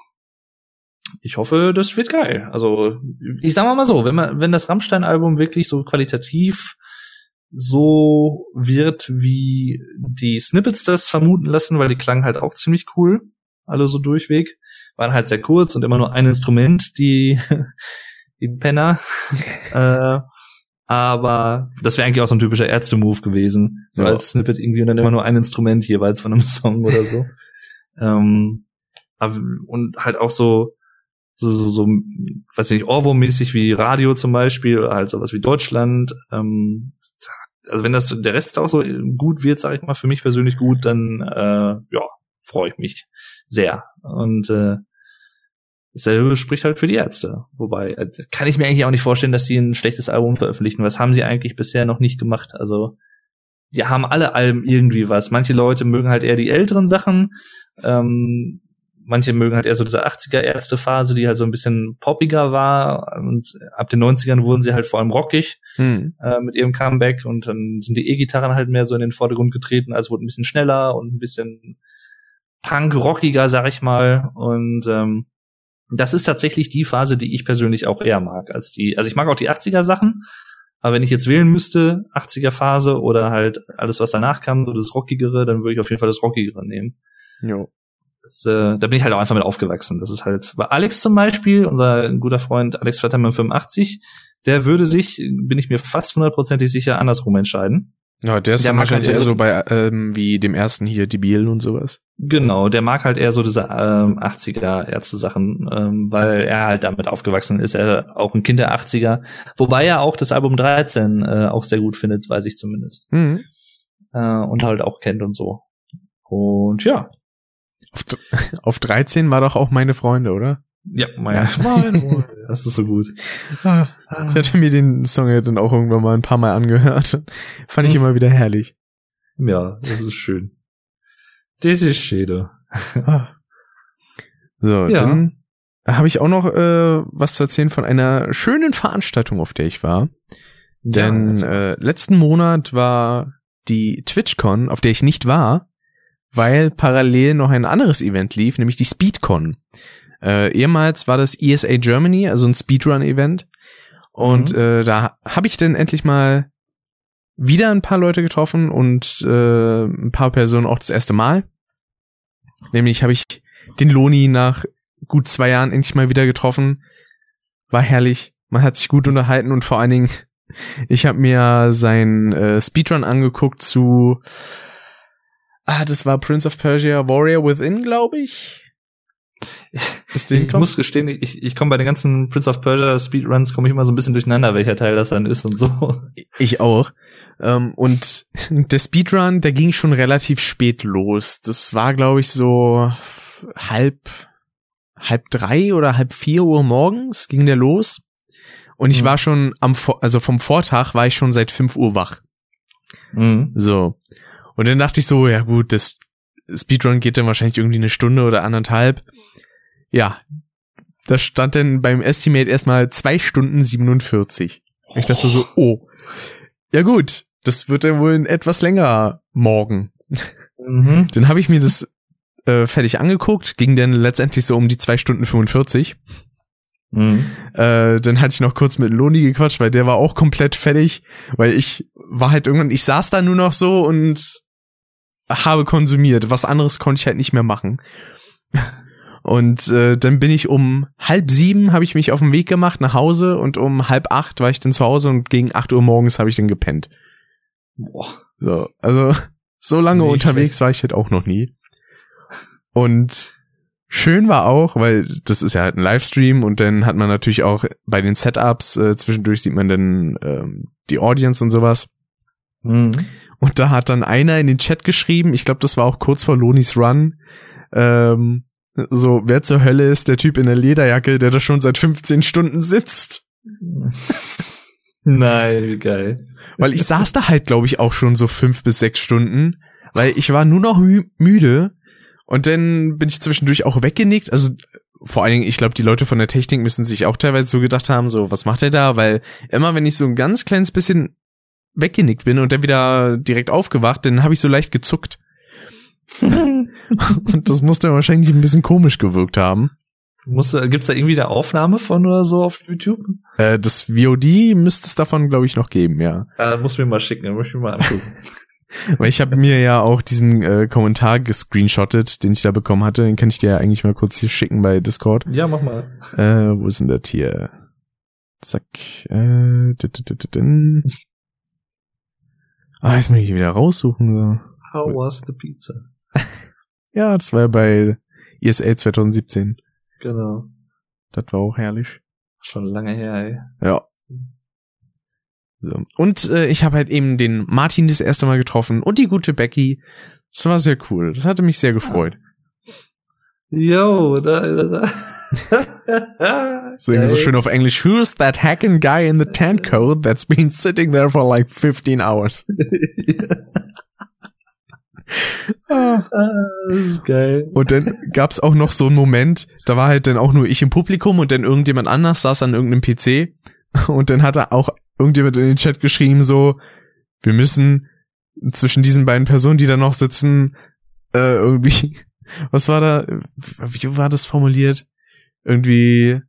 ich hoffe, das wird geil. Also ich sag mal mal so, wenn man, wenn das Rammstein-Album wirklich so qualitativ so wird, wie die Snippets das vermuten lassen, weil die klangen halt auch ziemlich cool, alle so durchweg, waren halt sehr kurz und immer nur ein Instrument, die die Penner. äh, aber das wäre eigentlich auch so ein typischer Ärzte-Move gewesen. So Ja. als Snippet irgendwie und dann immer nur ein Instrument jeweils von einem Song oder so. ähm, und halt auch so, so, so, so weiß nicht, Ohrwurm-mäßig wie Radio zum Beispiel halt sowas wie Deutschland. Ähm, also wenn das der Rest auch so gut wird, sage ich mal, für mich persönlich gut, dann äh, ja, freue ich mich sehr. Und äh, Dasselbe spricht halt für die Ärzte. Wobei, äh, kann ich mir eigentlich auch nicht vorstellen, dass sie ein schlechtes Album veröffentlichen. Was haben sie eigentlich bisher noch nicht gemacht? Also, die haben alle Alben irgendwie was. Manche Leute mögen halt eher die älteren Sachen. Ähm, manche mögen halt eher so diese 80er Ärzte-Phase, die halt so ein bisschen poppiger war. Und ab den 90ern wurden sie halt vor allem rockig Hm. äh, mit ihrem Comeback und dann sind die E-Gitarren halt mehr so in den Vordergrund getreten, also wurde ein bisschen schneller und ein bisschen punk-rockiger, sag ich mal. Und ähm, das ist tatsächlich die Phase, die ich persönlich auch eher mag als die. Also ich mag auch die 80er Sachen, aber wenn ich jetzt wählen müsste, 80er Phase oder halt alles, was danach kam, so das Rockigere, dann würde ich auf jeden Fall das Rockigere nehmen. Jo. Das, äh, da bin ich halt auch einfach mit aufgewachsen. Das ist halt bei Alex zum Beispiel, unser guter Freund Alex Flatterman 85, der würde sich, bin ich mir fast hundertprozentig sicher, andersrum entscheiden. Ja, der ist Der wahrscheinlich halt eher so- so bei, ähm, wie dem ersten hier, die Biel und sowas. Genau, der mag halt eher so diese ähm, 80er Ärzte-Sachen, ähm, weil er halt damit aufgewachsen ist. Er auch ein Kind der 80er. Wobei er auch das Album 13 äh, auch sehr gut findet, weiß ich zumindest. Mhm. Äh, und halt auch kennt und so. Und ja. Auf, auf 13 war doch auch meine Freunde, oder? Ja, mein, Ja. das ist so gut. Ah, Ich hatte mir den Song ja dann auch irgendwann mal ein paar Mal angehört. Fand ich Hm. immer wieder herrlich. Ja, das ist schön. Das ist schön. Ah. So, Ja. dann habe ich auch noch äh, was zu erzählen von einer schönen Veranstaltung, auf der ich war. Denn Ja, also- äh, letzten Monat war die TwitchCon, auf der ich nicht war, weil parallel noch ein anderes Event lief, nämlich die SpeedCon. Äh, ehemals war das ESA Germany, also ein Speedrun-Event. Und Mhm. äh, da habe ich dann endlich mal wieder ein paar Leute getroffen und äh, ein paar Personen auch das erste Mal. Nämlich habe ich den Loni nach gut zwei Jahren endlich mal wieder getroffen. War herrlich. Man hat sich gut unterhalten und vor allen Dingen, ich habe mir sein äh, Speedrun angeguckt zu Ah, das war Prince of Persia Warrior Within, glaube ich. Den Ich muss gestehen, ich, ich komme bei den ganzen Prince of Persia Speedruns komme ich immer so ein bisschen durcheinander, welcher Teil das dann ist und so. Ich auch. Ähm, und der Speedrun, der ging schon relativ spät los. Das war, glaube ich, so halb, halb drei oder halb vier Uhr morgens ging der los. Und ich Mhm. war schon am, also vom Vortag war ich schon seit fünf Uhr wach. Mhm. So. Und dann dachte ich so, ja gut, das Speedrun geht dann wahrscheinlich irgendwie eine Stunde oder anderthalb. Ja. Da stand dann beim Estimate erstmal zwei Stunden 47. Ich dachte so, oh. Ja gut, das wird dann wohl ein etwas länger morgen. Mhm. Dann habe ich mir das äh, fertig angeguckt, ging dann letztendlich so um die zwei Stunden 45. Mhm. Äh, dann hatte ich noch kurz mit Loni gequatscht, weil der war auch komplett fertig, weil ich war halt irgendwann, ich saß da nur noch so und habe konsumiert. Was anderes konnte ich halt nicht mehr machen. Und äh, dann bin ich um halb sieben habe ich mich auf den Weg gemacht nach Hause und um halb acht war ich dann zu Hause und gegen acht Uhr morgens habe ich dann gepennt. Boah. So, also so lange Nicht unterwegs war ich halt auch noch nie. Und schön war auch, weil das ist ja halt ein Livestream und dann hat man natürlich auch bei den Setups äh, zwischendurch sieht man dann ähm, die Audience und sowas. Mhm. Und da hat dann einer in den Chat geschrieben, ich glaube, das war auch kurz vor Lonis Run, ähm, so, wer zur Hölle ist der Typ in der Lederjacke, der da schon seit 15 Stunden sitzt? Nein, wie geil. Weil ich saß da halt, glaube ich, auch schon so fünf bis sechs Stunden, weil ich war nur noch mü müde und dann bin ich zwischendurch auch weggenickt. Also vor allen Dingen, ich glaube, die Leute von der Technik müssen sich auch teilweise so gedacht haben, so, was macht er da? Weil immer, wenn ich so ein ganz kleines bisschen weggenickt bin und dann wieder direkt aufgewacht, dann habe ich so leicht gezuckt. und das muss dann wahrscheinlich ein bisschen komisch gewirkt haben. Muss, gibt's da irgendwie eine Aufnahme von oder so auf YouTube? Äh, das VOD müsste es davon, glaube ich, noch geben, ja. Äh, muss mir mal schicken, muss ich mir mal angucken. Weil ich habe mir ja auch diesen äh, Kommentar gescreenshottet, den ich da bekommen hatte. Den kann ich dir ja eigentlich mal kurz hier schicken bei Discord. Ja, mach mal. Äh, wo ist denn das hier? Zack. Äh, ah, jetzt muss ich wieder raussuchen. So. How was the pizza? ja, das war ja bei ESA 2017. Genau. Das war auch herrlich. Schon lange her, ey. Ja. So. Und äh, ich habe halt eben den Martin das erste Mal getroffen und die gute Becky. Das war sehr cool. Das hatte mich sehr gefreut. Yo, da, da, da. so, so schön auf Englisch. Who's that hacking guy in the tent coat that's been sitting there for like 15 hours? ah, das ist geil. Und dann gab's auch noch so einen Moment, da war halt dann auch nur ich im Publikum und dann irgendjemand anders saß an irgendeinem PC und dann hat er auch irgendjemand in den Chat geschrieben so, wir müssen zwischen diesen beiden Personen, die da noch sitzen, äh, irgendwie, was war da, wie war das formuliert? Irgendwie,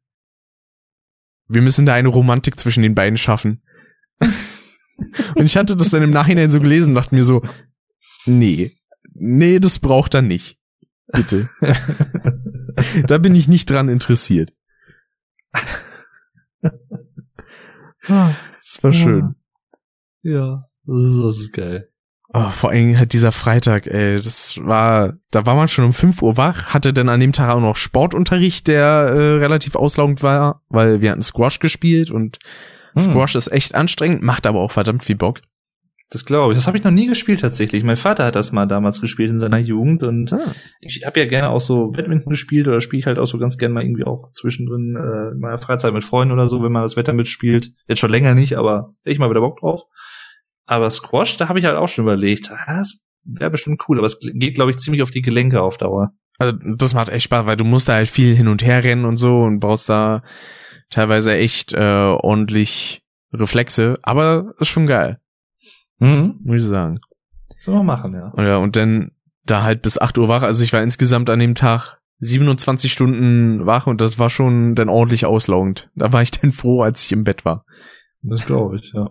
wir müssen da eine Romantik zwischen den beiden schaffen. Und ich hatte das dann im Nachhinein so gelesen, dachte mir so, nee, nee, das braucht er nicht. Bitte. da bin ich nicht dran interessiert. Das war schön. Ja, das ist, das ist geil. Oh, vor allem halt dieser Freitag, ey, das war, da war man schon um 5 Uhr wach, hatte dann an dem Tag auch noch Sportunterricht, der äh, relativ auslaugend war, weil wir hatten Squash gespielt und hm. Squash ist echt anstrengend, macht aber auch verdammt viel Bock. Das glaube ich. Das habe ich noch nie gespielt tatsächlich. Mein Vater hat das mal damals gespielt in seiner Jugend und ah. ich habe ja gerne auch so Badminton gespielt oder spiele ich halt auch so ganz gerne mal irgendwie auch zwischendrin äh, in meiner Freizeit mit Freunden oder so, wenn man das Wetter mitspielt. Jetzt schon länger nicht, aber ich mal wieder Bock drauf. Aber Squash, da habe ich halt auch schon überlegt, ah, das wäre bestimmt cool, aber es geht glaube ich ziemlich auf die Gelenke auf Dauer. Also das macht echt Spaß, weil du musst da halt viel hin und her rennen und so und brauchst da teilweise echt äh, ordentlich Reflexe, aber ist schon geil. Mhm. Muss ich sagen. Soll man machen, ja. Und, ja, und dann da halt bis 8 Uhr wach. Also ich war insgesamt an dem Tag 27 Stunden wach und das war schon dann ordentlich auslaugend. Da war ich dann froh, als ich im Bett war. Das glaube ich, ja.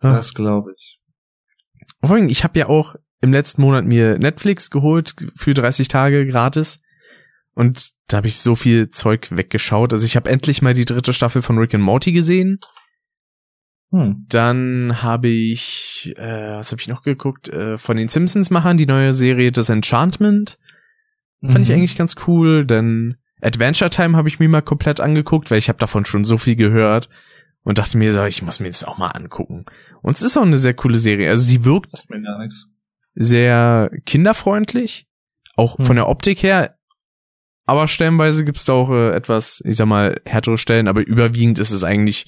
Das glaube ich. Vor allem, ich habe ja auch im letzten Monat mir Netflix geholt für 30 Tage gratis. Und da habe ich so viel Zeug weggeschaut. Also ich habe endlich mal die dritte Staffel von Rick and Morty gesehen. Hm. Dann habe ich, äh, was habe ich noch geguckt? Äh, von den Simpsons-Machern die neue Serie Das Enchantment. Fand mhm. ich eigentlich ganz cool. Dann Adventure Time habe ich mir mal komplett angeguckt, weil ich habe davon schon so viel gehört und dachte mir so, ich muss mir das auch mal angucken. Und es ist auch eine sehr coole Serie. Also sie wirkt sehr kinderfreundlich, auch hm. von der Optik her. Aber stellenweise gibt's da auch äh, etwas, ich sag mal, härtere Stellen, aber überwiegend ist es eigentlich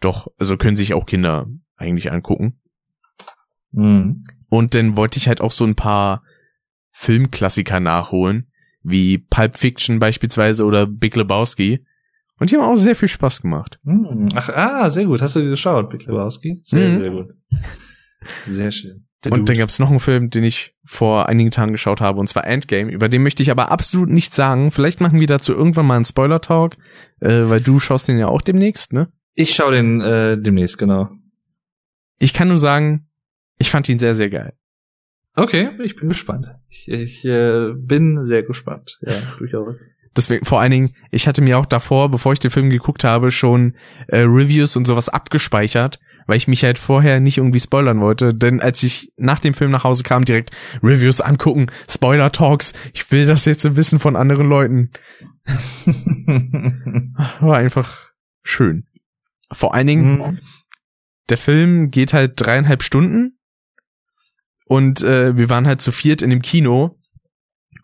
doch, also können sich auch Kinder eigentlich angucken. Mhm. Und dann wollte ich halt auch so ein paar Filmklassiker nachholen, wie Pulp Fiction beispielsweise oder Big Lebowski. Und die haben auch sehr viel Spaß gemacht. Mhm. Ach, ah, sehr gut. Hast du geschaut, Big Lebowski? Sehr, mhm. sehr gut. Sehr schön. Der und Dude. dann gab es noch einen Film, den ich vor einigen Tagen geschaut habe, und zwar Endgame. Über den möchte ich aber absolut nichts sagen. Vielleicht machen wir dazu irgendwann mal einen Spoiler-Talk, äh, weil du schaust den ja auch demnächst, ne? Ich schaue den äh, demnächst, genau. Ich kann nur sagen, ich fand ihn sehr, sehr geil. Okay, ich bin gespannt. Ich, ich äh, bin sehr gespannt. Ja, durchaus. Deswegen, vor allen Dingen, ich hatte mir auch davor, bevor ich den Film geguckt habe, schon äh, Reviews und sowas abgespeichert, weil ich mich halt vorher nicht irgendwie spoilern wollte. Denn als ich nach dem Film nach Hause kam, direkt Reviews angucken, Spoiler-Talks, ich will das jetzt wissen von anderen Leuten. War einfach schön. Vor allen Dingen, mhm. der Film geht halt dreieinhalb Stunden und äh, wir waren halt zu viert in dem Kino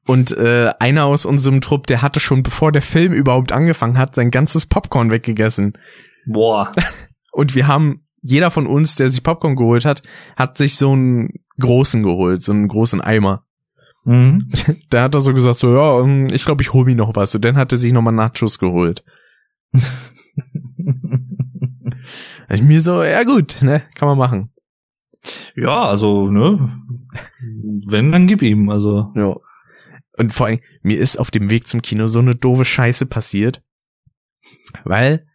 und äh, einer aus unserem Trupp, der hatte schon, bevor der Film überhaupt angefangen hat, sein ganzes Popcorn weggegessen. Boah. Und wir haben, jeder von uns, der sich Popcorn geholt hat, hat sich so einen großen geholt, so einen großen Eimer. Mhm. Da hat er so gesagt, so, ja, ähm, ich glaube, ich hol mir noch was. Und dann hat er sich nochmal Nachschuss geholt. ich mir so, ja gut, ne, kann man machen. Ja, also, ne, wenn, dann gib ihm, also. Ja. Und vor allem, mir ist auf dem Weg zum Kino so eine doofe Scheiße passiert, weil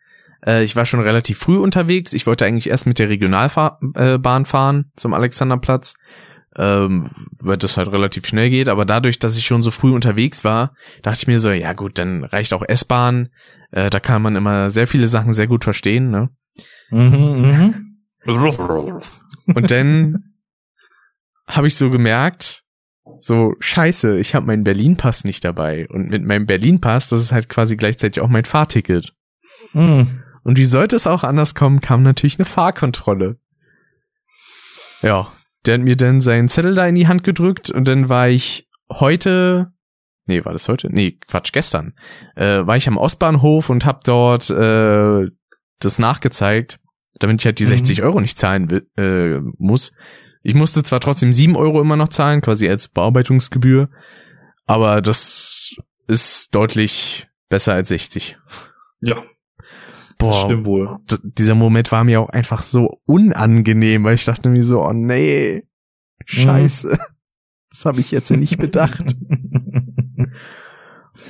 äh, ich war schon relativ früh unterwegs. Ich wollte eigentlich erst mit der Regionalbahn äh, fahren zum Alexanderplatz, ähm, weil das halt relativ schnell geht. Aber dadurch, dass ich schon so früh unterwegs war, dachte ich mir so, ja gut, dann reicht auch S-Bahn. Äh, da kann man immer sehr viele Sachen sehr gut verstehen. Ne? Mhm, mh. Und dann habe ich so gemerkt, so scheiße, ich habe meinen Berlin-Pass nicht dabei. Und mit meinem Berlin-Pass, das ist halt quasi gleichzeitig auch mein Fahrticket. Mhm. Und wie sollte es auch anders kommen, kam natürlich eine Fahrkontrolle. Ja, der hat mir dann seinen Zettel da in die Hand gedrückt und dann war ich heute, nee, war das heute? Nee, Quatsch, gestern, äh, war ich am Ostbahnhof und hab dort äh, das nachgezeigt, damit ich halt die mhm. 60 Euro nicht zahlen will, äh, muss. Ich musste zwar trotzdem sieben Euro immer noch zahlen, quasi als Bearbeitungsgebühr, aber das ist deutlich besser als 60. Ja. Boah, das stimmt wohl. Dieser Moment war mir auch einfach so unangenehm, weil ich dachte mir so, oh nee, scheiße. Mhm. Das habe ich jetzt nicht bedacht.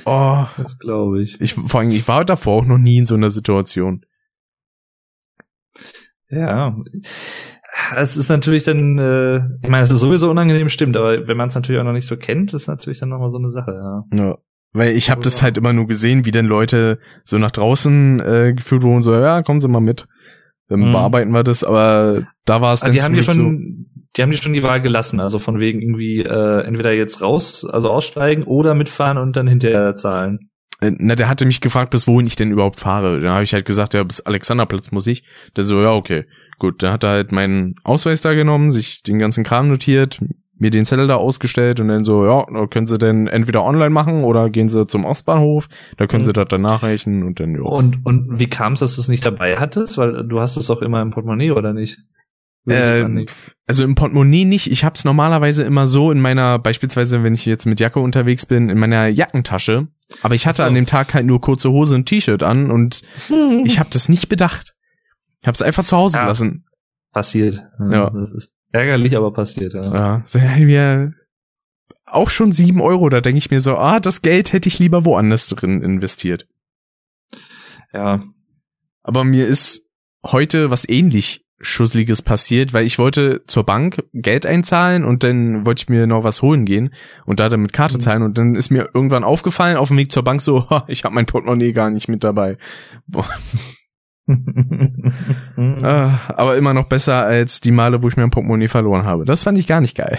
oh, das glaube ich. ich. Vor allem, ich war davor auch noch nie in so einer Situation. Ja, es ist natürlich dann, äh, ich meine, es ist sowieso unangenehm, stimmt, aber wenn man es natürlich auch noch nicht so kennt, ist natürlich dann nochmal so eine Sache, ja. Ja. Weil ich habe das halt immer nur gesehen, wie denn Leute so nach draußen äh, geführt wurden, so, ja, kommen Sie mal mit. Dann mhm. bearbeiten wir das, aber da war es dann. Die haben die schon, so, die haben die schon die Wahl gelassen, also von wegen irgendwie äh, entweder jetzt raus, also aussteigen oder mitfahren und dann hinterher zahlen. Äh, na, der hatte mich gefragt, bis wohin ich denn überhaupt fahre. Dann habe ich halt gesagt, ja, bis Alexanderplatz muss ich. Der so, ja, okay. Gut, dann hat er halt meinen Ausweis da genommen, sich den ganzen Kram notiert, mir den Zettel da ausgestellt und dann so, ja, da können sie denn entweder online machen oder gehen sie zum Ostbahnhof, da können mhm. sie das dann nachrechnen und dann, ja. Und, und wie kam es, dass du es nicht dabei hattest? Weil du hast es auch immer im Portemonnaie, oder nicht? Äh, also im Portemonnaie nicht. Ich hab's normalerweise immer so in meiner, beispielsweise wenn ich jetzt mit Jacke unterwegs bin, in meiner Jackentasche. Aber ich hatte so. an dem Tag halt nur kurze Hose und T-Shirt an und ich habe das nicht bedacht. Ich habe es einfach zu Hause ja, gelassen. Passiert. Ja. Das ist ärgerlich, aber passiert, ja. Ja, so ja, mir auch schon sieben Euro, da denke ich mir so, ah, das Geld hätte ich lieber woanders drin investiert. Ja. Aber mir ist heute was ähnlich Schussliges passiert, weil ich wollte zur Bank Geld einzahlen und dann wollte ich mir noch was holen gehen und da dann mit Karte mhm. zahlen und dann ist mir irgendwann aufgefallen auf dem Weg zur Bank so, ich habe mein Portemonnaie gar nicht mit dabei. Boah. äh, aber immer noch besser als die Male, wo ich mir ein Portemonnaie verloren habe. Das fand ich gar nicht geil.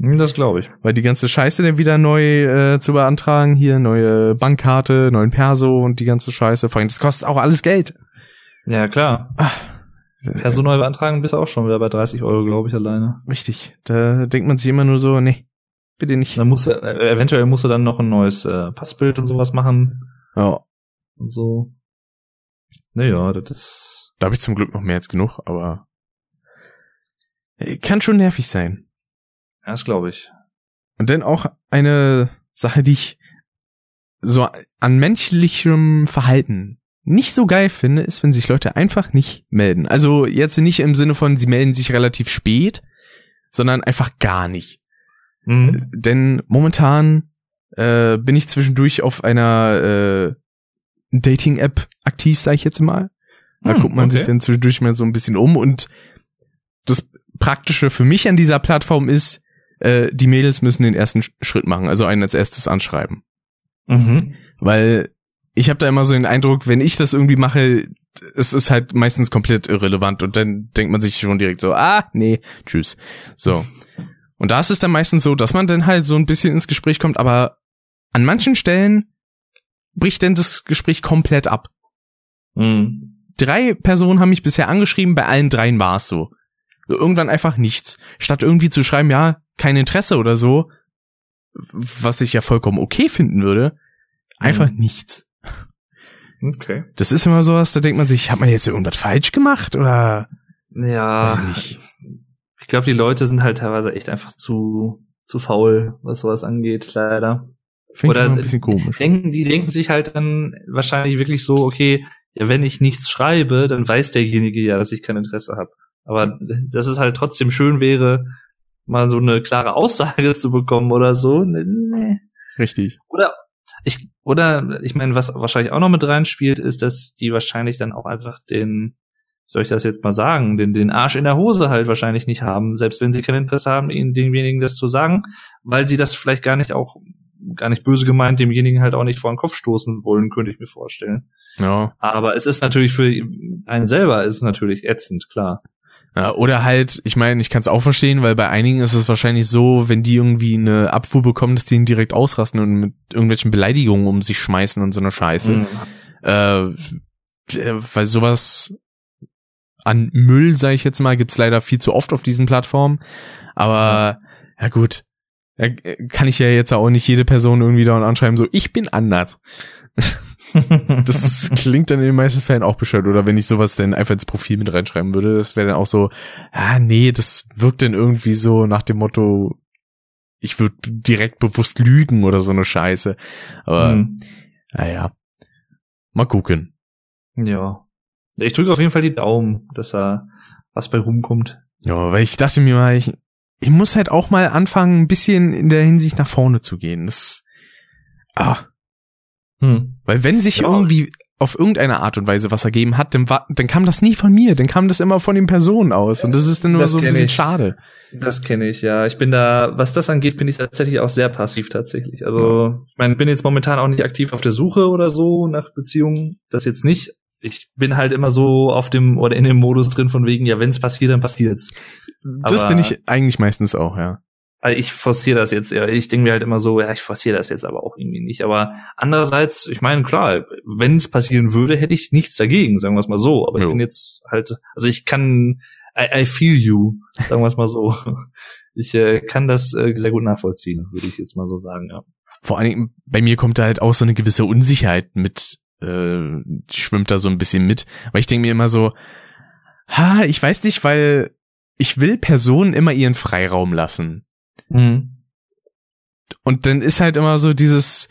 Hm, das glaube ich. Weil die ganze Scheiße dann wieder neu äh, zu beantragen, hier neue Bankkarte, neuen Perso und die ganze Scheiße. Vor allem, das kostet auch alles Geld. Ja, klar. Ach. Perso neu beantragen bist auch schon wieder bei 30 Euro, glaube ich, alleine. Richtig. Da denkt man sich immer nur so, nee, bitte nicht. Dann musst du, äh, eventuell musst du dann noch ein neues äh, Passbild und sowas machen. Ja. Und so. Naja, das ist. Da habe ich zum Glück noch mehr als genug, aber äh, kann schon nervig sein. Ja, das glaube ich. Und dann auch eine Sache, die ich so an menschlichem Verhalten nicht so geil finde, ist, wenn sich Leute einfach nicht melden. Also jetzt nicht im Sinne von, sie melden sich relativ spät, sondern einfach gar nicht. Mhm. Denn momentan äh, bin ich zwischendurch auf einer äh, Dating-App aktiv, sage ich jetzt mal. Da hm, guckt man okay. sich dann zwischendurch mal so ein bisschen um und das Praktische für mich an dieser Plattform ist, äh, die Mädels müssen den ersten Schritt machen, also einen als erstes anschreiben. Mhm. Weil ich habe da immer so den Eindruck, wenn ich das irgendwie mache, es ist halt meistens komplett irrelevant und dann denkt man sich schon direkt so, ah, nee, tschüss. So. Und da ist es dann meistens so, dass man dann halt so ein bisschen ins Gespräch kommt, aber an manchen Stellen bricht denn das Gespräch komplett ab. Mhm. Drei Personen haben mich bisher angeschrieben, bei allen dreien war es so. Irgendwann einfach nichts. Statt irgendwie zu schreiben, ja, kein Interesse oder so, was ich ja vollkommen okay finden würde, einfach mhm. nichts. Okay. Das ist immer sowas, da denkt man sich, hat man jetzt irgendwas falsch gemacht oder? Ja. Weiß nicht. Ich glaube, die Leute sind halt teilweise echt einfach zu, zu faul, was sowas angeht, leider. Find Oder ein bisschen komisch. Denken, die denken sich halt dann wahrscheinlich wirklich so, okay, ja, wenn ich nichts schreibe, dann weiß derjenige ja, dass ich kein Interesse habe. Aber dass es halt trotzdem schön wäre, mal so eine klare Aussage zu bekommen oder so. Nee. Richtig. Oder ich, oder ich meine, was wahrscheinlich auch noch mit reinspielt, ist, dass die wahrscheinlich dann auch einfach den, soll ich das jetzt mal sagen, den, den Arsch in der Hose halt wahrscheinlich nicht haben, selbst wenn sie kein Interesse haben, ihnen demjenigen das zu sagen, weil sie das vielleicht gar nicht auch, gar nicht böse gemeint, demjenigen halt auch nicht vor den Kopf stoßen wollen, könnte ich mir vorstellen. Ja. Aber es ist natürlich für einen selber ist es natürlich ätzend, klar. Ja, oder halt, ich meine, ich kann es auch verstehen, weil bei einigen ist es wahrscheinlich so, wenn die irgendwie eine Abfuhr bekommen, dass die ihn direkt ausrasten und mit irgendwelchen Beleidigungen um sich schmeißen und so eine Scheiße. Mhm. Äh, weil sowas an Müll, sage ich jetzt mal, gibt's leider viel zu oft auf diesen Plattformen. Aber ja gut, ja, kann ich ja jetzt auch nicht jede Person irgendwie da und anschreiben, so ich bin anders. Das klingt dann in den meisten Fällen auch bescheuert. Oder wenn ich sowas dann einfach ins Profil mit reinschreiben würde, das wäre dann auch so, ah nee, das wirkt dann irgendwie so nach dem Motto, ich würde direkt bewusst lügen oder so eine Scheiße. Aber mhm. naja, mal gucken. Ja. Ich drücke auf jeden Fall die Daumen, dass da was bei rumkommt. Ja, weil ich dachte mir mal, ich, ich muss halt auch mal anfangen, ein bisschen in der Hinsicht nach vorne zu gehen. Das, ah, hm. Weil wenn sich ja. irgendwie auf irgendeine Art und Weise was ergeben hat, dann, war, dann kam das nie von mir, dann kam das immer von den Personen aus und das ist dann nur das so ein bisschen ich. schade. Das kenne ich, ja. Ich bin da, was das angeht, bin ich tatsächlich auch sehr passiv tatsächlich. Also, ich meine, bin jetzt momentan auch nicht aktiv auf der Suche oder so nach Beziehungen, das jetzt nicht. Ich bin halt immer so auf dem oder in dem Modus drin von wegen, ja, wenn es passiert, dann passiert's. Das bin ich eigentlich meistens auch, ja. Also ich forciere das jetzt, ja, ich denke mir halt immer so, ja, ich forciere das jetzt aber auch irgendwie nicht. Aber andererseits, ich meine, klar, wenn es passieren würde, hätte ich nichts dagegen, sagen wir es mal so. Aber jo. ich bin jetzt halt, also ich kann, I, I feel you, sagen wir es mal so. Ich äh, kann das äh, sehr gut nachvollziehen, würde ich jetzt mal so sagen, ja. Vor allen Dingen, bei mir kommt da halt auch so eine gewisse Unsicherheit mit, äh, schwimmt da so ein bisschen mit. Weil ich denke mir immer so, ha, ich weiß nicht, weil ich will Personen immer ihren Freiraum lassen. Mhm. Und dann ist halt immer so dieses,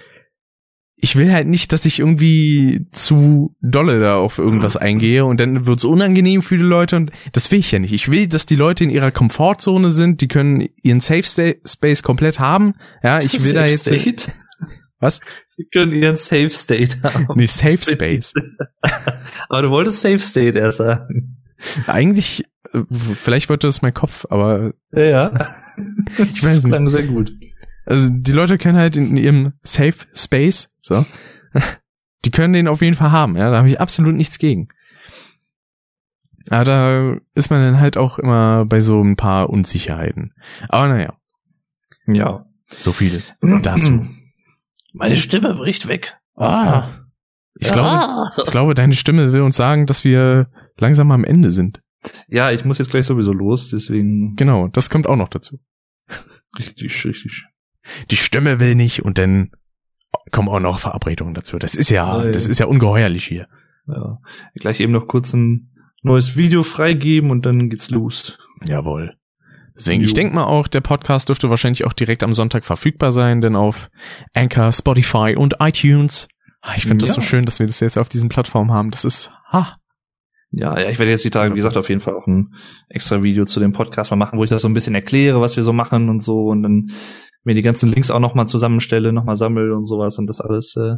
ich will halt nicht, dass ich irgendwie zu dolle da auf irgendwas eingehe und dann wird's unangenehm für die Leute und das will ich ja nicht. Ich will, dass die Leute in ihrer Komfortzone sind, die können ihren Safe Space komplett haben. Ja, ich will Safe da jetzt. State? Was? Sie können ihren Safe State haben. Nee, Safe Space. aber du wolltest Safe State erst sagen. Eigentlich, äh, vielleicht wollte das mein Kopf, aber. Ja, ja. ich weiß nicht. Das sehr gut. Also die Leute können halt in ihrem Safe Space, so, die können den auf jeden Fall haben, ja, da habe ich absolut nichts gegen. Aber da ist man dann halt auch immer bei so ein paar Unsicherheiten. Aber naja. Ja. So viel dazu. Meine Stimme bricht weg. Ah. Ich, ja. glaube, ich glaube, deine Stimme will uns sagen, dass wir langsam am Ende sind. Ja, ich muss jetzt gleich sowieso los, deswegen. Genau, das kommt auch noch dazu. Richtig, richtig. Die Stimme will nicht und dann kommen auch noch Verabredungen dazu. Das ist ja, ja das ist ja ungeheuerlich hier. Ja. Gleich eben noch kurz ein neues Video freigeben und dann geht's los. Jawohl. Deswegen, ich denke mal auch, der Podcast dürfte wahrscheinlich auch direkt am Sonntag verfügbar sein, denn auf Anchor, Spotify und iTunes. Ah, ich finde ja. das so schön, dass wir das jetzt auf diesen Plattformen haben. Das ist, ha, ja, ja, ich werde jetzt die Tage, wie gesagt, auf jeden Fall auch ein extra Video zu dem Podcast mal machen, wo ich das so ein bisschen erkläre, was wir so machen und so und dann mir die ganzen Links auch nochmal zusammenstelle, nochmal sammle und sowas und das alles. Äh,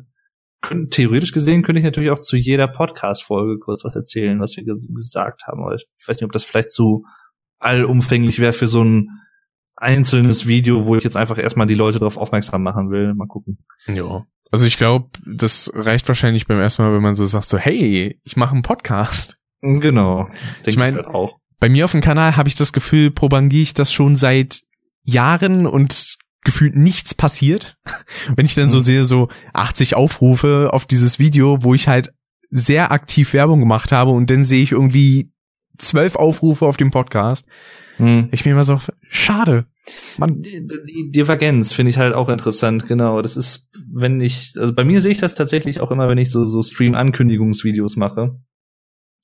können, theoretisch gesehen könnte ich natürlich auch zu jeder Podcast-Folge kurz was erzählen, was wir gesagt haben. Aber ich weiß nicht, ob das vielleicht zu allumfänglich wäre für so ein einzelnes Video, wo ich jetzt einfach erstmal die Leute darauf aufmerksam machen will. Mal gucken. Ja. Also ich glaube, das reicht wahrscheinlich beim ersten Mal, wenn man so sagt, so, hey, ich mache einen Podcast. Genau. Ich meine, halt bei mir auf dem Kanal habe ich das Gefühl, propagiere ich das schon seit Jahren und gefühlt nichts passiert. Wenn ich dann so mhm. sehe, so 80 Aufrufe auf dieses Video, wo ich halt sehr aktiv Werbung gemacht habe und dann sehe ich irgendwie zwölf Aufrufe auf dem Podcast. Hm. Ich mir immer so, schade. Man die, die Divergenz finde ich halt auch interessant, genau. Das ist, wenn ich, also bei mir sehe ich das tatsächlich auch immer, wenn ich so, so Stream-Ankündigungsvideos mache.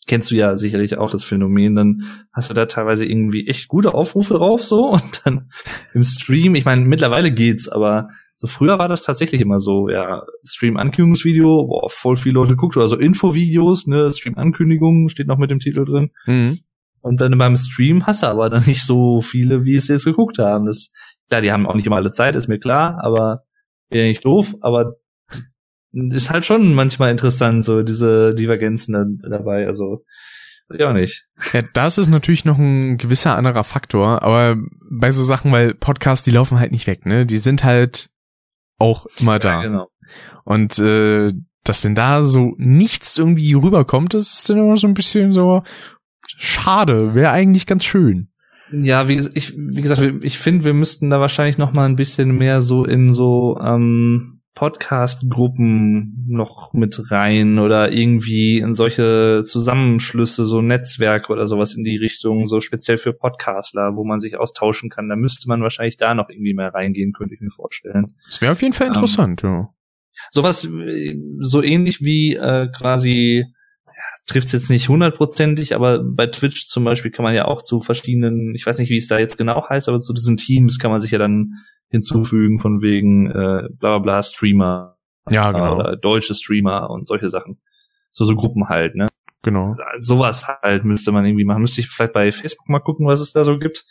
Kennst du ja sicherlich auch das Phänomen, dann hast du da teilweise irgendwie echt gute Aufrufe drauf, so, und dann im Stream, ich meine, mittlerweile geht's, aber so früher war das tatsächlich immer so, ja, Stream-Ankündigungsvideo, boah, voll viele Leute guckt, oder so Infovideos, ne, Stream-Ankündigungen steht noch mit dem Titel drin. Mhm. Und dann beim Stream hast du aber dann nicht so viele, wie es jetzt geguckt haben. Das, klar, die haben auch nicht immer alle Zeit, ist mir klar, aber wäre nicht doof, aber ist halt schon manchmal interessant, so diese Divergenzen da, dabei, also auch nicht. Ja, das ist natürlich noch ein gewisser anderer Faktor, aber bei so Sachen, weil Podcasts, die laufen halt nicht weg, ne? Die sind halt auch immer da. Ja, genau. Und äh, dass denn da so nichts irgendwie rüberkommt, das ist dann immer so ein bisschen so, Schade, wäre eigentlich ganz schön. Ja, wie, ich, wie gesagt, ich finde, wir müssten da wahrscheinlich noch mal ein bisschen mehr so in so ähm, Podcast-Gruppen noch mit rein oder irgendwie in solche Zusammenschlüsse, so Netzwerke oder sowas in die Richtung, so speziell für Podcastler, wo man sich austauschen kann. Da müsste man wahrscheinlich da noch irgendwie mehr reingehen, könnte ich mir vorstellen. Das wäre auf jeden Fall ähm, interessant, ähm, ja. Sowas äh, so ähnlich wie äh, quasi trifft es jetzt nicht hundertprozentig, aber bei Twitch zum Beispiel kann man ja auch zu verschiedenen, ich weiß nicht, wie es da jetzt genau heißt, aber zu diesen Teams kann man sich ja dann hinzufügen von wegen äh, bla bla bla Streamer ja, genau. oder deutsche Streamer und solche Sachen. So so Gruppen halt, ne? Genau. Sowas halt müsste man irgendwie machen. Müsste ich vielleicht bei Facebook mal gucken, was es da so gibt.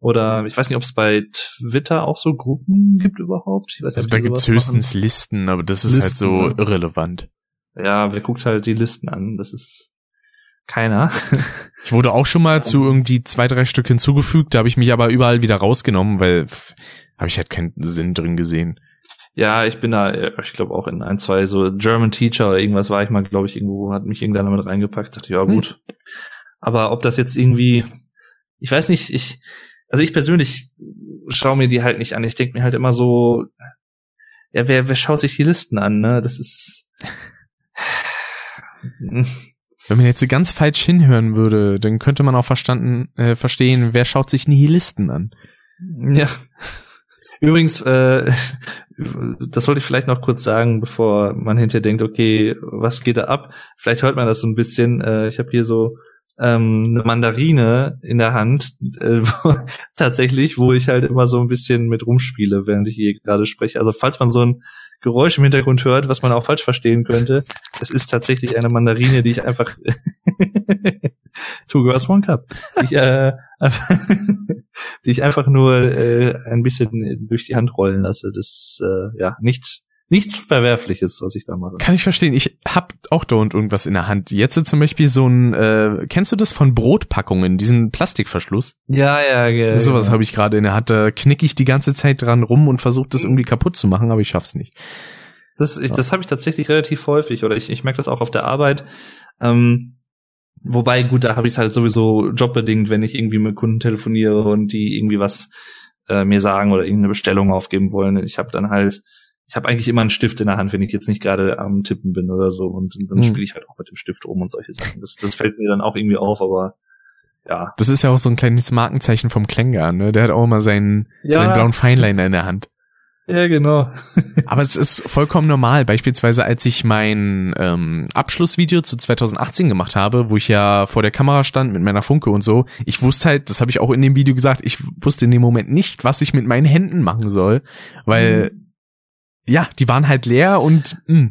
Oder ich weiß nicht, ob es bei Twitter auch so Gruppen gibt überhaupt. Ich weiß also da gibt's höchstens machen. Listen, aber das ist Listen, halt so irrelevant. Ja, wer guckt halt die Listen an? Das ist keiner. ich wurde auch schon mal zu irgendwie zwei, drei Stück hinzugefügt, da habe ich mich aber überall wieder rausgenommen, weil habe ich halt keinen Sinn drin gesehen. Ja, ich bin da, ich glaube auch in ein, zwei so German Teacher oder irgendwas war ich mal, glaube ich, irgendwo, hat mich irgendeiner mit reingepackt, dachte, ja hm. gut. Hm. Aber ob das jetzt irgendwie, ich weiß nicht, ich, also ich persönlich schaue mir die halt nicht an. Ich denke mir halt immer so, ja, wer, wer schaut sich die Listen an, ne? Das ist, wenn man jetzt ganz falsch hinhören würde, dann könnte man auch verstanden, äh, verstehen, wer schaut sich Nihilisten an. Ja. Übrigens, äh, das sollte ich vielleicht noch kurz sagen, bevor man hinterher denkt, okay, was geht da ab? Vielleicht hört man das so ein bisschen. Äh, ich habe hier so ähm, eine Mandarine in der Hand, äh, tatsächlich, wo ich halt immer so ein bisschen mit rumspiele, während ich hier gerade spreche. Also falls man so ein Geräusch im Hintergrund hört, was man auch falsch verstehen könnte, es ist tatsächlich eine Mandarine, die ich einfach Two Girls One Cup, die ich, äh, die ich einfach nur äh, ein bisschen durch die Hand rollen lasse. Das äh, ja nicht nichts Verwerfliches, was ich da mache. Kann ich verstehen. Ich hab auch dauernd irgendwas in der Hand. Jetzt zum Beispiel so ein, äh, kennst du das von Brotpackungen, diesen Plastikverschluss? Ja, ja, ja. Sowas habe ich gerade in der Hand. Da knick ich die ganze Zeit dran rum und versuche das irgendwie kaputt zu machen, aber ich schaff's nicht. Das, ich, das habe ich tatsächlich relativ häufig oder ich, ich merke das auch auf der Arbeit. Ähm, wobei, gut, da habe ich es halt sowieso jobbedingt, wenn ich irgendwie mit Kunden telefoniere und die irgendwie was äh, mir sagen oder irgendeine Bestellung aufgeben wollen. Ich habe dann halt ich habe eigentlich immer einen Stift in der Hand, wenn ich jetzt nicht gerade am Tippen bin oder so. Und dann mhm. spiele ich halt auch mit dem Stift rum und solche Sachen. Das, das fällt mir dann auch irgendwie auf, aber ja. Das ist ja auch so ein kleines Markenzeichen vom Klänger, ne? Der hat auch immer seinen, ja. seinen blauen Feinliner in der Hand. Ja, genau. Aber es ist vollkommen normal. Beispielsweise, als ich mein ähm, Abschlussvideo zu 2018 gemacht habe, wo ich ja vor der Kamera stand mit meiner Funke und so, ich wusste halt, das habe ich auch in dem Video gesagt, ich wusste in dem Moment nicht, was ich mit meinen Händen machen soll, weil mhm ja, die waren halt leer und mh, hm,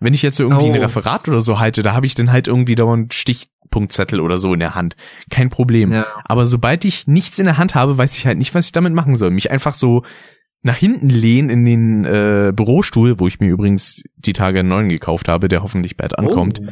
wenn ich jetzt so irgendwie oh. ein Referat oder so halte, da habe ich dann halt irgendwie dauernd Stichpunktzettel oder so in der Hand. Kein Problem. Ja. Aber sobald ich nichts in der Hand habe, weiß ich halt nicht, was ich damit machen soll. Mich einfach so nach hinten lehnen in den äh, Bürostuhl, wo ich mir übrigens die Tage einen neuen gekauft habe, der hoffentlich bald ankommt. Oh.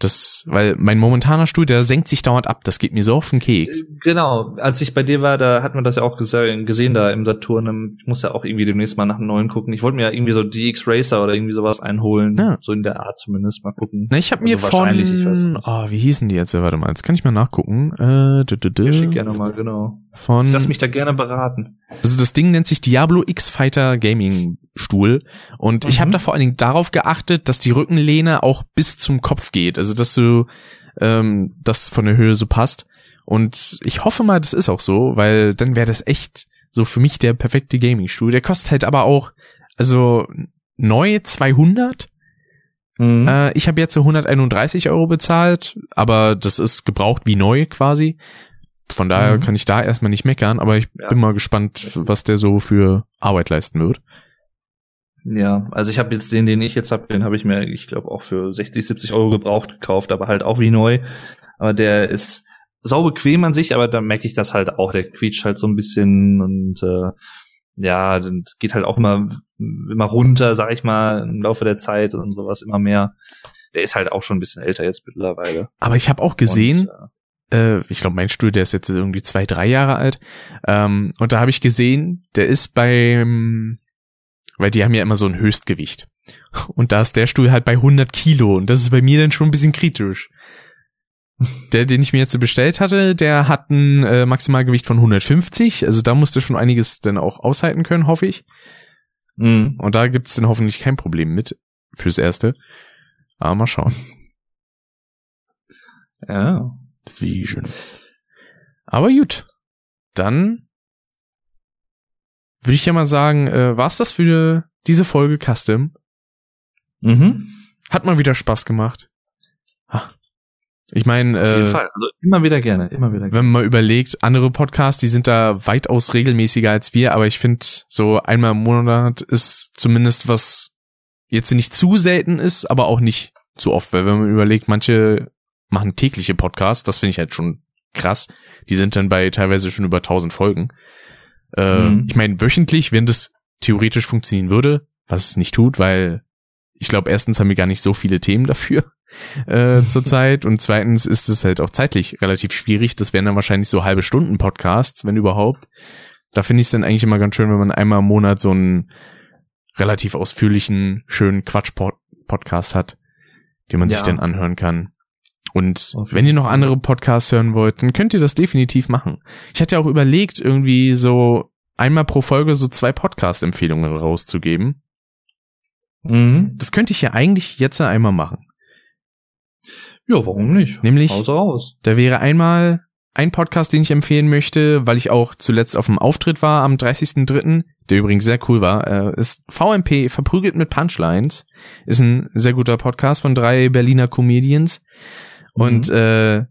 Das, weil mein momentaner Stuhl, der senkt sich dauernd ab. Das geht mir so auf den Keks. Genau. Als ich bei dir war, da hat man das ja auch gesehen, da im Saturn. Ich muss ja auch irgendwie demnächst mal nach einem neuen gucken. Ich wollte mir ja irgendwie so DX Racer oder irgendwie sowas einholen. Ja. So in der Art zumindest. Mal gucken. Na, ich habe mir also von, ich weiß nicht. Oh, wie hießen die jetzt? Warte mal, jetzt kann ich mal nachgucken. Äh, dü, dü, dü. Ja, schick gerne mal, genau. Von, ich lass mich da gerne beraten. Also das Ding nennt sich Diablo X Fighter Gaming Stuhl. Und mhm. ich habe da vor allen Dingen darauf geachtet, dass die Rückenlehne auch bis zum Kopf geht. Also dass du ähm, das von der Höhe so passt. Und ich hoffe mal, das ist auch so, weil dann wäre das echt so für mich der perfekte Gaming-Stuhl. Der kostet halt aber auch, also neu 200. Mhm. Äh, ich habe jetzt so 131 Euro bezahlt, aber das ist gebraucht wie neu quasi. Von daher mhm. kann ich da erstmal nicht meckern, aber ich ja. bin mal gespannt, was der so für Arbeit leisten wird. Ja, also ich habe jetzt den, den ich jetzt habe, den habe ich mir, ich glaube, auch für 60, 70 Euro gebraucht gekauft, aber halt auch wie neu. Aber der ist sau bequem an sich, aber da merke ich das halt auch. Der quietscht halt so ein bisschen und äh, ja, dann geht halt auch immer immer runter, sag ich mal, im Laufe der Zeit und sowas immer mehr. Der ist halt auch schon ein bisschen älter jetzt mittlerweile. Aber ich habe auch gesehen, und, äh, ich glaube, mein Stuhl, der ist jetzt irgendwie zwei, drei Jahre alt. Ähm, und da habe ich gesehen, der ist beim weil die haben ja immer so ein Höchstgewicht. Und da ist der Stuhl halt bei 100 Kilo und das ist bei mir dann schon ein bisschen kritisch. Der, den ich mir jetzt bestellt hatte, der hat ein äh, Maximalgewicht von 150, also da musste schon einiges dann auch aushalten können, hoffe ich. Mhm. Und da gibt's dann hoffentlich kein Problem mit fürs Erste. Aber mal schauen. Ja. Das wie schön. Aber gut. Dann würde ich ja mal sagen, äh, war's das für diese Folge Custom? Mhm. Hat mal wieder Spaß gemacht. Ich meine, auf jeden äh, Fall. Also immer wieder gerne, immer wieder. Gerne. Wenn man mal überlegt, andere Podcasts, die sind da weitaus regelmäßiger als wir, aber ich finde, so einmal im Monat ist zumindest was jetzt nicht zu selten ist, aber auch nicht zu oft, weil wenn man überlegt, manche machen tägliche Podcasts, das finde ich halt schon krass. Die sind dann bei teilweise schon über 1000 Folgen. Äh, mhm. Ich meine, wöchentlich, wenn das theoretisch funktionieren würde, was es nicht tut, weil ich glaube, erstens haben wir gar nicht so viele Themen dafür äh, zurzeit und zweitens ist es halt auch zeitlich relativ schwierig. Das wären dann wahrscheinlich so halbe Stunden Podcasts, wenn überhaupt. Da finde ich es dann eigentlich immer ganz schön, wenn man einmal im Monat so einen relativ ausführlichen, schönen Quatsch-Podcast hat, den man ja. sich dann anhören kann. Und wenn ihr noch andere Podcasts hören wollt, dann könnt ihr das definitiv machen. Ich hatte ja auch überlegt, irgendwie so einmal pro Folge so zwei Podcast-Empfehlungen rauszugeben. Mhm. Das könnte ich ja eigentlich jetzt einmal machen. Ja, warum nicht? Nämlich, da wäre einmal ein Podcast, den ich empfehlen möchte, weil ich auch zuletzt auf dem Auftritt war am 30.03., der übrigens sehr cool war, äh, ist VMP, verprügelt mit Punchlines. Ist ein sehr guter Podcast von drei Berliner Comedians. Und mhm. äh,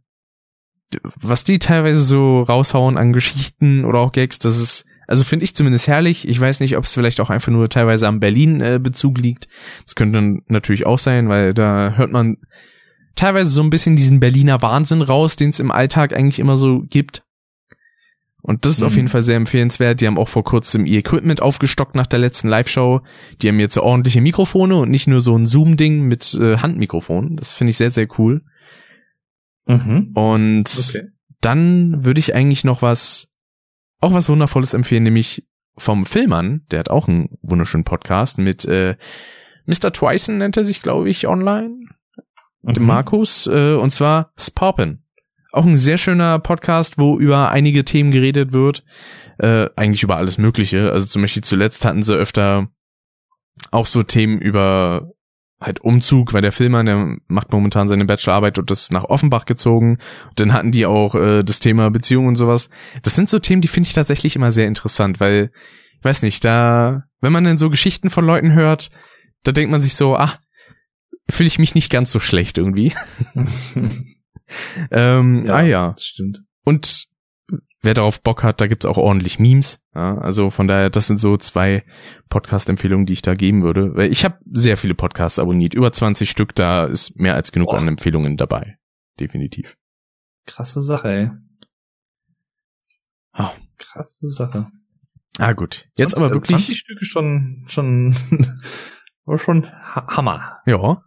was die teilweise so raushauen an Geschichten oder auch Gags, das ist, also finde ich zumindest herrlich. Ich weiß nicht, ob es vielleicht auch einfach nur teilweise am Berlin-Bezug äh, liegt. Das könnte natürlich auch sein, weil da hört man teilweise so ein bisschen diesen Berliner Wahnsinn raus, den es im Alltag eigentlich immer so gibt. Und das ist mhm. auf jeden Fall sehr empfehlenswert. Die haben auch vor kurzem ihr Equipment aufgestockt nach der letzten Live-Show. Die haben jetzt ordentliche Mikrofone und nicht nur so ein Zoom-Ding mit äh, Handmikrofon. Das finde ich sehr, sehr cool. Mhm. Und okay. dann würde ich eigentlich noch was, auch was Wundervolles empfehlen, nämlich vom Filmern, der hat auch einen wunderschönen Podcast mit äh, Mr. Twyson nennt er sich, glaube ich, online. Mhm. Dem Markus, äh, und zwar Sparpin. Auch ein sehr schöner Podcast, wo über einige Themen geredet wird. Äh, eigentlich über alles Mögliche. Also zum Beispiel zuletzt hatten sie öfter auch so Themen über halt Umzug, weil der Filmer, der macht momentan seine Bachelorarbeit und ist nach Offenbach gezogen. Und dann hatten die auch äh, das Thema Beziehung und sowas. Das sind so Themen, die finde ich tatsächlich immer sehr interessant, weil, ich weiß nicht, da, wenn man dann so Geschichten von Leuten hört, da denkt man sich so, ah, fühle ich mich nicht ganz so schlecht irgendwie. ähm, ja, ah ja. Stimmt. Und wer darauf Bock hat, da gibt's auch ordentlich Memes. Ja, also von daher, das sind so zwei Podcast-Empfehlungen, die ich da geben würde. Weil ich habe sehr viele Podcasts abonniert, über 20 Stück, da ist mehr als genug Boah. an Empfehlungen dabei. Definitiv. Krasse Sache, ey. Oh. Krasse Sache. Ah gut, jetzt 20, aber wirklich 20 Stücke schon schon war schon Hammer. Ja.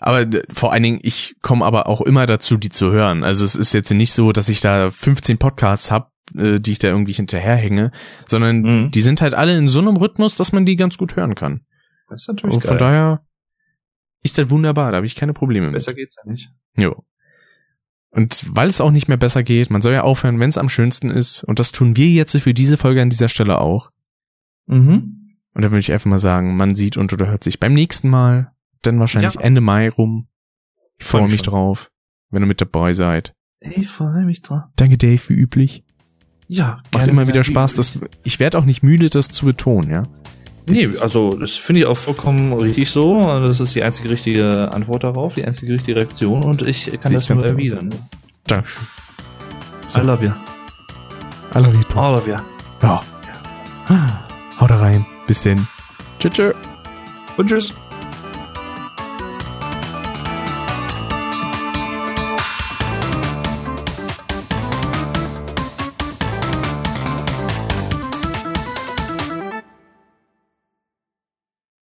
Aber vor allen Dingen, ich komme aber auch immer dazu, die zu hören. Also es ist jetzt nicht so, dass ich da 15 Podcasts hab, äh, die ich da irgendwie hinterherhänge, sondern mhm. die sind halt alle in so einem Rhythmus, dass man die ganz gut hören kann. Das ist natürlich Und von geil. daher ist das wunderbar, da habe ich keine Probleme Besser mit. Besser geht's ja nicht. Jo. Und weil es auch nicht mehr besser geht, man soll ja aufhören, wenn es am schönsten ist. Und das tun wir jetzt für diese Folge an dieser Stelle auch. Mhm. Und da würde ich einfach mal sagen, man sieht und oder hört sich beim nächsten Mal, dann wahrscheinlich ja. Ende Mai rum. Ich freue mich schon. drauf, wenn ihr mit dabei seid. Ich freue mich drauf. Danke, Dave, wie üblich. Ja, macht immer wieder Spaß. Das, ich werde auch nicht müde, das zu betonen, ja. Nee, also das finde ich auch vollkommen richtig so. Das ist die einzige richtige Antwort darauf, die einzige richtige Reaktion und ich kann das nur erwidern. Dankeschön. So. I love you. I love you too. I love you. Ja. Haut rein. Bis denn. Tschüss. tschüss. Und tschüss.